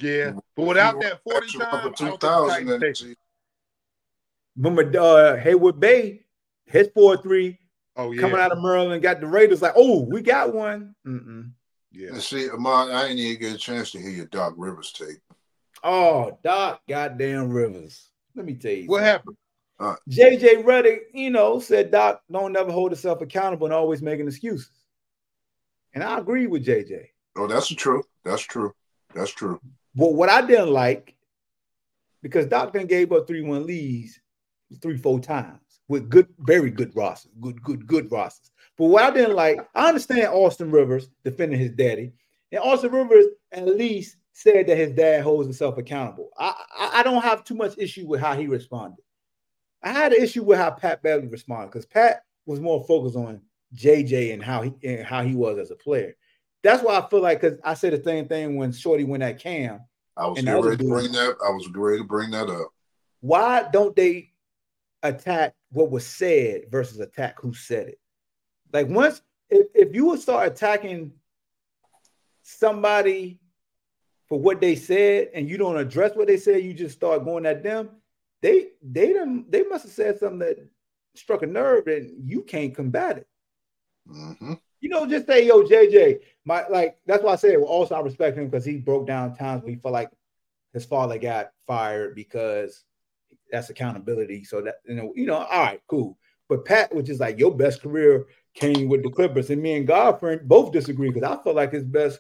Yeah. But without that 40 time, I rubber don't think the 2000 Titans and take Remember uh Heyward-Bey, his 4-3 Oh yeah. coming out of Maryland, got the Raiders like, oh, we got one. Mm-mm. yeah. and see, Amon, I ain't even get a chance to hear your Doc Rivers tape. Oh, Doc, goddamn Rivers. Let me tell you. What something. happened? Uh, JJ Redick, you know, said Doc don't never hold himself accountable and always making excuses. And I agree with JJ. Oh, that's the truth. That's true. That's true. But what I didn't like, because Doc then gave up 3-1 leads three, four times with good, very good rosters, good, good, good rosters. But what I didn't like, I understand Austin Rivers defending his daddy, and Austin Rivers at least said that his dad holds himself accountable. I, I, I don't have too much issue with how he responded. I had an issue with how Pat Beverley responded because Pat was more focused on JJ and how he and how he was as a player. That's why I feel like because I said the same thing when Shorty went at Cam. I was And getting the other ready to bring that. I was ready to bring that up. Why don't they attack what was said versus attack who said it? Like once if, if you would start attacking somebody for what they said and you don't address what they said, you just start going at them. They they them they must have said something that struck a nerve and you can't combat it. hmm You know, just say, yo, JJ, my like that's why I say well, also I respect him because he broke down times he felt like his father got fired because that's accountability. So that you know, you know, all right, cool. But Pat, which is like your best career came with the Clippers, and me and Godfrey both disagree because I felt like his best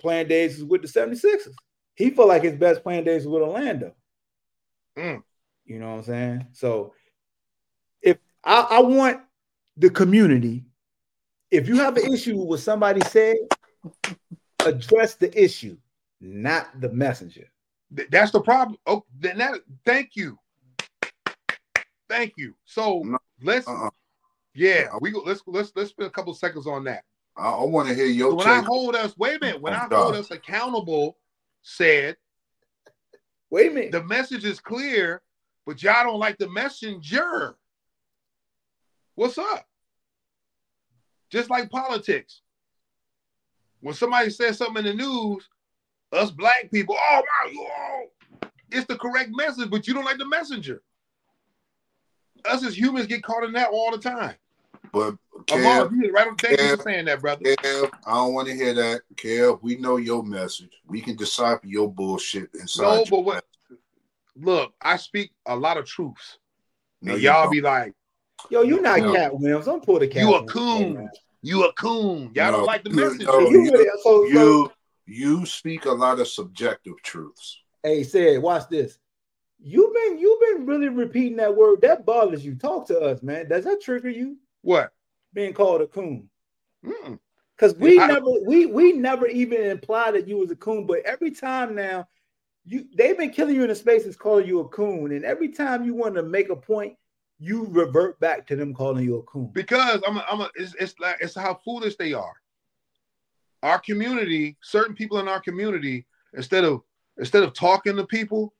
playing days was with the 76ers. He felt like his best playing days was with Orlando. Mm. You know what I'm saying? So if I, I want the community, if you have an issue with what somebody said, address the issue, not the messenger. Th- That's the problem. Oh, then that. Thank you. Thank you. So No. Uh-uh. let's. Uh-uh. Yeah, we go. Let's let's let's spend a couple seconds on that. I, I want to hear your So when I hold us, wait a minute. When Oh, I hold us accountable, said Wait a minute. the message is clear, but y'all don't like the messenger. What's up? Just like politics. When somebody says something in the news, us black people, oh my, oh, it's the correct message, but you don't like the messenger. Us as humans get caught in that all the time. But Amar, Kev, you right on. Thank you for saying that, brother. Kev, I don't want to hear that. Kev, we know your message. We can decipher your bullshit inside. No, your but what? Look, I speak a lot of truths. No, and you y'all don't. be like, Yo, you not No. Katt Williams. Don't pull the cat. You a coon. You a coon. Y'all No, don't like the you- message. no, You you- so- so- you you speak a lot of subjective truths. Hey, said, watch this. You've been you've been really repeating that word. That bothers you. Talk to us, man. Does that trigger you? What? Being called a coon? Mm-mm. Because we I- never we we never even implied that you was a coon, but every time now you they've been killing you in the spaces calling you a coon, and every time you want to make a point, you revert back to them calling you a coon. because I'm a, I'm a, it's, it's like it's how foolish they are. Our community, certain people in our community, instead of instead of talking to people,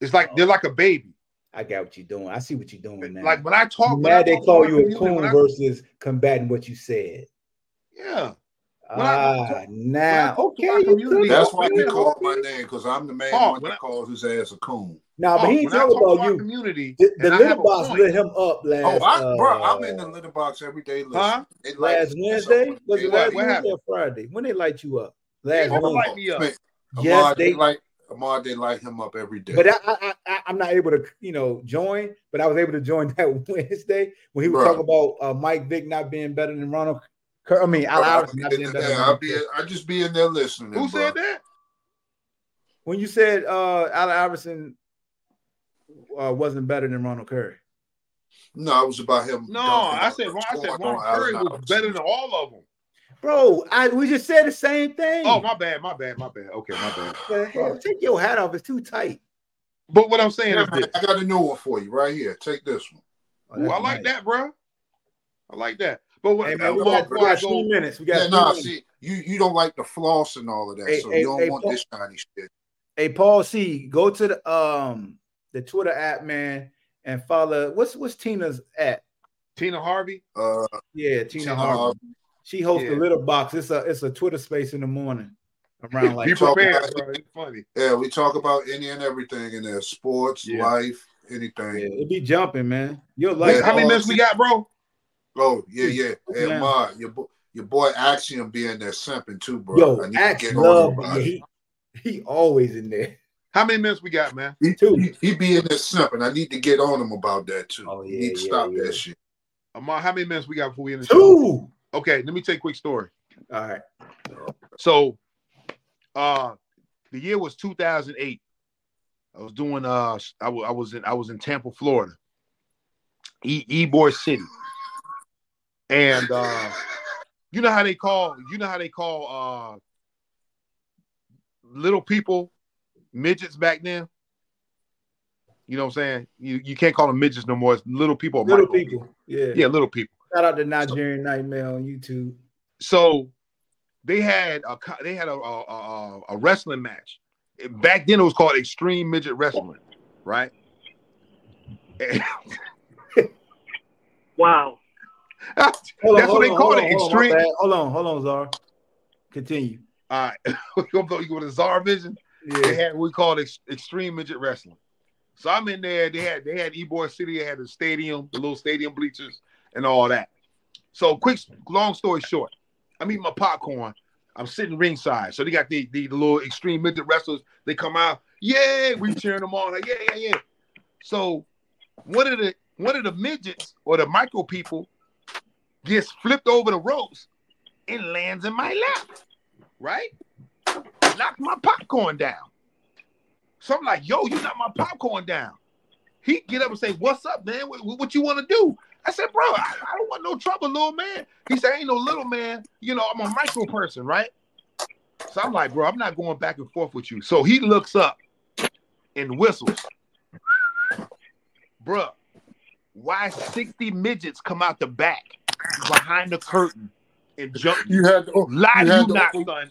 it's like they're like a baby. I got what you're doing. I see what you're doing now. Like when I talk, You when I mad they call you a coon versus combating what you said. yeah. When I Ah, talk- now talk to okay, you community. That's why he Yeah. called my name because I'm the man Paul, one when I- that calls his ass a coon. Nah, but Oh, he ain't talking talk about our you. community, The, the and little box lit him up last. Oh, I, bro, I'm uh, in the litter box every day. Listen, Huh? They like last Wednesday. what Was it last Wednesday happened? or Friday? When they light you up? They Last never Wednesday. light me up. Man, Yes, Ahmad, they they. like Ahmad, they light him up every day. But I, I, I, I'm not able to, you know, join. But I was able to join that Wednesday when he was Bruh. talking about uh, Mike Vick not being better than Ronald. Cur- I mean, Al Bro, I'll be not in being there. better. Than I'll be. Cur- I just be in there listening. Who bro. said that? When you said uh, Al Iverson uh, wasn't better than Ronald Curry, No, it was about him. No, I on- said I said scoring Ron Curry Allen was better than all of them. bro, I we just said the same thing. Oh, my bad, my bad, my bad. Okay, my bad. The hell? Take your hat off. It's too tight. But what I'm saying Yeah, is this. I got a new one for you right here. Take this one. Oh, Ooh, that's I like nice. that, bro. I like that. But what, Hey man, we got, we got go, three minutes. We got Yeah, nah, minutes. see, you you don't like the floss and all of that, Hey, so hey, you don't hey, want Paul- this shiny shit. Hey, Paul C, go to the um the Twitter app, man, and follow. What's what's Tina's at? Tina Harvey. Uh, Yeah, Tina, Tina Harvey. Harvey. She hosts Yeah. the Little Box. It's a it's a Twitter space in the morning around like talk prepared, about- bro. It's funny. Yeah, we talk about any and everything in there: sports, Yeah. life, yeah, anything. it be jumping, man. You'll Wait, like Yeah, how many minutes we got, bro? Oh yeah, yeah. Hey, Yeah. Ma, your boy, your boy Axiom be in there simping too, bro. Yo, I need to Axe get love him me. about it. He he always in there. How many minutes we got, man? He, Two. he, he be in there simping. I need to get on him about that too. Oh, You yeah, need to yeah, stop yeah. that shit. Amar, how many minutes we got before we end the show? Two. Okay, let me tell you a quick story. All right. So, uh, the year was 2008. I was doing uh, I wa- I was in I was in Tampa, Florida, E Ybor City, and uh, you know how they call you know how they call uh, little people midgets back then. You know what I'm saying? You you can't call them midgets no more. It's little people. Little micro people. Yeah. Yeah, little people. Shout out to Nigerian Nightmare on YouTube. so they had a they had a a, a, a wrestling match. Back then it was called Extreme Midget Wrestling, right? And Wow. That's on, what they on, call it. on, Extreme. Hold on, hold on, Zar. Continue. All right, you gonna go you go to Czar Vision? They Yeah. had we called ex, Extreme Midget Wrestling. So I'm in there. They had they had Ybor City. They had the stadium, the little stadium bleachers, and all that. So quick, long story short, I'm eating my popcorn. I'm sitting ringside. So they got the, the, the little extreme midget wrestlers. They come out, yay! We cheering them on, like yeah, yeah, yeah. So one of the one of the midgets or the micro people gets flipped over the ropes and lands in my lap, right? Knock my popcorn down. So I'm like, yo, you knocked my popcorn down. He get up and say, What's up, man? What, what you want to do? I said, Bro, I, I don't want no trouble, little man. He said, Ain't no little man. You know, I'm a micro person, right? So I'm like, Bro, I'm not going back and forth with you. So he looks up and whistles. Bruh, why 60 midgets come out the back behind the curtain and jump? You had to, Lie you to had you not, open- son.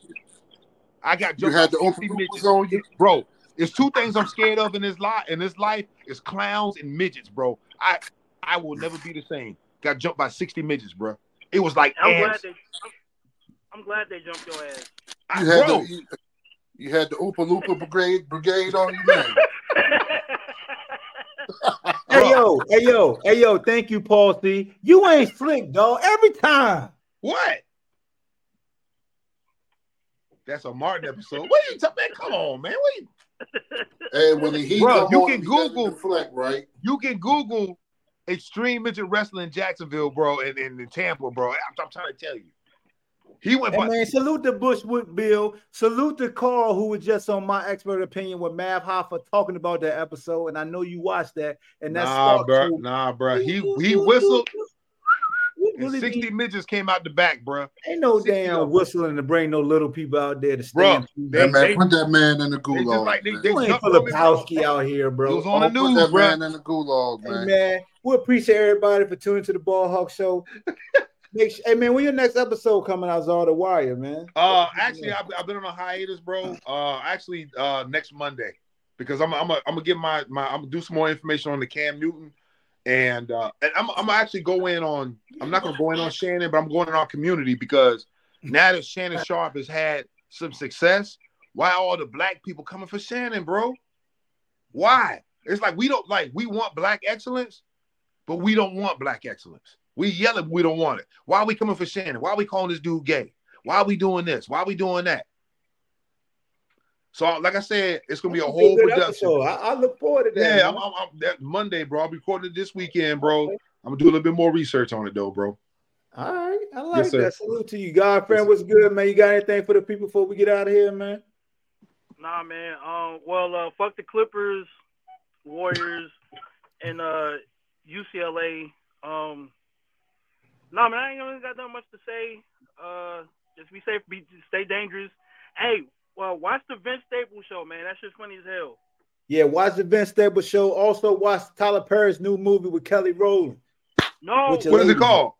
I got you jumped had by to 60 open midgets. on you. Bro, it's two things I'm scared of in this life. In this life, is clowns and midgets, bro. I I will never be the same. Got jumped by 60 midgets, bro. It was like I'm glad ants. they. I'm glad they jumped your ass. I- You had bro, the you, you had the Oopa Loopa brigade brigade on you, man. Hey yo, hey yo, hey yo, thank you, Paul C. You ain't slick, dog. Every time. what? That's a Martin episode. What are you talking? Man, come on, man. What you, Hey, when the heat Bro, come you on, can you gotta Google- deflect, right? you can Google extreme midget wrestling in Jacksonville, bro, and in Tampa, bro. I'm, I'm trying to tell you. He went Hey by man, salute the Bushwood Bill. Salute to Carl, who was just on my expert opinion with Mav Hoffa talking about that episode. And I know you watched that. And that's nah, bro, nah, bro. He he whistled. and really 60 be- midgets came out the back, bruh. Ain't no damn them. whistling to bring no little people out there to Bruh, stand. they- That man, they- put that man in the They just gulag. like they, man. they You ain't jumped on me, bro. Filipowski out here, It bro. was on the Oh, put news, that bro. man in the gulag, Hey man. man, we appreciate everybody for tuning to the Ball Hawk Show. Make sure, hey man, when your next episode coming out, Zara the Wire, man. Uh, actually, I've, I've been on a hiatus, bro. Uh, actually, uh, next Monday because I'm I'm a, I'm gonna give my my I'm gonna do some more information on the Cam Newton, and uh, and I'm I'm gonna actually go in on I'm not gonna go in on Shannon, but I'm going in our community because now that Shannon Sharpe has had some success, why all the black people coming for Shannon, bro? Why? It's like we don't like we want black excellence, but we don't want black excellence. We yell it, we don't want it. Why are we coming for Shannon? Why are we calling this dude gay? Why are we doing this? Why are we doing that? So, like I said, it's gonna be a whole good production. I, I look forward to that. Yeah, I'm. I'm, I'm that Monday, bro. I'll be recording it this weekend, bro. I'm gonna do a little bit more research on it, though, bro. All right, I like sir. that. Salute to you, Godfrey. What's good, man? You got anything for the people before we get out of here, man? Nah, man. Um, well, uh, fuck the Clippers, Warriors, and uh, UCLA. Um, nah, man. I ain't really got that much to say. Uh, just be safe, be stay dangerous. Hey, well, watch the Vince Staples show, man. That's just funny as hell. Yeah, watch the Vince Staples show. Also, watch Tyler Perry's new movie with Kelly Rowland. No, With your What is it called?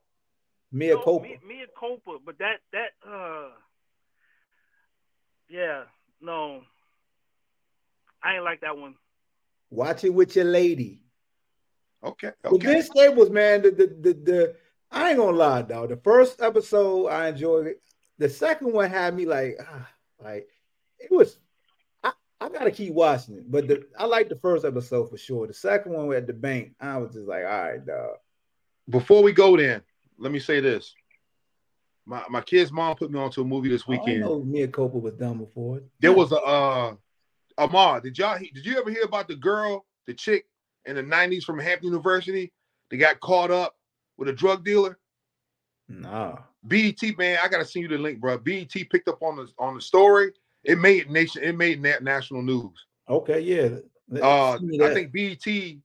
Mia no, Copa. Me, Mea Culpa, but that that uh, yeah, no, I ain't like that one. Watch it with your lady. Okay, But okay. Vince Staples, man, the, the the the I ain't gonna lie, dog. The first episode I enjoyed it. The second one had me like, ah, like it was. I, I gotta keep watching it, but the I like the first episode for sure. The second one at the bank, I was just like, all right, dog. Before we go, then let me say this. My my kid's mom put me onto a movie this I didn't weekend. know Mea Culpa was done before. There was a uh Amar. Did y'all did you ever hear about the girl, the chick in the '90s from Hampton University that got caught up with a drug dealer? Nah. BET man, I gotta send you the link, bro. BET picked up on the on the story. It made nation. It made na- national news. Okay, yeah. Uh, I think BET,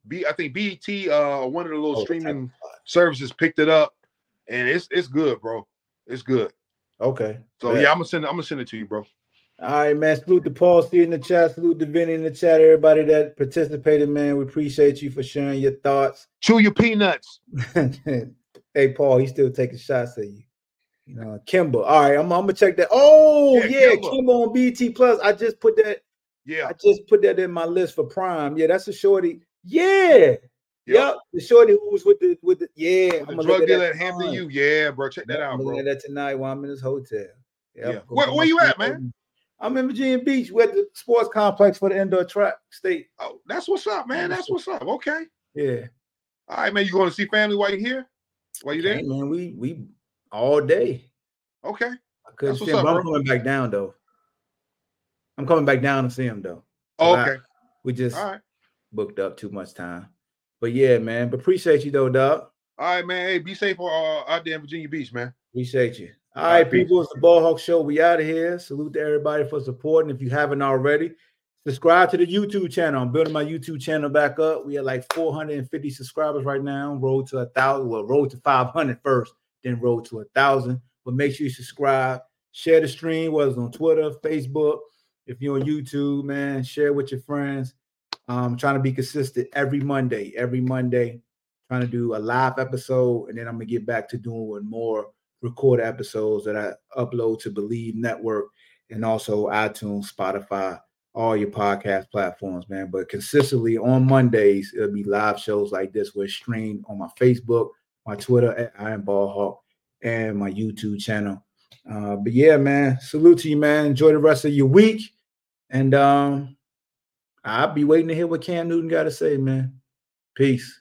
B, I think BET, uh, one of the little Oh, streaming services picked it up, and it's it's good, bro. It's good. Okay. So Bet. yeah, I'm gonna send. it- I'm gonna send it to you, bro. All right, man. Salute to Paul C in the chat. Salute to Vinny in the chat. Everybody that participated, man. We appreciate you for sharing your thoughts. Chew your peanuts. hey, Paul, he's still taking shots at you. You know, Kimba. All right, I'm, I'm gonna check that. Oh, Yeah, yeah, Kimba. Kimba on BET Plus. I just put that. Yeah. I just put that in my list for Prime. Yeah, that's a shorty. Yeah. Yep. The shorty who was with the with the yeah. The I'm gonna drug dealer at Hampton. U. Yeah, bro. Check that out, I'm bro. looking at that tonight while I'm in this hotel. Yep. Yeah. Where, where you at, man? I'm in Virginia Beach. We're the sports complex for the indoor track state. Oh, that's what's up, man. That's what's up. Okay. Yeah. All right, man. You going to see family while you're here? While you there? Hey, man, we we all day. Okay. I couldn't That's see what's him, up, but I'm coming back down though. I'm coming back down to see him though. Oh, I- okay. we just All right. booked up too much time. But yeah, man. But appreciate you though, dog. All right, man. Hey, be safe uh, out there in Virginia Beach, man. Appreciate you. All right, people. It's the Ball Hawk Show. We out of here. Salute to everybody for supporting. If you haven't already, subscribe to the YouTube channel. I'm building my YouTube channel back up. We are like 450 subscribers right now. Road to a thousand. Well, road to 500 first, then road to a thousand. But make sure you subscribe. Share the stream, whether it's on Twitter, Facebook. If you're on YouTube, man, share with your friends. I'm trying to be consistent every Monday. Every Monday, trying to do a live episode, and then I'm gonna get back to doing more recorded episodes that I upload to Bleav Network and also iTunes, Spotify, all your podcast platforms, man. But consistently on Mondays, it'll be live shows like this where it's streamed on my Facebook, my Twitter at Iron Ball Hawk, and my YouTube channel. Uh, but yeah, man, salute to you, man. Enjoy the rest of your week. And um, I'll be waiting to hear what Cam Newton got to say, man. Peace.